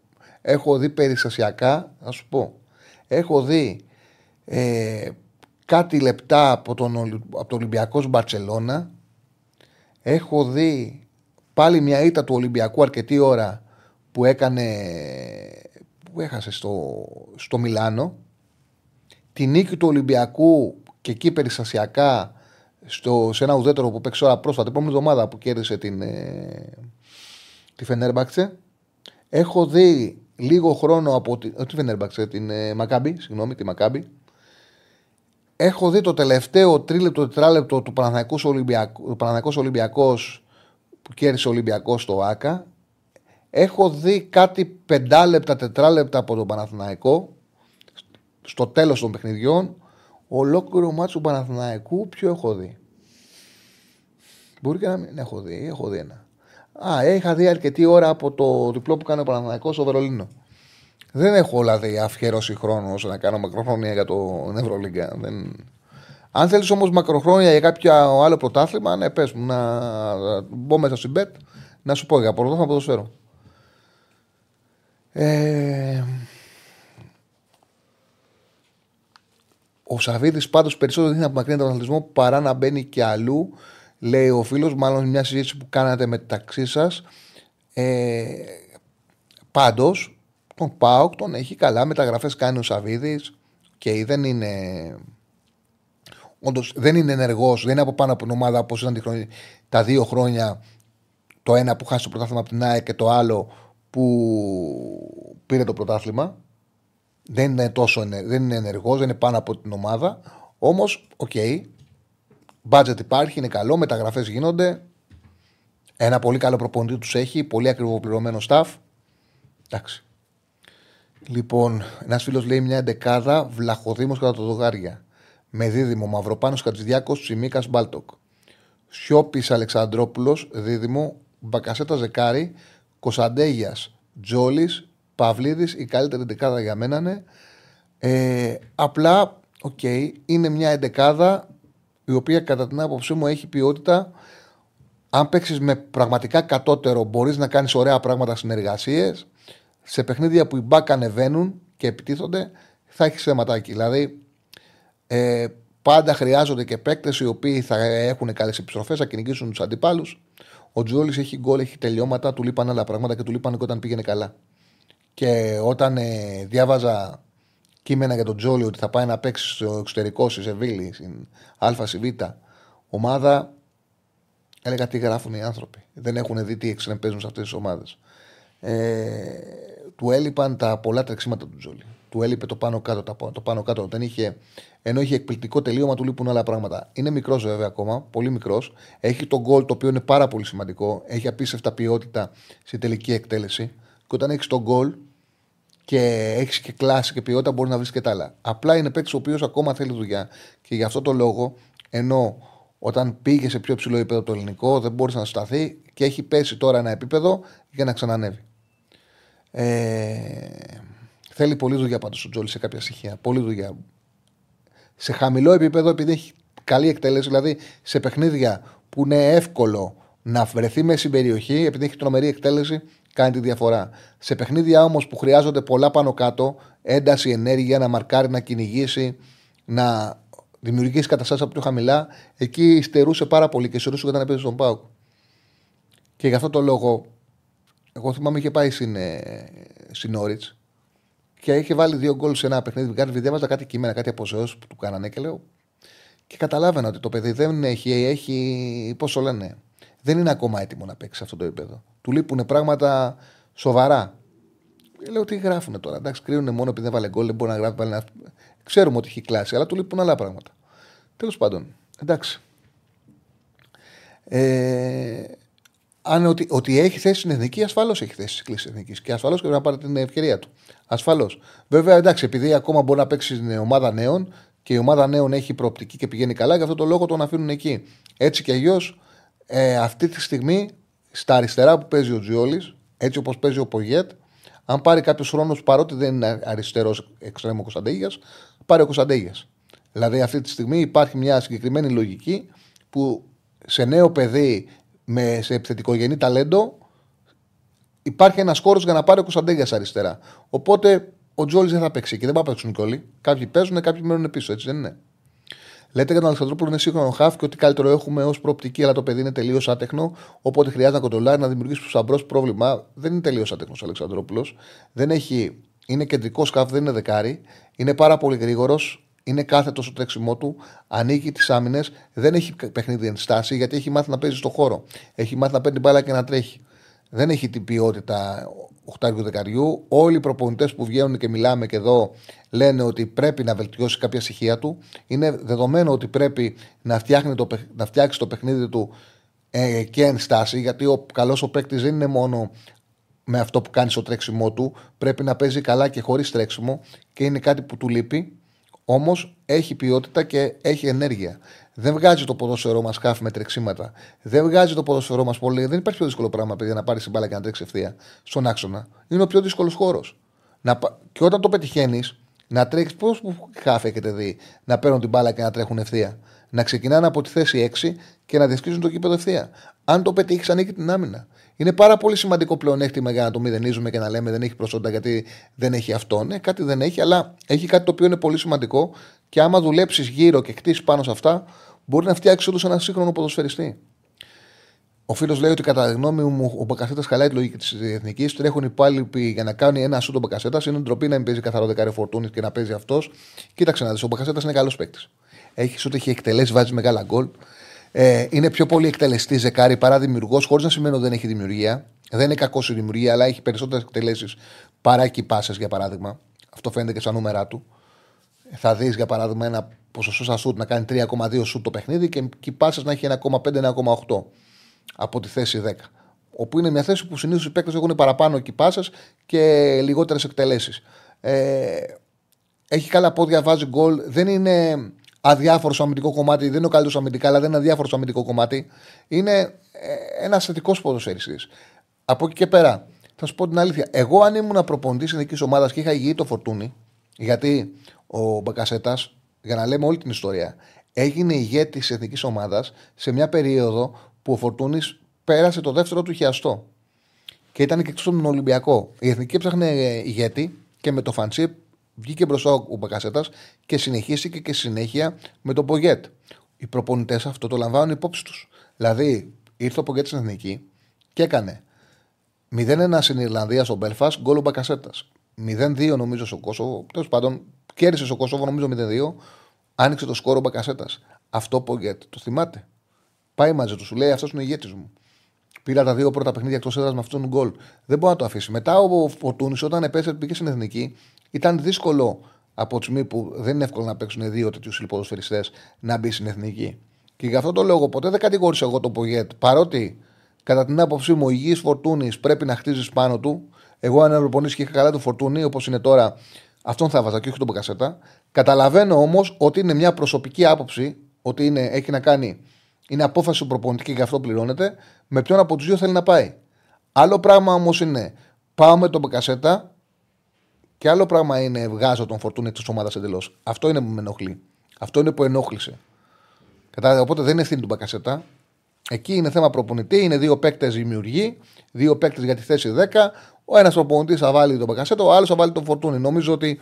Έχω δει περιστασιακά, θα σου πω. Έχω δει ε, κάτι λεπτά από τον, από το Ολυμπιακό Μπαρσελόνα. Έχω δει πάλι μια ήττα του Ολυμπιακού αρκετή ώρα που έκανε που έχασε στο, στο Μιλάνο τη νίκη του Ολυμπιακού και εκεί περιστασιακά στο, σε ένα ουδέτερο που παίξει ώρα πρόσφατα, την επόμενη εβδομάδα που κέρδισε την, ε, τη Φενέρμπαξε. Έχω δει λίγο χρόνο από τη, τη Φενέρμπαξε, την ε, Μακάμπη, συγγνώμη, τη Μακάμπη. Έχω δει το τελευταίο τρίλεπτο, τετράλεπτο του Παναθηναϊκός Ολυμπιακός, Ολυμπιακός που κέρδισε ο Ολυμπιακός στο ΆΚΑ. Έχω δει κάτι πεντάλεπτα, τετράλεπτα από τον Παναθηναϊκό στο τέλος των παιχνιδιών ολόκληρο μάτσο του Παναθηναϊκού ποιο έχω δει; Μπορεί και να μην έχω δει, έχω δει ένα. Α, είχα δει αρκετή ώρα από το διπλό που κάνει ο Παναθηναϊκός στο Βερολίνο. Δεν έχω δηλαδή αφιερώσει χρόνο ώστε να κάνω μακροχρόνια για το Ευρωλίγκα. Δεν... Αν θέλεις όμως μακροχρόνια για κάποιο άλλο πρωτάθλημα, ναι, πες μου να μπω μέσα στην ΠΕΤ να σου πω για πρωτάθλημα ποδοσφαίρο. Ε, Ο Σαββίδης πάντως περισσότερο δίνει απομακρύνει τον αθλητισμό παρά να μπαίνει και αλλού, λέει ο φίλος. Μάλλον μια συζήτηση που κάνατε μεταξύ σας. Ε, Πάντως, τον ΠΑΟΚ τον έχει καλά. Μεταγραφές κάνει ο Σαββίδης και δεν είναι. όντως δεν είναι ενεργός, δεν είναι από πάνω από την ομάδα όπως ήταν τη χρονιά, τα δύο χρόνια. Το ένα που χάσει το πρωτάθλημα από την ΑΕΚ και το άλλο που πήρε το πρωτάθλημα. Δεν είναι τόσο δεν είναι ενεργός, δεν είναι πάνω από την ομάδα. Όμως, OK. Okay, budget υπάρχει, είναι καλό, μεταγραφές γίνονται. Ένα πολύ καλό προπονητή τους έχει, πολύ ακριβοπληρωμένο staff. Εντάξει. Λοιπόν, ένας φίλος λέει μια εντεκάδα βλαχοδήμος κάτω από τα δοκάρια. Με δίδυμο Μαυροπάνος Χατζηδιάκο Τσιμίκα Μπάλντοκ. Σιώπης Αλεξανδρόπουλος, δίδυμο Μπακασέτα Ζεκάρη, Κωνσταντέλιας Τζόλης, Παυλίδης. Η καλύτερη εντεκάδα για μένα είναι. Ε, απλά, OK, okay, είναι μια εντεκάδα η οποία κατά την άποψή μου έχει ποιότητα. Αν παίξεις με πραγματικά κατώτερο, μπορείς να κάνεις ωραία πράγματα συνεργασίες σε παιχνίδια που οι μπακ ανεβαίνουν και επιτίθονται, θα έχεις θεματάκι. Δηλαδή, ε, πάντα χρειάζονται και παίκτες οι οποίοι θα έχουν καλές επιστροφές, θα κυνηγήσουν τους αντιπάλους. Ο Τζόλη έχει γκολ, έχει τελειώματα, του λείπαν άλλα πράγματα και του λείπαν και όταν πήγαινε καλά. Και όταν ε, διάβαζα κείμενα για τον Τζόλι ότι θα πάει να παίξει στο εξωτερικό, στη Σεβίλη, στην Α, στη Β, ομάδα, έλεγα τι γράφουν οι άνθρωποι. Δεν έχουν δει τι έξω παίζουν σε αυτές τις ομάδες. Ε, του έλειπαν τα πολλά τρεξίματα του Τζόλι. Του έλειπε το πάνω κάτω. Το πάνω κάτω. Δεν είχε, ενώ είχε εκπληκτικό τελείωμα, του λείπουν άλλα πράγματα. Είναι μικρός βέβαια ακόμα, πολύ μικρός. Έχει το γκολ το οποίο είναι πάρα πολύ σημαντικό. Έχει απίστευτα ποιότητα στη τελική εκτέλεση. Και όταν έχεις τον γκολ και έχεις και κλάση και ποιότητα, μπορεί να βρεις και τα άλλα. Απλά είναι παίκτης ο οποίος ακόμα θέλει δουλειά. Και γι' αυτό το λόγο, ενώ όταν πήγε σε πιο ψηλό επίπεδο το ελληνικό, δεν μπορεί να σταθεί και έχει πέσει τώρα ένα επίπεδο για να ξανανεύει. Ε, θέλει πολλή δουλειά πάντως ο Τζόλι σε κάποια στοιχεία. Πολλή δουλειά. Σε χαμηλό επίπεδο, επειδή έχει καλή εκτέλεση, δηλαδή σε παιχνίδια που είναι εύκολο να βρεθεί μέσα στην περιοχή, επειδή έχει τρομερή εκτέλεση, κάνει τη διαφορά. Σε παιχνίδια όμως που χρειάζονται πολλά πάνω κάτω, ένταση, ενέργεια, να μαρκάρει, να κυνηγήσει, να δημιουργήσει καταστάσεις από πιο χαμηλά, εκεί στερούσε πάρα πολύ και στερούσε όταν έπαιζε στον Πάουκ. Και γι' αυτό το λόγο εγώ θυμάμαι είχε πάει στην, ε, στην και είχε βάλει δύο γκολ σε ένα παιχνίδι. Κάτι διάβαζα κάτι κείμενα, κάτι αποζεώσεις που του κάνανε και λέω. Και καταλάβαινα ότι το παιδί δεν έχει, έχει πώς λένε, δεν είναι ακόμα έτοιμο να παίξει σε αυτό το επίπεδο. Του λείπουν πράγματα σοβαρά. Λέω τι γράφουν τώρα; Εντάξει, κρίνουν μόνο επειδή δεν βάλε γκολ, δεν μπορεί να γράφει. Βάλει ένα... Ξέρουμε ότι έχει κλάσει, αλλά του λείπουν άλλα πράγματα. Τέλος πάντων, εντάξει. Ε, αν ότι, ότι έχει θέση στην εθνική, ασφαλώς έχει θέση στην κλίση εθνικής. Και ασφαλώς πρέπει να πάρει την ευκαιρία του. Ασφαλώς. Βέβαια, εντάξει, επειδή ακόμα μπορεί να παίξει στην ομάδα νέων και η ομάδα νέων έχει προοπτική και πηγαίνει καλά, γι' αυτό το λόγο τον αφήνουν εκεί. Έτσι και αλλιώς, ε, αυτή τη στιγμή στα αριστερά που παίζει ο Τζιόλης, έτσι όπως παίζει ο Πογέτ, αν πάρει κάποιος χρόνος παρότι δεν είναι αριστερός εξτρέμο Κωνσταντέγιας, πάρει ο Κωνσταντέγιας. Δηλαδή αυτή τη στιγμή υπάρχει μια συγκεκριμένη λογική που σε νέο παιδί με, σε επιθετικογενή ταλέντο, υπάρχει ένας χώρος για να πάρει ο Κωνσταντέγιας αριστερά. Οπότε ο Τζόλι δεν θα παίξει και δεν θα παίξουν και όλοι. Κάποιοι παίζουν, κάποιοι μένουν πίσω, έτσι δεν είναι. Λέτε για τον Αλεξανδρόπουλο είναι σύγχρονο χάφ και ότι καλύτερο έχουμε ως προοπτική, αλλά το παιδί είναι τελείως άτεχνο. Οπότε χρειάζεται να κοντολάρει, να δημιουργήσει τους αμπρός πρόβλημα. Δεν είναι τελείως άτεχνος ο Αλεξανδρόπουλο. Δεν έχει. Είναι κεντρικός σκάφ, δεν είναι δεκάρι. Είναι πάρα πολύ γρήγορος είναι κάθετο στο τρέξιμό του, ανοίγει τις άμυνες, δεν έχει παιχνίδι ενστάση γιατί έχει μάθει να παίζει στο χώρο. Έχει μάθει να παίρνει μπάλα και να τρέχει. Δεν έχει την ποιότητα οχτάριου δεκαριού. Όλοι οι προπονητές που βγαίνουν και μιλάμε και εδώ λένε ότι πρέπει να βελτιώσει κάποια στοιχεία του. Είναι δεδομένο ότι πρέπει να, το, να φτιάξει το παιχνίδι του ε, και ενστάση, γιατί ο καλός ο παίκτης δεν είναι μόνο με αυτό που κάνει στο τρέξιμό του. Πρέπει να παίζει καλά και χωρίς τρέξιμο και είναι κάτι που του λείπει. Όμως έχει ποιότητα και έχει ενέργεια. Δεν βγάζει το ποδόσφαιρό μας χάφη με τρεξίματα. Δεν βγάζει το ποδόσφαιρό μας πολύ. Δεν υπάρχει πιο δύσκολο πράγμα παιδιά, να πάρεις την μπάλα και να τρέξεις ευθεία στον άξονα. Είναι ο πιο δύσκολος χώρος. Και όταν το πετυχαίνεις, να τρέχει. Πώς χάφη έχετε δει να παίρνουν την μπάλα και να τρέχουν ευθεία. Να ξεκινάνε από τη θέση 6 και να διασκίζουν το κήπεδο ευθεία. Αν το πετύχεις, ανοίγει την άμυνα. Είναι πάρα πολύ σημαντικό πλεονέκτημα για να το μηδενίζουμε και να λέμε δεν έχει προσόντα γιατί δεν έχει αυτό. Ναι, κάτι δεν έχει, αλλά έχει κάτι το οποίο είναι πολύ σημαντικό και άμα δουλέψεις γύρω και χτίσεις πάνω σε αυτά, μπορεί να φτιάξεις όντω ένα σύγχρονο ποδοσφαιριστή. Ο φίλος λέει ότι κατά τη γνώμη μου ο Μπακασέτας χαλάει τη λογική της εθνικής. Τρέχουν οι υπάλληλοι για να κάνει ένα σούτο Μπακασέτας. Είναι ντροπή να μην παίζει καθαρό δεκάρι φορτούνης και να παίζει αυτός. Κοίταξε να δεις, ο Μπακασέτας είναι καλός παίκτης. Έχει ούτε έχει εκτελέσει, βάζει μεγάλα γκολ. Ε, είναι πιο πολύ εκτελεστής ζεκάρη παρά δημιουργός, χωρίς να σημαίνει ότι δεν έχει δημιουργία. Δεν είναι κακός η δημιουργία, αλλά έχει περισσότερες εκτελέσεις παρά εκεί πάσες, για παράδειγμα. Αυτό φαίνεται και στα νούμερα του. Θα δεις, για παράδειγμα, ένα ποσοστό στα σουτ να κάνει 3,2 σουτ το παιχνίδι και οι πάσε να έχει 1,5-1,8 από τη θέση 10. Όπου είναι μια θέση που συνήθως οι παίκτες έχουν παραπάνω εκεί πάσε και λιγότερες εκτελέσεις. Ε, έχει καλά πόδια, βάζει γκολ. Δεν είναι αδιάφορο στο αμυντικό κομμάτι, δεν είναι ο καλύτερος αμυντικά, αλλά δεν είναι αδιάφορο στο αμυντικό κομμάτι. Είναι ε, ένας θετικός ποδοσφαιριστής. Από εκεί και πέρα, θα σου πω την αλήθεια. Εγώ, αν ήμουν προπονητής εθνική ομάδας και είχα ηγεί το φορτούνι, γιατί ο Μπακασέτας, για να λέμε όλη την ιστορία, έγινε ηγέτης της εθνικής ομάδας σε μια περίοδο που ο Φορτούνης πέρασε το δεύτερο του χιαστό. Και ήταν και εκτός τον Ολυμπιακό. Η εθνική έψαχνε ηγέτη και με το Φαντσίπ βγήκε μπροστά ο Μπακασέτας και συνεχίστηκε και συνέχεια με τον Πογέτ. Οι προπονητές αυτό το λαμβάνουν υπόψη τους. Δηλαδή, ήρθε ο Πογέτ στην εθνική και έκανε 0-1 στην Ιρλανδία στο Μπέλφα, γκολ ο Μπακασέτας. 0-2 νομίζω στο Κόσοβο. Τέλος πάντων, κέρδισε στο Κόσοβο νομίζω 0-2. Άνοιξε το σκόρο Μπακασέτας. Αυτό Πογέτ, το θυμάται; Πάει μαζί του, σου λέει αυτός είναι ο ηγέτης μου. Πήρα τα δύο πρώτα παιχνίδια εκτός έδρας με αυτόν τον γκολ. Δεν μπορεί να το αφήσει. Μετά ο Φορτούνης, όταν επέστρεψε, πήγε στην εθνική, ήταν δύσκολο από τη στιγμή που δεν είναι εύκολο να παίξουν δύο τέτοιους λιποδοσφαιριστέ να μπει στην εθνική. Και γι' αυτό το λόγο ποτέ δεν κατηγόρησα εγώ τον Πογέτ. Παρότι κατά την άποψή μου ο υγιής Φορτούνης πρέπει να χτίζεις πάνω του. Εγώ, αν προπονήσει και είχα καλά το Φορτούνη όπως είναι τώρα, αυτόν θα βάζα και όχι τον Μποκασέτα. Καταλαβαίνω όμως ότι είναι μια προσωπική άποψη, ότι είναι, έχει να κάνει, είναι απόφαση του προπονητή και γι' αυτό πληρώνεται, με ποιον από τους δύο θέλει να πάει. Άλλο πράγμα όμως είναι πάω με τον Μποκασέτα και άλλο πράγμα είναι βγάζω τον φορτούνι της ομάδας εντελώς. Αυτό είναι που με ενοχλεί. Αυτό είναι που ενόχλησε. Κατάλαβε. Οπότε δεν είναι ευθύνη του Μπακασέτα. Εκεί είναι θέμα προπονητή. Είναι δύο παίκτες δημιουργοί, δύο παίκτες για τη θέση 10. Ο ένας προπονητή θα βάλει τον Μπακασέτα, ο άλλος θα βάλει τον Φορτούνι. Νομίζω ότι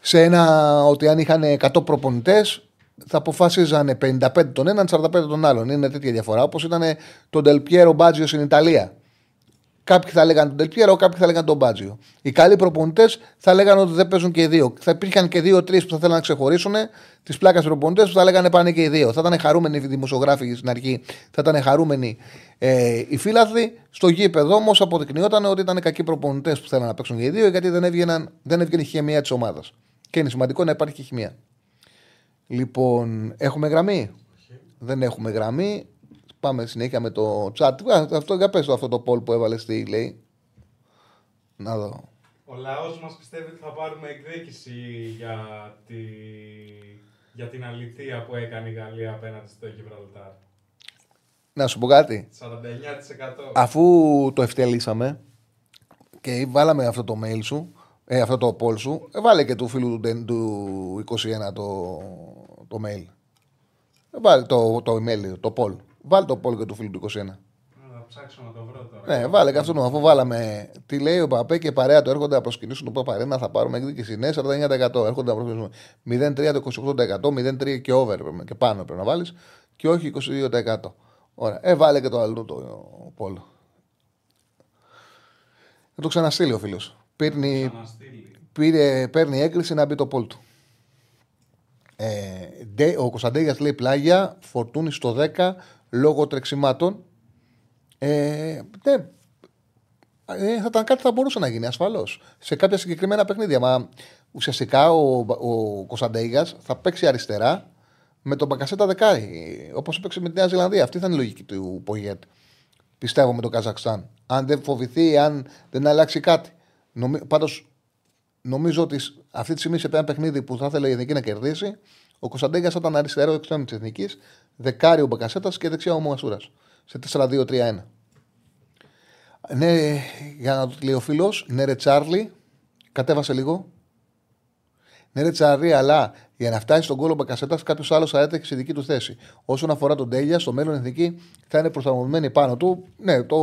σε ένα, ότι αν είχαν 100 προπονητές, θα αποφάσιζαν 55 τον έναν, 45 τον άλλον. Είναι τέτοια διαφορά. Όπως ήταν τον Τελπιέρο Μπάτζιο στην Ιταλία. Κάποιοι θα λέγανε τον Τελπιέρο, κάποιοι θα λέγανε τον Μπάτζιο. Οι καλοί προπονητές θα λέγανε ότι δεν παίζουν και οι δύο. Θα υπήρχαν και δύο-τρει που θα θέλανε να ξεχωρίσουν τις πλάκα προπονητές που θα λέγανε πάνε και οι δύο. Θα ήταν χαρούμενοι οι δημοσιογράφοι στην αρχή, θα ήταν χαρούμενοι ε, οι φίλαθλοι. Στο γήπεδο όμως αποδεικνυόταν ότι ήταν κακοί προπονητές που θέλανε να παίξουν και οι δύο γιατί δεν, έβγαιναν, δεν έβγαινε η χημεία της ομάδας. Και είναι σημαντικό να υπάρχει και χημεία. Λοιπόν, έχουμε γραμμή; Δεν έχουμε γραμμή. Πάμε συνέχεια με το chat. Αυτό, για πες το αυτό το poll που έβαλες τι λέει. Να δω. Ο λαός μας πιστεύει ότι θα πάρουμε εκδίκηση για, τη... για την αληθεία που έκανε η Γαλλία απέναντι στο Γιβραλτάρ. Να σου πω κάτι. 49%. Αφού το ευτελίσαμε και βάλαμε αυτό το mail σου, ε, αυτό το poll σου, ε, βάλε και του φίλου του, του 21 το, το mail. Ε, βάλε το, το email, το poll. Βάλε το poll και του φίλου του 21. Θα ψάξω να το βρω τώρα. Ναι, βάλε και αυτό αφού βάλαμε. Τι λέει ο Παπέ και η παρέα του έρχονται να προσκυνήσουν το Παπαρένα, θα πάρουμε εκδίκηση. Ναι, 49% έρχονται να προσκυνήσουν. 0,3 το 28%, 0,3 και over και πάνω πρέπει να βάλεις και όχι 22%. Ωραία. Ε, βάλε και το άλλο το πόλο. Θα το ξαναστείλει ο φίλος. Παίρνει, πήρε, παίρνει έγκριση να μπει το πόλ του. Ε, ο Κωνσταντέγιας λέει πλάγια, φορτούνη στο 10 λόγω τρεξιμάτων. Ε, ναι, ε, θα ήταν κάτι που θα μπορούσε να γίνει ασφαλώς. Σε κάποια συγκεκριμένα παιχνίδια. Μα ουσιαστικά ο, ο Κωνσταντέγια θα παίξει αριστερά με τον Μπακασέτα δεκάρι. Όπως έπαιξε με τη Νέα Ζηλανδία. Αυτή ήταν η λογική του Πογέτ. Πιστεύω με τον Καζακστάν. Αν δεν φοβηθεί, αν δεν αλλάξει κάτι. Νομι... Πάντως νομίζω ότι αυτή τη στιγμή σε ένα παιχνίδι που θα ήθελε η Εθνική να κερδίσει, ο Κωνσταντέγια θα ήταν αριστερό εξτρέμι της Εθνικής, δεκάρι ο Μπακασέτας και δεξιά ο Μασούρα. Σε 4-2-3-1. Ναι, για να το λέει ο φίλος, ναι, ρε Τσάρλι, κατέβασε λίγο. Ναι, ρε Τσάρλι, αλλά για να φτάσει στον κόλλο Μπακασέτας, κάποιος άλλος θα έτρεχε σε δική του θέση. Όσον αφορά τον Τέλια, στο μέλλον εθνική θα είναι προσαρμοσμένη πάνω του. Ναι, το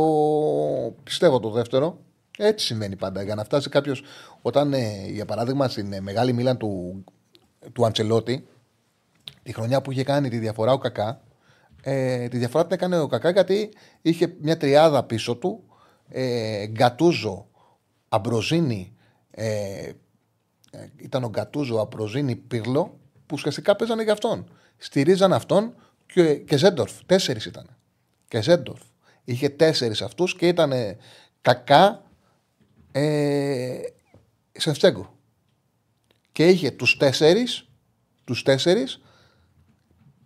πιστεύω το δεύτερο. Έτσι συμβαίνει πάντα. Για να φτάσει κάποιος, όταν ε, για παράδειγμα στην ε, μεγάλη μίλαν του, του Αντσελότη, τη χρονιά που είχε κάνει τη διαφορά ο Κακά, ε, τη διαφορά την έκανε ο Κακά γιατί είχε μια τριάδα πίσω του. Ε, Γκατούζο, Αμπροζίνη, ε, ήταν ο Γκατούζο, Αμπροζίνη, Πύρλο, που ουσιαστικά παίζανε για αυτόν. Στηρίζαν αυτόν και, και Ζέντορφ. Τέσσερις ήταν. Και Ζέντορφ. Είχε τέσσερις αυτούς και ήταν κακά ε, Σεφτσέγκο. Και είχε τους τέσσερις, τους τέσσερις,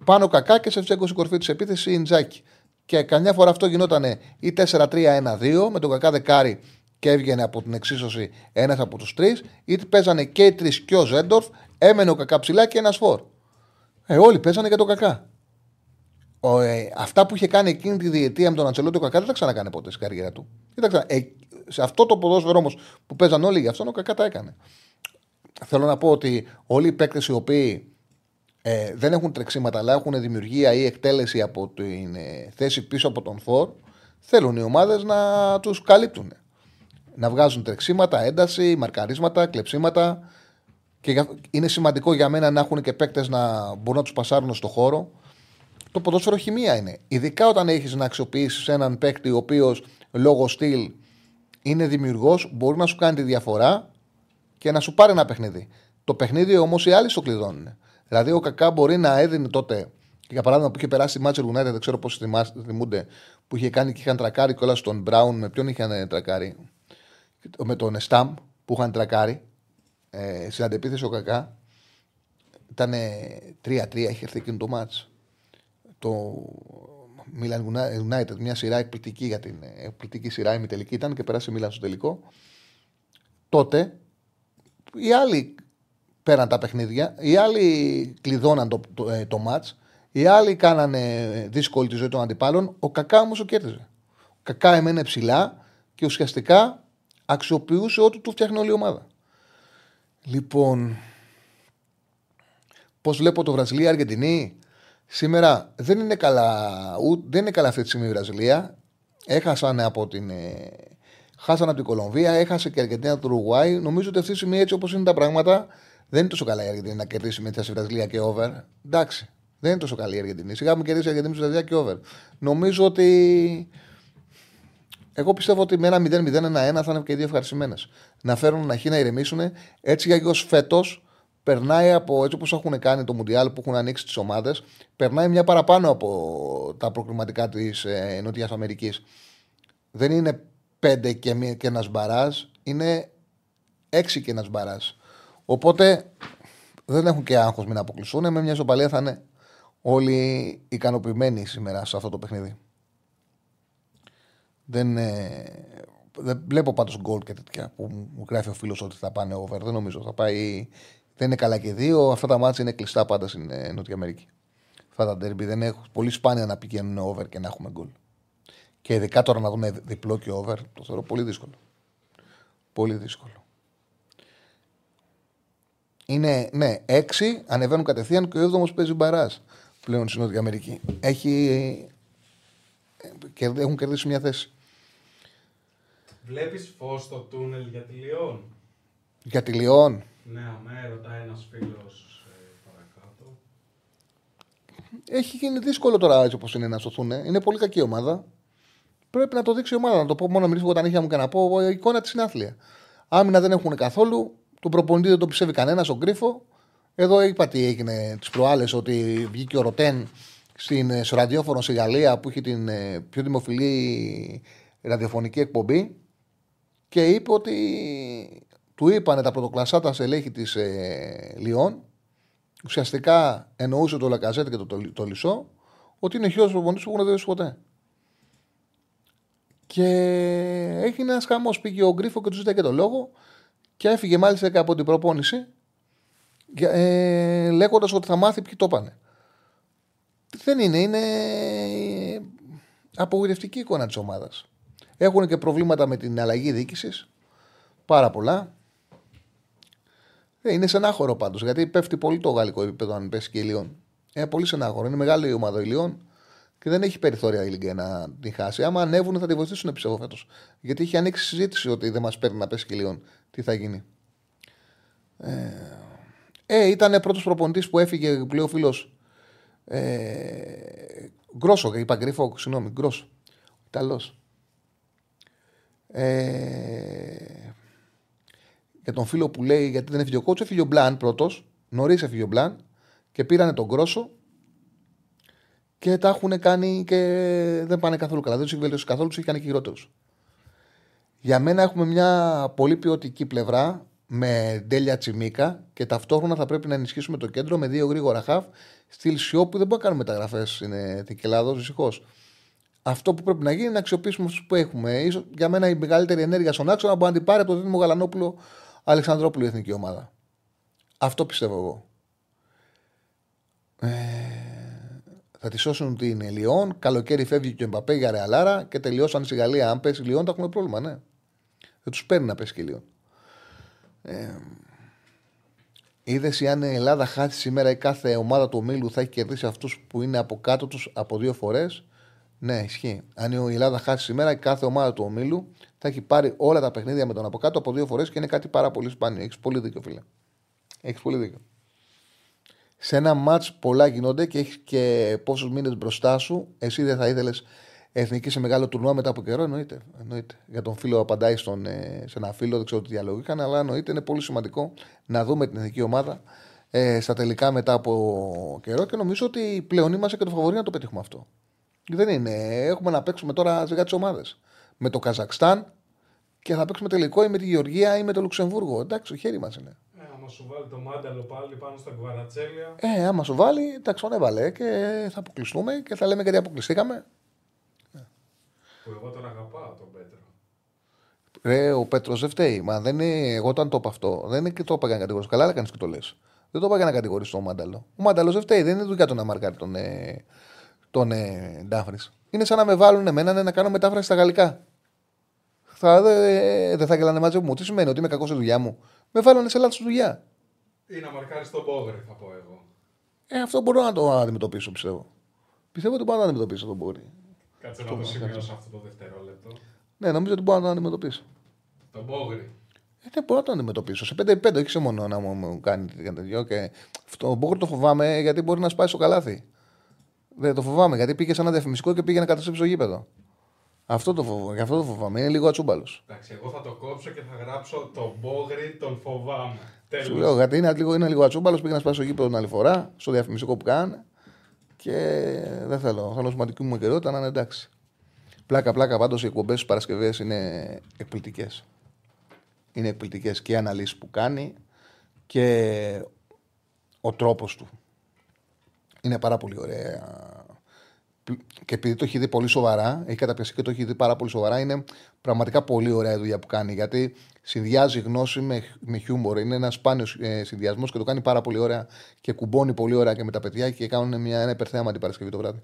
πάνω κακά και Σεφτσέγκο στην κορφή της επίθεσης η Ιντζάκη. Και καμιά φορά αυτό γινόταν ή 4-3-1-2 με τον κακά δεκάρι και έβγαινε από την εξίσωση ένας από τους τρεις, είτε παίζανε και οι τρεις και ο Ζέντορφ, έμενε ο κακά ψηλά και ένας φόρ. Ε, όλοι παίζανε για τον κακά. Ο, ε, αυτά που είχε κάνει εκείνη τη διετία με τον Αντσελότη ο Κακά δεν τα ξανακάνε ποτέ στην καριέρα του. Κοίταξε, ε, σε αυτό το ποδόσφαιρος όμως που παίζαν όλοι για αυτόν, ο Κακά τα έκανε. Θέλω να πω ότι όλοι οι παίκτες οι οποίοι ε, δεν έχουν τρεξίματα αλλά έχουν δημιουργία ή εκτέλεση από την ε, θέση πίσω από τον Φορ, θέλουν οι ομάδες να τους καλύπτουν. Να βγάζουν τρεξίματα, ένταση, μαρκαρίσματα, κλεψίματα. Και είναι σημαντικό για μένα να έχουν και παίκτες να μπορούν να τους πασάρουν στο χώρο. Το ποδόσφαιρο χημεία είναι. Ειδικά όταν έχεις να αξιοποιήσεις έναν παίκτη ο οποίος λόγω στυλ είναι δημιουργός, μπορεί να σου κάνει τη διαφορά και να σου πάρει ένα παιχνίδι. Το παιχνίδι όμως οι άλλοι στο κλειδώνουν. Δηλαδή ο Κακά μπορεί να έδινε τότε, για παράδειγμα που είχε περάσει η Manchester United, δεν ξέρω πώ θυμούνται, που είχε κάνει και είχαν τρακάρει κιόλας στον Μπράουν. Με ποιον είχαν τρακάρει, με τον Σταμ που είχαν τρακάρει ε, στην αντεπίθεση ο Κακά. Ήταν 3-3, είχε έρθει εκείνο το μάτς. Το Milan United, μια σειρά εκπληκτική για την εκπληκτική σειρά ημιτελική ήταν και πέρασε η Μίλαν στο τελικό. Τότε οι άλλοι πέραν τα παιχνίδια, οι άλλοι κλειδώναν το, το, ε, το μάτς, οι άλλοι κάνανε δύσκολη τη ζωή των αντιπάλων, ο Κακά όμως ο κέρδιζε. Ο Κακά εμένε ψηλά και ουσιαστικά αξιοποιούσε ό,τι του φτιάχνει όλη η ομάδα. Λοιπόν, πώς βλέπω το Βραζιλία-Αργεντινή. Σήμερα δεν είναι καλά, ου, δεν είναι καλά αυτή τη στιγμή η Βραζιλία. Έχασαν από την. Ε, χάσαν από την Κολομβία, έχασε και η Αργεντινή του Ουρουγουάη. Νομίζω ότι αυτή τη στιγμή έτσι όπως είναι τα πράγματα, δεν είναι τόσο καλά η Αργεντινή να κερδίσει με τη Βραζιλία και over. Εντάξει, δεν είναι τόσο καλή η Αργεντινή. Σιγά μου κερδίσει η Αργεντινή με τη Βραζιλία και over. Νομίζω ότι. Εγώ πιστεύω ότι με ένα 0-0-1-1 θα είναι και οι δύο ευχαριστημένες. Να φέρουν ένα χ να ηρεμήσουν. Έτσι για φέτος περνάει από έτσι όπως έχουν κάνει το Μουντιάλ που έχουν ανοίξει τις ομάδες, περνάει μια παραπάνω από τα προκριματικά της ε, Νότιας Αμερικής. Δεν είναι πέντε και, και ένας μπαράζ, είναι έξι και ένας μπαράζ. Οπότε δεν έχουν και άγχος μην αποκλειστούν. Με μια ισοπαλία θα είναι όλοι ικανοποιημένοι σήμερα σε αυτό το παιχνίδι. Δεν, ε, δεν βλέπω πάντως γκολ και τέτοια που μου γράφει ο φίλος ότι θα πάνε over. Δεν νομίζω. Θα πάει δεν είναι καλά και δύο. Αυτά τα μάτια είναι κλειστά πάντα στην ε, Νότια Αμερική. Αυτά τα derby δεν έχουν πολύ σπάνια να πηγαίνουν over και να έχουμε γκολ. Και ειδικά τώρα να δούμε διπλό και over το θεωρώ πολύ δύσκολο. Πολύ δύσκολο. Είναι, ναι, έξι ανεβαίνουν κατευθείαν και ο έβδομος παίζει μπαράς πλέον στην Νότια Αμερική. Έχει, ε, έχουν κερδίσει μια θέση. Βλέπεις φως στο τούνελ για τη Λιόν; Για τη Λιόν. Ναι, αμέ, ρωτάει ένας φίλος ε, παρακάτω. Έχει γίνει δύσκολο τώρα έτσι όπως είναι να σωθούν. Είναι πολύ κακή ομάδα. Πρέπει να το δείξει η ομάδα. Να το πω μόνο μιλήσω τα νύχια μου και να πω η εικόνα της είναι άθλια. Άμυνα δεν έχουν καθόλου. Τον προπονητή δεν το πιστεύει κανένας στον κρύφο. Εδώ είπα τι έγινε τις προάλλες ότι βγήκε ο Ρωτέν στην, ε, στο ραδιόφωνο στη Γαλλία που έχει την ε, πιο δημοφιλή ραδιοφωνική εκπομπή και είπε ότι του είπανε τα πρωτοκλασσάτα στελέχη της ε, Λιόν, ουσιαστικά εννοούσε το Λακαζέτ και το, το, το Λισό, ότι είναι χειρότερο προπονητής που έχουν δει ποτέ. Και έγινε ένας χαμός. Πήγε ο Γκρίφο και τους ζήτησε και το λόγο και έφυγε μάλιστα και από την προπόνηση ε, λέγοντας ότι θα μάθει ποιοι το πάνε. Δεν είναι, είναι απογοητευτική εικόνα της ομάδας. Έχουν και προβλήματα με την αλλαγή διοίκησης. Πάρα πολλά. Ε, είναι σενάχωρο πάντως γιατί πέφτει πολύ το γαλλικό επίπεδο αν πέσει και η Λιόν. Είναι πολύ σενάχωρο. Είναι μεγάλη η ομάδα η Λιόν και δεν έχει περιθώρια η Λίγκα να την χάσει. Άμα ανέβουν θα τη βοηθήσουν πιστεύω φέτος. Γιατί έχει ανοίξει συζήτηση ότι δεν μας παίρνει να πέσει και η Λιόν. Τι θα γίνει. Ε, ε ήταν πρώτος προπονητής που έφυγε πλέον φίλος. Ε, γκρόσο, είπα γκρίφο, συγγνώμη, γκρόσο. Ιταλός. Ε, για τον φίλο που λέει γιατί δεν έφυγε ο κότσο, έφυγε ο Μπλαν πρώτος. Νωρίς έφυγε ο Μπλαν Και πήρανε τον Κρόσο και τα έχουν κάνει και δεν πάνε καθόλου καλά. Δεν τους έχει βελτιώσει καθόλου, τους έχει κάνει και χειρότερους. Για μένα έχουμε μια πολύ ποιοτική πλευρά με τέλεια τσιμίκα και ταυτόχρονα θα πρέπει να ενισχύσουμε το κέντρο με δύο γρήγορα χαφ. Στυλ σιό που δεν μπορεί να κάνουμε μεταγραφές στην Ελλάδα, δυστυχώς. Αυτό που πρέπει να γίνει είναι να αξιοποιήσουμε αυτούς που έχουμε. Ίσως, για μένα η μεγαλύτερη ενέργεια στον άξονα μπορεί να την πάρει από το Δήμο Γαλανόπουλο Αλεξανδρόπουλο η Εθνική Ομάδα. Αυτό πιστεύω εγώ. Ε, θα τη σώσουν την Λιόν. Καλοκαίρι φεύγει και ο Μπαπέ για ρεαλάρα και τελειώσαν στη Γαλλία. Αν πέσει Λιόν, θα έχουμε πρόβλημα, ναι. Δεν τους παίρνει να πέσει και Λιόν. Ε, Είδες αν η Ελλάδα χάσει σήμερα η κάθε ομάδα του ομίλου θα έχει κερδίσει αυτούς που είναι από κάτω τους από δύο φορές; Ναι, ισχύει. Αν η Ελλάδα χάσει σήμερα, η κάθε ομάδα του ομίλου θα έχει πάρει όλα τα παιχνίδια με τον από κάτω από δύο φορές και είναι κάτι πάρα πολύ σπάνιο. Έχεις πολύ δίκιο, φίλε. Έχεις πολύ δίκιο. Σε ένα ματ πολλά γίνονται και έχεις και πόσους μήνες μπροστά σου. Εσύ δεν θα ήθελες εθνική σε μεγάλο τουρνουά μετά από καιρό. Εννοείται. εννοείται. Για τον φίλο απαντάει στον, ε, σε ένα φίλο, δεν ξέρω τι διαλόγου είχαν, αλλά εννοείται είναι πολύ σημαντικό να δούμε την εθνική ομάδα ε, στα τελικά μετά από καιρό και νομίζω ότι πλέον είμαστε και το φαβορή να το πετύχουμε αυτό. Δεν είναι. Έχουμε να παίξουμε τώρα σε τις ομάδες. Με το Καζακστάν και θα παίξουμε τελικό ή με τη Γεωργία ή με το Λουξεμβούργο. Εντάξει, το χέρι μας είναι. Ε, άμα σου βάλει το μάνταλο πάλι πάνω στα κουβαρατσέλια. Ε, άμα σου βάλει, εντάξει, τον έβαλε και θα αποκλειστούμε και θα λέμε γιατί αποκλειστήκαμε. Που εγώ τον αγαπάω τον Πέτρο. Ρε, ο Πέτρος δεν φταίει. Μα δεν είναι, εγώ όταν το είπα αυτό, δεν είναι και το είπα για να κατηγορήσω. Καλά, έκανε και το λες. Δεν το είπα για να κατηγορήσω τον Μάνταλο. Ο Μάνταλος δεν φταίει, δεν είναι δουλειά του να μαρκάρει τον, ε, τον ε, Ντάφρη. Είναι σαν να με βάλουν εμένα ναι, να κάνω μετάφραση στα γαλλικά. Θα, δεν δε θα γελάνε μαζί μου. Τι σημαίνει ότι είμαι κακός στη δουλειά μου; Με βάλανε σε λάθος δουλειά. Ή να μαρκάρεις τον Μπόγρι, θα πω εγώ. Ε, αυτό μπορώ να το αντιμετωπίσω, πιστεύω. Πιστεύω ότι μπορώ να το αντιμετωπίσω τον Μπόγρι. Κάτσε να το σημειώσω αυτό το δευτερόλεπτο. Ναι, νομίζω ότι μπορώ να το αντιμετωπίσω. Τον Μπόγρι. Ε, δεν μπορώ να το αντιμετωπίσω. Σε 5-5, όχι σε μόνο να μου κάνει τέτοιο. Και αυτό, Μπόγρι το φοβάμαι γιατί μπορεί να σπάσει στο καλάθι. Δεν το φοβάμαι γιατί πήγε σε ένα διαφημιστικό και πήγε να καταστρέψει το γήπεδο. Αυτό το φοβάμαι. Γι' αυτό το φοβάμαι. Είναι λίγο ατσούμπαλος. Εντάξει, εγώ θα το κόψω και θα γράψω τον Μπόγρι, τον φοβάμαι. Τέλος. Σου λέω γιατί είναι λίγο, είναι λίγο ατσούμπαλος. Πήγε να σπάσει το γήπεδο την άλλη φορά στο διαφημιστικό που κάνει. Και δεν θέλω. Θέλω σημαντική μου καιρότητα να είναι εντάξει. Πλάκα, πλάκα πάντως οι εκπομπές τη Παρασκευές είναι εκπληκτικές. Είναι εκπληκτικές και οι αναλύσεις που κάνει και ο τρόπος του. Είναι πάρα πολύ ωραία. Και επειδή το έχει δει πολύ σοβαρά, έχει καταπιαστεί και το έχει δει πάρα πολύ σοβαρά, είναι πραγματικά πολύ ωραία η δουλειά που κάνει. Γιατί συνδυάζει γνώση με, με χιούμορ. Είναι ένας σπάνιος ε, συνδυασμός και το κάνει πάρα πολύ ωραία και κουμπώνει πολύ ωραία και με τα παιδιά και κάνουν μια, ένα υπερθέαμα την Παρασκευή το βράδυ.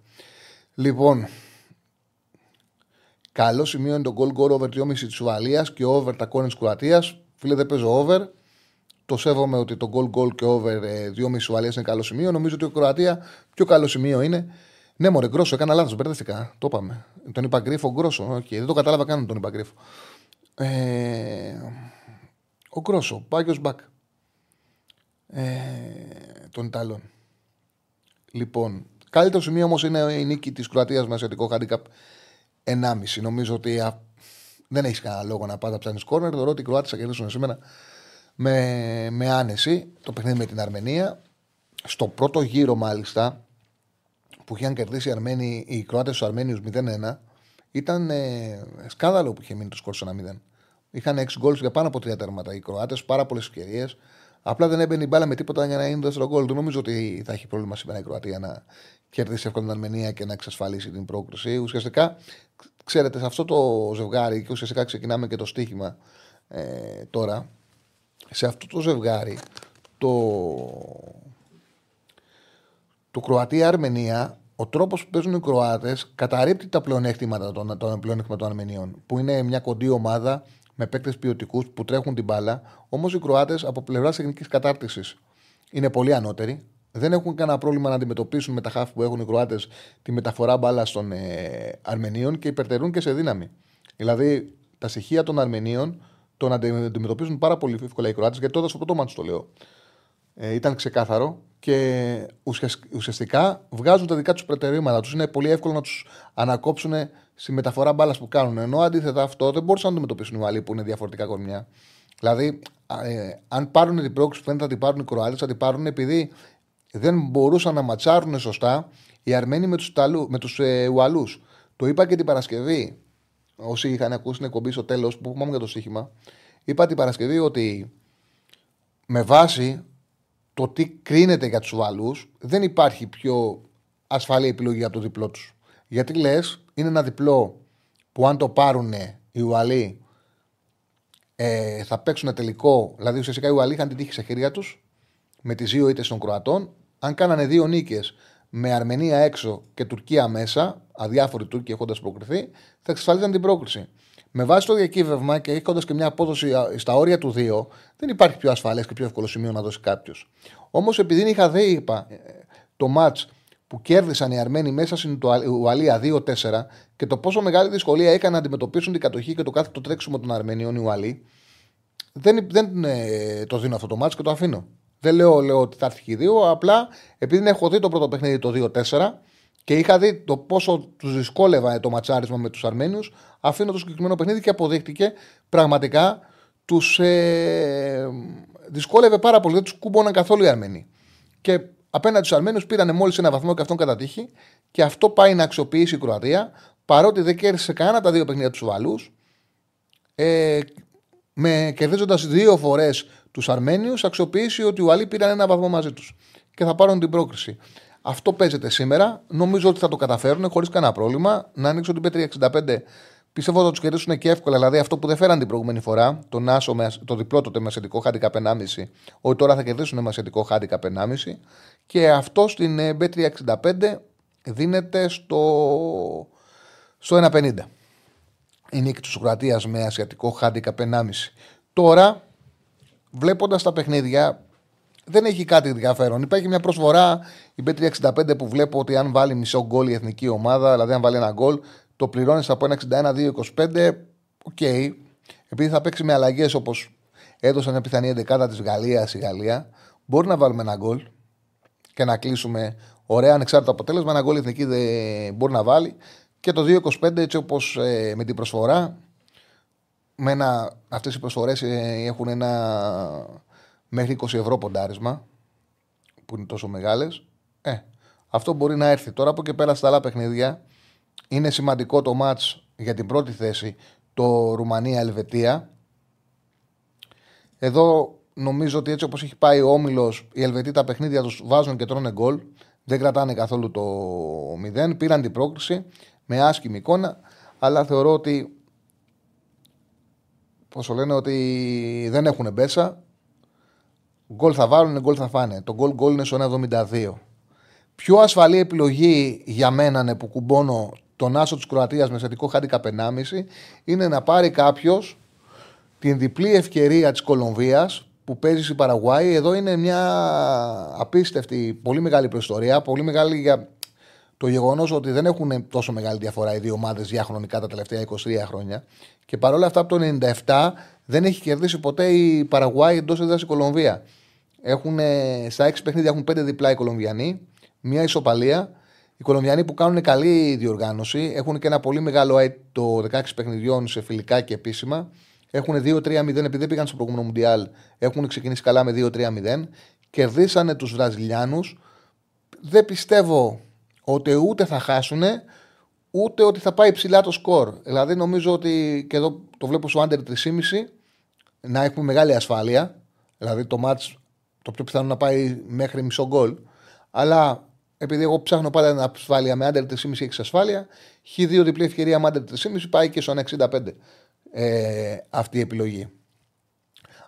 Λοιπόν, Καλό σημείο είναι το goal goal over 2,5 της Ουαλίας και over τα κόρνη της Κροατίας. Φίλε, δεν παίζω over. Το σέβομαι ότι το goal goal και over 2,5 της Ουαλίας είναι καλό σημείο. Νομίζω ότι η Κροατία πιο καλό σημείο είναι. Ναι, μωρέ, γκρόσο, έκανα λάθος, μπερδευτικά. Το είπαμε. Τον είπα γκρίφο, γκρόσο. Okay. Δεν το κατάλαβα καν τον είπα γκρίφο. Ε, ο γκρόσο, πάγιο μπακ. Ε, των Ιταλών. Λοιπόν, καλύτερο σημείο όμως είναι η νίκη της Κροατίας με ασιατικό handicap 1,5. Νομίζω ότι α, δεν έχεις κανένα λόγο να πάντα ψάχνεις κόρνερ. Θεωρώ ότι οι Κροάτες θα κερδίσουν σήμερα με, με άνεση το παιχνίδι με την Αρμενία. Στο πρώτο γύρο, μάλιστα, που είχαν κερδίσει οι, Αρμένοι, οι Κροάτες του Αρμένιους 0-1, ήταν ε, σκάνδαλο που είχε μείνει το σκορ 1-0. Είχαν 6 γκολ για πάνω από 3 τέρματα οι Κροάτες, πάρα πολλές ευκαιρίες. Απλά δεν έμπαινε η μπάλα με τίποτα για να είναι το δεύτερο γκολ. Δεν νομίζω ότι θα έχει πρόβλημα σήμερα η Κροατία να κερδίσει εύκολα την Αρμενία και να εξασφαλίσει την πρόκριση. Ουσιαστικά, ξέρετε, σε αυτό το ζευγάρι, και ουσιαστικά ξεκινάμε και το στοίχημα ε, τώρα, σε αυτό το ζευγάρι, το, το Κροατία-Αρμενία, ο τρόπος που παίζουν οι Κροάτες καταρρύπτει τα πλεονέκτηματα των, των, των Αρμενίων, που είναι μια κοντή ομάδα με παίκτες ποιοτικούς που τρέχουν την μπάλα. Όμως οι Κροάτες από πλευράς τεχνική κατάρτισης είναι πολύ ανώτεροι. Δεν έχουν κανένα πρόβλημα να αντιμετωπίσουν με τα χάφη που έχουν οι Κροάτες τη μεταφορά μπάλα των ε, Αρμενίων και υπερτερούν και σε δύναμη. Δηλαδή τα στοιχεία των Αρμενίων τον αντιμετωπίζουν πάρα πολύ εύκολα οι Κροάτες, γιατί τότε στο πρώτο μάτι το λέω. Ε, ήταν ξεκάθαρο και ουσιαστικά βγάζουν τα δικά τους προτεραιότητα τους. Είναι πολύ εύκολο να τους ανακόψουν στη μεταφορά μπάλας που κάνουν. Ενώ αντίθετα αυτό δεν μπορούσαν να αντιμετωπίσουν οι Βαλοί που είναι διαφορετικά κορμιά. Δηλαδή, ε, αν πάρουν την πρόκληση που φαίνεται να την πάρουν οι Κροάτες, θα την πάρουν επειδή δεν μπορούσαν να ματσάρουν σωστά οι Αρμένοι με τους με τους, ε, Ουαλούς. Το είπα και την Παρασκευή. Όσοι είχαν ακούσει την εκπομπή στο τέλος, που πούμε για το στοίχημα, είπα την Παρασκευή ότι με βάση το τι κρίνεται για τους Ουαλού, δεν υπάρχει πιο ασφαλή επιλογή από το διπλό τους. Γιατί λες, είναι ένα διπλό που αν το πάρουν οι Ουαλοί ε, θα παίξουν τελικό. Δηλαδή ουσιαστικά οι Ουαλοί είχαν την τύχη στα χέρια τους με τις δύο ήττες των Κροατών. Αν κάνανε δύο νίκες με Αρμενία έξω και Τουρκία μέσα, αδιάφοροι Τούρκοι έχοντας προκριθεί, θα εξασφαλίζαν την πρόκριση. Με βάση το διακύβευμα και έχοντας και μια απόδοση στα όρια του 2, δεν υπάρχει πιο ασφαλές και πιο εύκολο σημείο να δώσει κάποιος. Όμως επειδή είχα δει, είπα, ε, το ματ που κέρδισαν οι Αρμένοι μέσα στην Ουαλία 2-4 και το πόσο μεγάλη δυσκολία έκανε να αντιμετωπίσουν την κατοχή και το κάθε το τρέξιμο των Αρμενίων οι Ουαλοί, δεν, δεν ε, το δίνω αυτό το μάτς και το αφήνω. Δεν λέω, λέω ότι θα έρθει και δύο, απλά επειδή έχω δει το πρώτο παιχνίδι το 2-4 και είχα δει το πόσο τους δυσκόλευα το ματσάρισμα με τους Αρμένιους, αφήνω το συγκεκριμένο παιχνίδι και αποδείχτηκε πραγματικά τους ε, δυσκόλευε πάρα πολύ. Δεν τους κούμποναν καθόλου οι Αρμένοι. Και απέναντι στους Αρμένου πήραν μόλις ένα βαθμό και αυτόν κατά τύχη. Και αυτό πάει να αξιοποιήσει η Κροατία, παρότι δεν κέρδισε κανένα τα δύο παιχνίδια τους Βαλού. Ε, με κερδίζοντας δύο φορές τους Αρμένιους, αξιοποιήσει ότι οι Ουαλοί πήραν ένα βαθμό μαζί τους και θα πάρουν την πρόκριση. Αυτό παίζεται σήμερα. Νομίζω ότι θα το καταφέρουν χωρίς κανένα πρόβλημα. Να ανοίξω την Πέτρια 65. Πιστεύω ότι θα τους κερδίσουν και εύκολα. Δηλαδή αυτό που δεν φέραν την προηγούμενη φορά, το Νάσο, το διπλό το μεσαιτικό χάντικα 1,5, ότι τώρα θα κερδίσουν μεσαιτικό χάντικα 1,5. Και αυτό στην Πέτρια 65 δίνεται στο, στο 1,50 η νίκη της Κροατίας με ασιατικό χάντικαπ 1,5. Τώρα, βλέποντας τα παιχνίδια, δεν έχει κάτι ενδιαφέρον. Υπάρχει μια προσφορά, η B365 που βλέπω ότι αν βάλει μισό γκολ η εθνική ομάδα, δηλαδή αν βάλει ένα γκολ, το πληρώνεις από 1,61-2,25. OK. Okay. Επειδή θα παίξει με αλλαγές όπως έδωσαν μια πιθανή 11 της Γαλλίας η Γαλλία, μπορεί να βάλουμε ένα γκολ και να κλείσουμε ωραία ανεξάρτητο αποτέλεσμα. Ένα γκολ η εθνική δεν μπορεί να βάλει. Και το 2.25 έτσι όπως ε, με την προσφορά με ένα, αυτές οι προσφορές ε, έχουν ένα μέχρι 20 ευρώ ποντάρισμα που είναι τόσο μεγάλες. Ε, αυτό μπορεί να έρθει. Τώρα από και πέρα στα άλλα παιχνίδια είναι σημαντικό το μάτς για την πρώτη θέση το Ρουμανία-Ελβετία. Εδώ νομίζω ότι έτσι όπως έχει πάει ο Όμιλος οι Ελβετοί τα παιχνίδια τους βάζουν και τρώνε γκολ. Δεν κρατάνε καθόλου το 0. Πήραν την πρόκληση με άσχημη εικόνα, αλλά θεωρώ ότι. Πόσο λένε ότι δεν έχουν μπέσα. Γκολ θα βάλουν, γκολ θα φάνε. Το γκολ γκολ είναι στο 1,72. Πιο ασφαλή επιλογή για μένα ναι, που κουμπώνω τον άσο της Κροατίας με θετικό χάντικα 1,5 είναι να πάρει κάποιος την διπλή ευκαιρία της Κολομβίας που παίζει στην Παραγουάη. Εδώ είναι μια απίστευτη, πολύ μεγάλη προϊστορία. Πολύ μεγάλη για το γεγονός ότι δεν έχουν τόσο μεγάλη διαφορά οι δύο ομάδες διαχρονικά τα τελευταία 23 χρόνια. Και παρόλα αυτά από το 97 δεν έχει κερδίσει ποτέ η Παραγουάη εντός έδρας η Κολομβία. Έχουν, στα 6 παιχνίδια έχουν 5 διπλά οι Κολομβιανοί, μία ισοπαλία. Οι Κολομβιανοί που κάνουν καλή διοργάνωση έχουν και ένα πολύ μεγάλο το 16 παιχνιδιών σε φιλικά και επίσημα. Έχουν 2-3-0 επειδή δεν πήγαν στο προηγούμενο Μουντιάλ. Έχουν ξεκινήσει καλά με 2-3-0. Κερδίσανε τους Βραζιλιάνους. Δεν πιστεύω ότι ούτε θα χάσουν, ούτε ότι θα πάει ψηλά το σκορ. Δηλαδή νομίζω ότι και εδώ το βλέπω στο under 3,5 να έχουμε μεγάλη ασφάλεια. Δηλαδή το match το πιο πιθανό να πάει μέχρι μισό γκολ. Αλλά επειδή εγώ ψάχνω πάντα την ασφάλεια με under 3,5 έχει ασφάλεια, έχει δύο διπλή ευκαιρία με under 3,5 πάει και στο 65 ε, αυτή η επιλογή.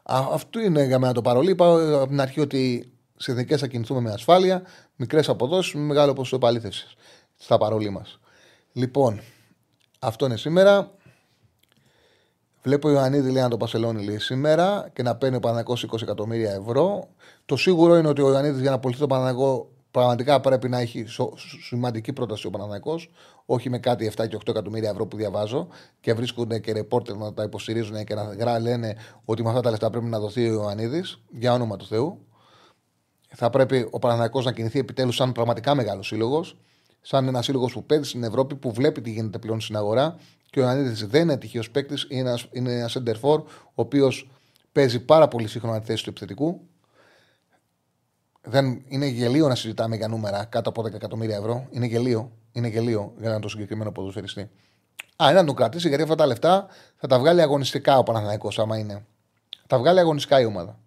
Α, αυτό είναι για μένα το παρολί. Είπα από την αρχή ότι σε εθνικές θα κινηθούμε με ασφάλεια, μικρές αποδόσεις με μεγάλο ποσοστό επαλήθευσης στα παρόλοι μας. Λοιπόν, αυτό είναι σήμερα. Βλέπω ο Ιωαννίδη λέει να το Πασελώνει λέει σήμερα και να παίρνει ο Παναγό 20 εκατομμύρια ευρώ. Το σίγουρο είναι ότι ο Ιωαννίδης για να απολυθεί το Παναγό πραγματικά πρέπει να έχει σημαντική πρόταση ο Παναναναϊκό, όχι με κάτι 7 και 8 εκατομμύρια ευρώ που διαβάζω και βρίσκονται και ρεπόρτερ να τα υποστηρίζουν και να λένε ότι με αυτά τα λεφτά πρέπει να δοθεί ο Ιωαννίδης, για όνομα του Θεού θα πρέπει ο Παναναναϊκό να κινηθεί επιτέλους σαν πραγματικά μεγάλος σύλλογος. Σαν ένα σύλλογος που παίζει στην Ευρώπη, που βλέπει τι γίνεται πλέον στην αγορά. Και ο Ιωαννίδης δεν είναι τυχαίος παίκτης, είναι ένας center for, ο οποίος παίζει πάρα πολύ σύγχρονα τη θέση του επιθετικού. δεν, είναι γελίο να συζητάμε για νούμερα κάτω από 10 εκατομμύρια ευρώ. Είναι γελίο. Είναι γελίο για ένα τόσο συγκεκριμένο ποδοσφαιριστή. Α, είναι να τον κρατήσει γιατί αυτά τα λεφτά θα τα βγάλει αγωνιστικά ο Παναθηναϊκός άμα είναι. Θα τα βγάλει αγωνιστικά η ομάδα.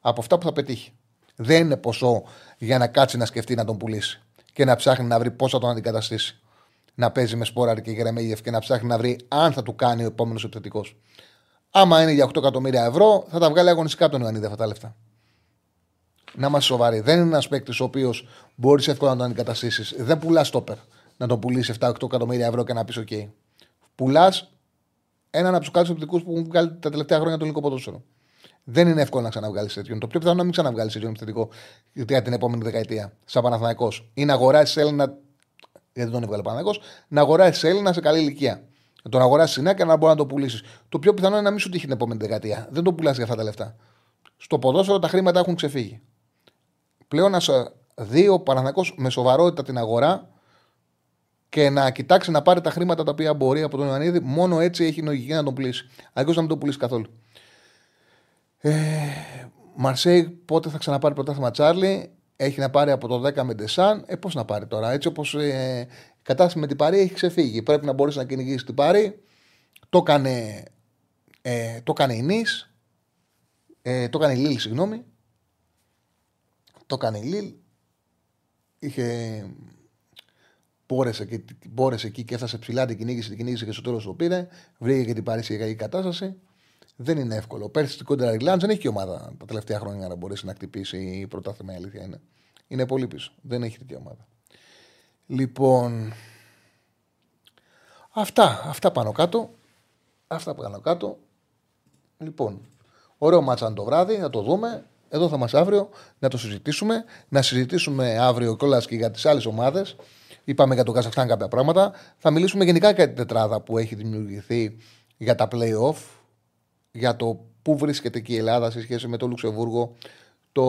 Από αυτά που θα πετύχει. Δεν είναι ποσό για να κάτσει να σκεφτεί να τον πουλήσει και να ψάχνει να βρει πώ θα τον αντικαταστήσει. Να παίζει με σπόραρ και Γερεμέγεφ και να ψάχνει να βρει αν θα του κάνει ο επόμενος επιθετικός. Άμα είναι για 8 εκατομμύρια ευρώ, θα τα βγάλει αγωνιστικά από τον Ιωαννίδη αυτά τα λεφτά. Να είμαστε σοβαροί. Δεν είναι ένας παίκτης ο οποίος μπορείς εύκολα να τον αντικαταστήσεις. Δεν πουλάς στόπερ να τον πουλήσεις 7-8 εκατομμύρια ευρώ και να πεις: OK. Πουλάς έναν από τους καλύτερους επιθετικούς που έχουν βγάλει τα τελευταία χρόνια το ελληνικό ποδόσφαιρο. Δεν είναι εύκολο να ξαναβγάλεις τέτοιον. Το πιο πιθανό να μην ξαναβγάλεις τέτοιον επιθετικό για την επόμενη δεκαετία. Σαν Παναθανικό. Ή να αγοράσει Έλληνα. Γιατί τον έβγαλε Παναθανικό. Να αγοράσει Έλληνα σε καλή ηλικία. Να τον αγοράσει συνέχεια να μπορεί να το πουλήσεις. Το πιο πιθανό είναι να μην σου τύχει την επόμενη δεκαετία. Δεν το πουλάς για αυτά τα λεφτά. Στο ποδόσφαιρο τα χρήματα έχουν ξεφύγει. Πλέον να δει ο Παναθανικό με σοβαρότητα την αγορά και να κοιτάξει να πάρει τα χρήματα τα οποία μπορεί από τον Ιωαννίδη. Μόνο έτσι έχει λογική να τον πουλήσει. Αλλιώ να μην τον πουλήσει καθόλου. Ε, Μαρσέη πότε θα ξαναπάρει πρωτάθλημα Τσάρλι; Έχει να πάρει από το 10 με Ντεσάν. Ε, πώς να πάρει τώρα. Έτσι όπως ε, η κατάσταση με την Παρή έχει ξεφύγει. Πρέπει να μπορέσει να κυνηγήσει την Παρή. Το έκανε, ε, το έκανε η Νης. Ε, το έκανε η Λίλ, συγγνώμη. Το έκανε η Λίλ. Είχε μπόρεσε, και, μπόρεσε εκεί και έφτασε ψηλά, την κυνήγησε, την κυνήγησε και στο τέλος το πήρε. Βρήκε και την παρήσια κατάσταση. Δεν είναι εύκολο. Πέρσι στην Κόντρα Ιλάντ δεν έχει και ομάδα τα τελευταία χρόνια να μπορέσει να χτυπήσει η πρωτάθλημα. Η αλήθεια είναι. Είναι πολύ πίσω. Δεν έχει τέτοια ομάδα. Λοιπόν. Αυτά, αυτά πάνω κάτω. Αυτά πάνω κάτω. Λοιπόν, ωραίο μάτσα το βράδυ, να το δούμε. Εδώ θα είμαστε αύριο να το συζητήσουμε. Να συζητήσουμε αύριο κιόλας και για τις άλλες ομάδες. Είπαμε για το Καζαχστάν κάποια πράγματα. Θα μιλήσουμε γενικά για την τετράδα που έχει δημιουργηθεί για τα playoff για το πού βρίσκεται και η Ελλάδα σε σχέση με το Λουξεμβούργο, το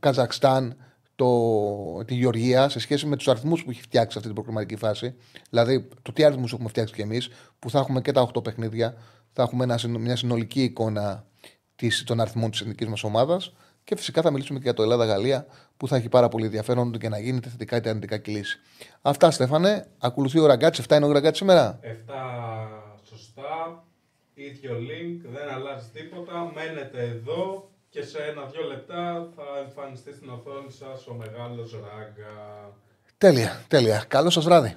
Καζακστάν, το, τη Γεωργία, σε σχέση με τους αριθμούς που έχει φτιάξει αυτή την προκριματική φάση. Δηλαδή, το τι αριθμούς έχουμε φτιάξει κι εμείς, που θα έχουμε και τα 8 παιχνίδια, θα έχουμε ένα, μια συνολική εικόνα της, των αριθμών της εθνικής μας ομάδας. Και φυσικά θα μιλήσουμε και για το Ελλάδα-Γαλλία, που θα έχει πάρα πολύ ενδιαφέρον και να γίνει θετικά είτε αρνητικά κλίση. Αυτά, Στέφανε. Ακολουθεί ο Ραγκάτση. 7 είναι ο Ραγκάτση σήμερα. 7 σωστά ίδιο link, δεν αλλάζει τίποτα, μένετε εδώ και σε ένα-δυο λεπτά θα εμφανιστεί στην οθόνη σας ο μεγάλος Ράγκα. Τέλεια, τέλεια. Καλό σας βράδυ.